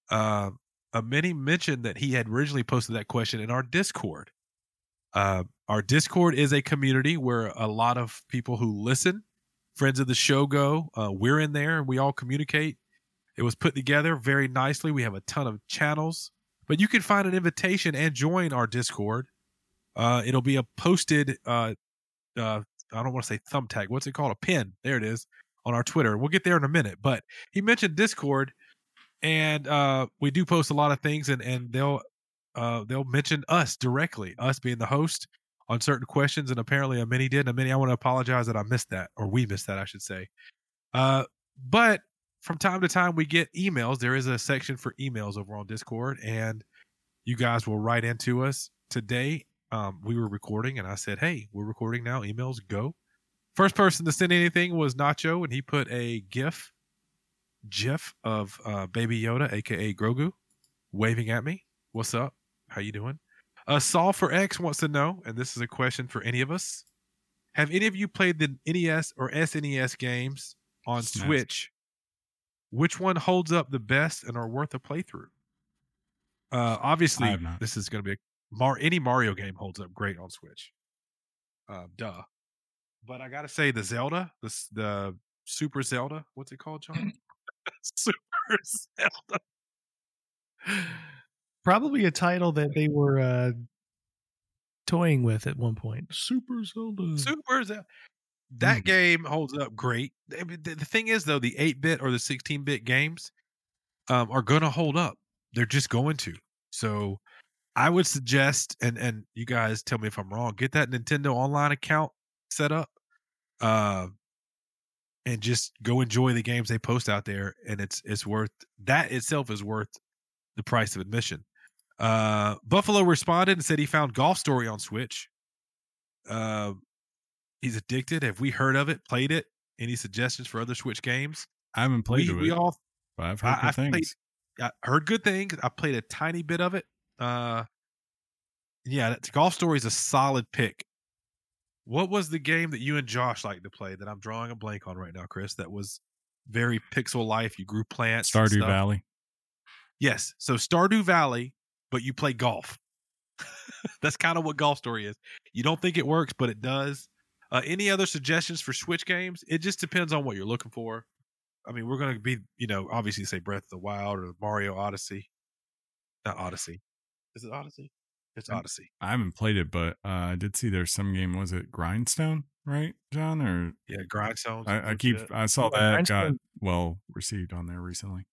Uh, Ameni mentioned that he had originally posted that question in our Discord. Uh, our Discord is a community where a lot of people who listen, friends of the show, go. Uh, we're in there and we all communicate. It was put together very nicely. We have a ton of channels, but you can find an invitation and join our Discord. Uh, it'll be a posted. Uh, uh, I don't want to say thumbtack. What's it called? A pin. There it is on our Twitter. We'll get there in a minute. But he mentioned Discord, and uh, we do post a lot of things, and and they'll uh, they'll mention us directly, us being the host on certain questions, and apparently Ameni did. Ameni, I want to apologize that I missed that, or we missed that, I should say. Uh, but from time to time, we get emails. There is a section for emails over on Discord, and you guys will write into us today. Um, we were recording, and I said, "Hey, we're recording now. Emails go." First person to send anything was Nacho, and he put a GIF, GIF of uh, Baby Yoda, aka Grogu, waving at me. What's up? How you doing? Uh, Saul for X wants to know, and this is a question for any of us. Have any of you played the NES or SNES games on SNES. Switch? Which one holds up the best and are worth a playthrough? Uh, obviously, I have not. this is going to be a Mar- any Mario game holds up great on Switch. Uh, duh. But I gotta say, the Zelda, the the Super Zelda, what's it called, John? <laughs> <laughs> Super Zelda. Probably a title that they were uh, toying with at one point. Super Zelda. Super Zelda. That Mm. game holds up great. The thing is, though, the 8 bit or the 16 bit games um, are going to hold up. They're just going to. So I would suggest, and and you guys tell me if I'm wrong, get that Nintendo Online account set up, uh, and just go enjoy the games they post out there. And it's it's worth that itself is worth the price of admission. Uh, Buffalo responded and said he found Golf Story on Switch. Uh, he's addicted. Have we heard of it? Played it? Any suggestions for other Switch games? I haven't played we, with we all I've heard I- good I've played- things. I heard good things. I played a tiny bit of it. Uh, yeah, Golf Story is a solid pick. What was the game that you and Josh like to play that I'm drawing a blank on right now, Chris? That was very pixel life. You grew plants. Stardew. Valley. Yes. So Stardew Valley, but you play golf. <laughs> That's kind of what Golf Story is. You don't think it works, but it does. Uh, any other suggestions for Switch games? It just depends on what you're looking for. I mean, we're going to be, you know, obviously say Breath of the Wild or Mario Odyssey. Not Odyssey. Is it Odyssey? It's Odyssey. I haven't played it, but uh, I did see there's some game. Was it Grindstone? Right, John? Or Yeah, Grindstones. I, I keep legit. I saw Yeah, that got well received on there recently.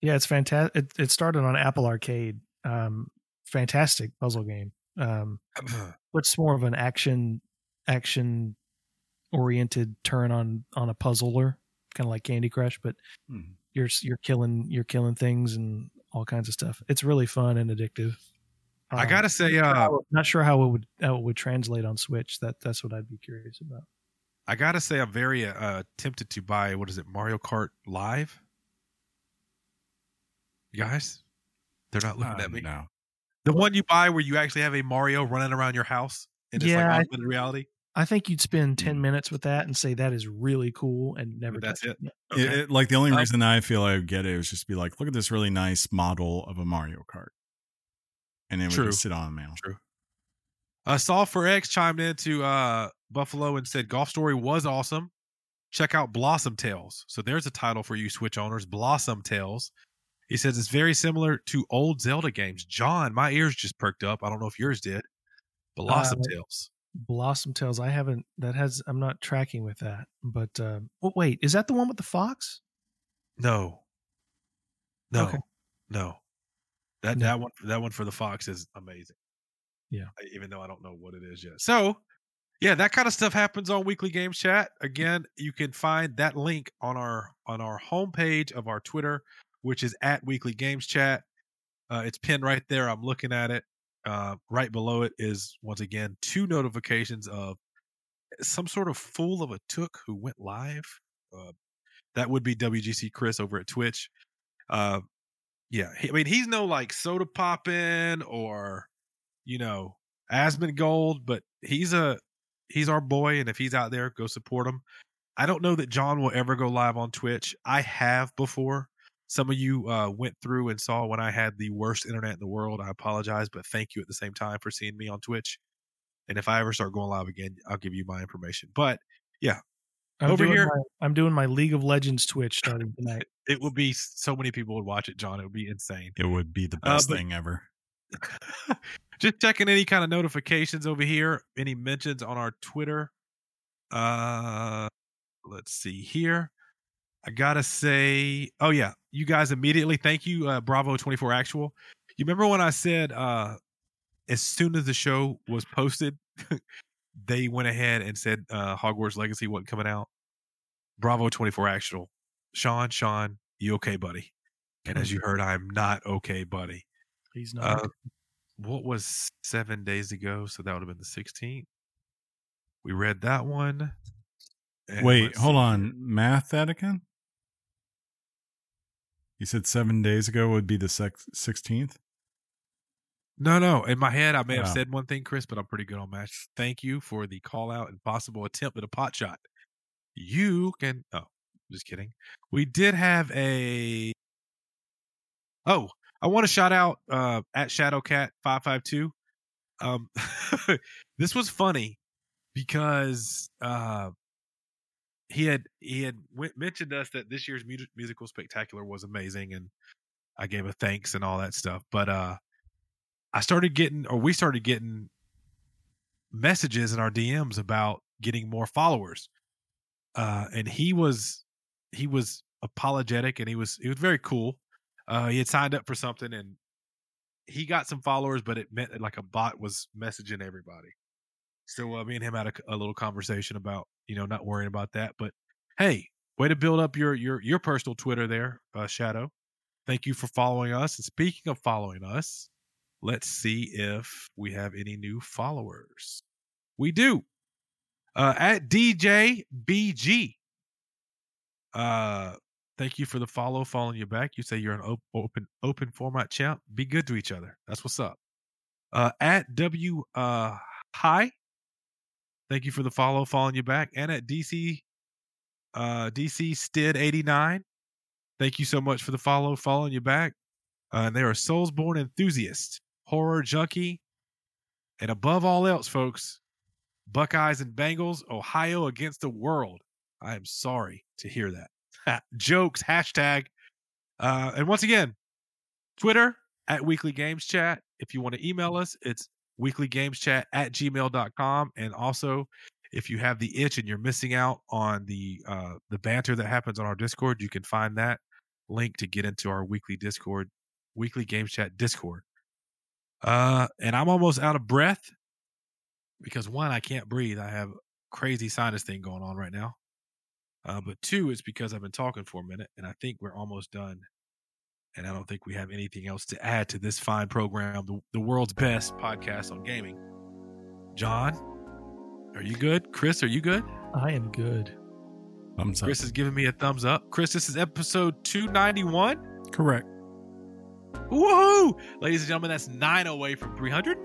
Yeah, it's fantastic. It, it started on Apple Arcade. Um, fantastic puzzle game. Um, <clears throat> what's more of an action action oriented turn on on a puzzler, kind of like Candy Crush, but Mhm. you're you're killing you're killing things and all kinds of stuff. It's really fun and addictive. I Um, gotta say, not sure uh, how- not sure how it would how it would translate on Switch. That that's what I'd be curious about. I gotta say, I'm very uh, tempted to buy what is it, Mario Kart Live? You guys, they're not looking Uh, at me. now. The one you buy where you actually have a Mario running around your house and it's Yeah, I- like augmented reality. I think you'd spend ten Mm. minutes with that and say that is really cool and never. That's it? Yeah. It- Okay. it- like the only reason I feel I would get it was just be like, look at this really nice model of a Mario Kart, and it would True. just sit on a mail. True. Uh, Saul for X chimed into uh, Buffalo and said Golf Story was awesome. Check out Blossom Tales. So there's a title for you Switch owners, Blossom Tales. He says it's very similar to old Zelda games. John, my ears just perked up. I don't know if yours did. Blossom Uh, Tales. Blossom Tales. I haven't. That has. I'm not tracking with that. But um, oh wait, is that the one with the fox? No. No. Okay. No. That No. that one that one for the Fox is amazing. Yeah. Even though I don't know what it is yet. So yeah, that kind of stuff happens on Weekly Games Chat. Again, you can find that link on our on our homepage of our Twitter, which is at Weekly Games Chat. Uh, it's pinned right there. I'm looking at it. Uh, right below it is once again two notifications of some sort of fool of a took who went live. Uh, that would be WGC Chris over at Twitch. Uh, yeah, I mean he's no like Sodapoppin or you know Asmongold, but he's a he's our boy, and if he's out there, go support him. I don't know that John will ever go live on Twitch. I have before. Some of you uh, went through and saw when I had the worst internet in the world. I apologize, but thank you at the same time for seeing me on Twitch. And if I ever start going live again, I'll give you my information. But I'm Over here- my- I'm doing my League of Legends Twitch starting tonight. <laughs> it would be so many people would watch it, John. It would be insane. It would be the Uh, best but- thing ever. <laughs> just checking any kind of notifications over here any mentions on our twitter uh let's see here i gotta say oh yeah you guys immediately thank you uh bravo 24 actual you remember when i said uh as soon as the show was posted <laughs> they went ahead and said uh hogwarts legacy wasn't coming out bravo 24 actual sean sean you okay buddy and as you heard i'm not okay buddy He's not. uh, what was seven days ago? So that would have been the 16th. We read that one. Wait, hold on. Math that again? You said seven days ago would be the sixteenth. No, no. In my head, I may have Wow. said one thing, Chris, but I'm pretty good on math. Thank you for the call out and possible attempt at a pot shot. You can. Oh, just kidding. We did have a. Oh, I want to shout out uh, at Shadowcat552. Um, <laughs> this was funny because uh, he had he had mentioned us that this year's mu- musical spectacular was amazing, and I gave a thanks and all that stuff. But uh, I started getting, or we started getting messages in our DMs about getting more followers. Uh, and he was, he was apologetic and he was, he was very cool. Uh, he had signed up for something and he got some followers, but it meant like a bot was messaging everybody. So uh, me and him had a, a little conversation about, you know, not worrying about that. But hey, way to build up your your your personal Twitter there, uh, Shadow. Thank you for following us. And speaking of following us, let's see if we have any new followers. We do. Uh, at DJ BG. Uh, thank you for the follow. Following you back. You say you're an op- open open format champ. Be good to each other. That's what's up. Uh, at W uh, Hi. Thank you for the follow, following you back. And at DC uh, DC Stid 89. Thank you so much for the follow, following you back. Uh, and they are Soulsborne enthusiast, horror junkie, and above all else, folks, Buckeyes and Bengals, Ohio against the world. I am sorry to hear that. Jokes, hashtag. Uh, and once again, Twitter at Weekly Games Chat. If you want to email us, it's weeklygameschat at gmail.com. And also, if you have the itch and you're missing out on the uh, the banter that happens on our Discord, you can find that link to get into our weekly Discord, weekly Games Chat Discord. Uh, and I'm almost out of breath because one, I can't breathe. I have crazy sinus thing going on right now. Uh, but two, it's because I've been talking for a minute, and I think we're almost done. And I don't think we have anything else to add to this fine program, the, the world's best podcast on gaming. John, are you good? Chris, are you good? I am good. Thumbs up. Chris is giving me a thumbs up. Chris, this is episode 291. Correct. Woohoo! Ladies and gentlemen, that's nine away from 300.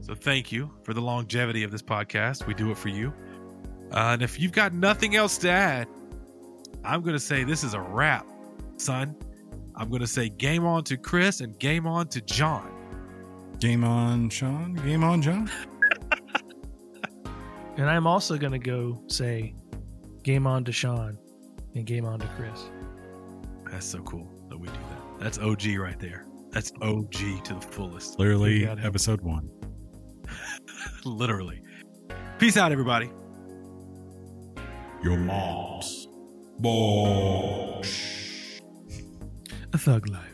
So thank you for the longevity of this podcast. We do it for you. Uh, and if you've got nothing else to add, I'm going to say this is a wrap, son. I'm going to say game on to Chris and game on to John. Game on, Sean. Game on, John. <laughs> And I'm also going to go say game on to Sean and game on to Chris. That's so cool that we do that. That's OG right there. That's OG to the fullest. Clearly, You got it. episode one. <laughs> Literally. Peace out, everybody. Your mom's. Bosh. Thug life.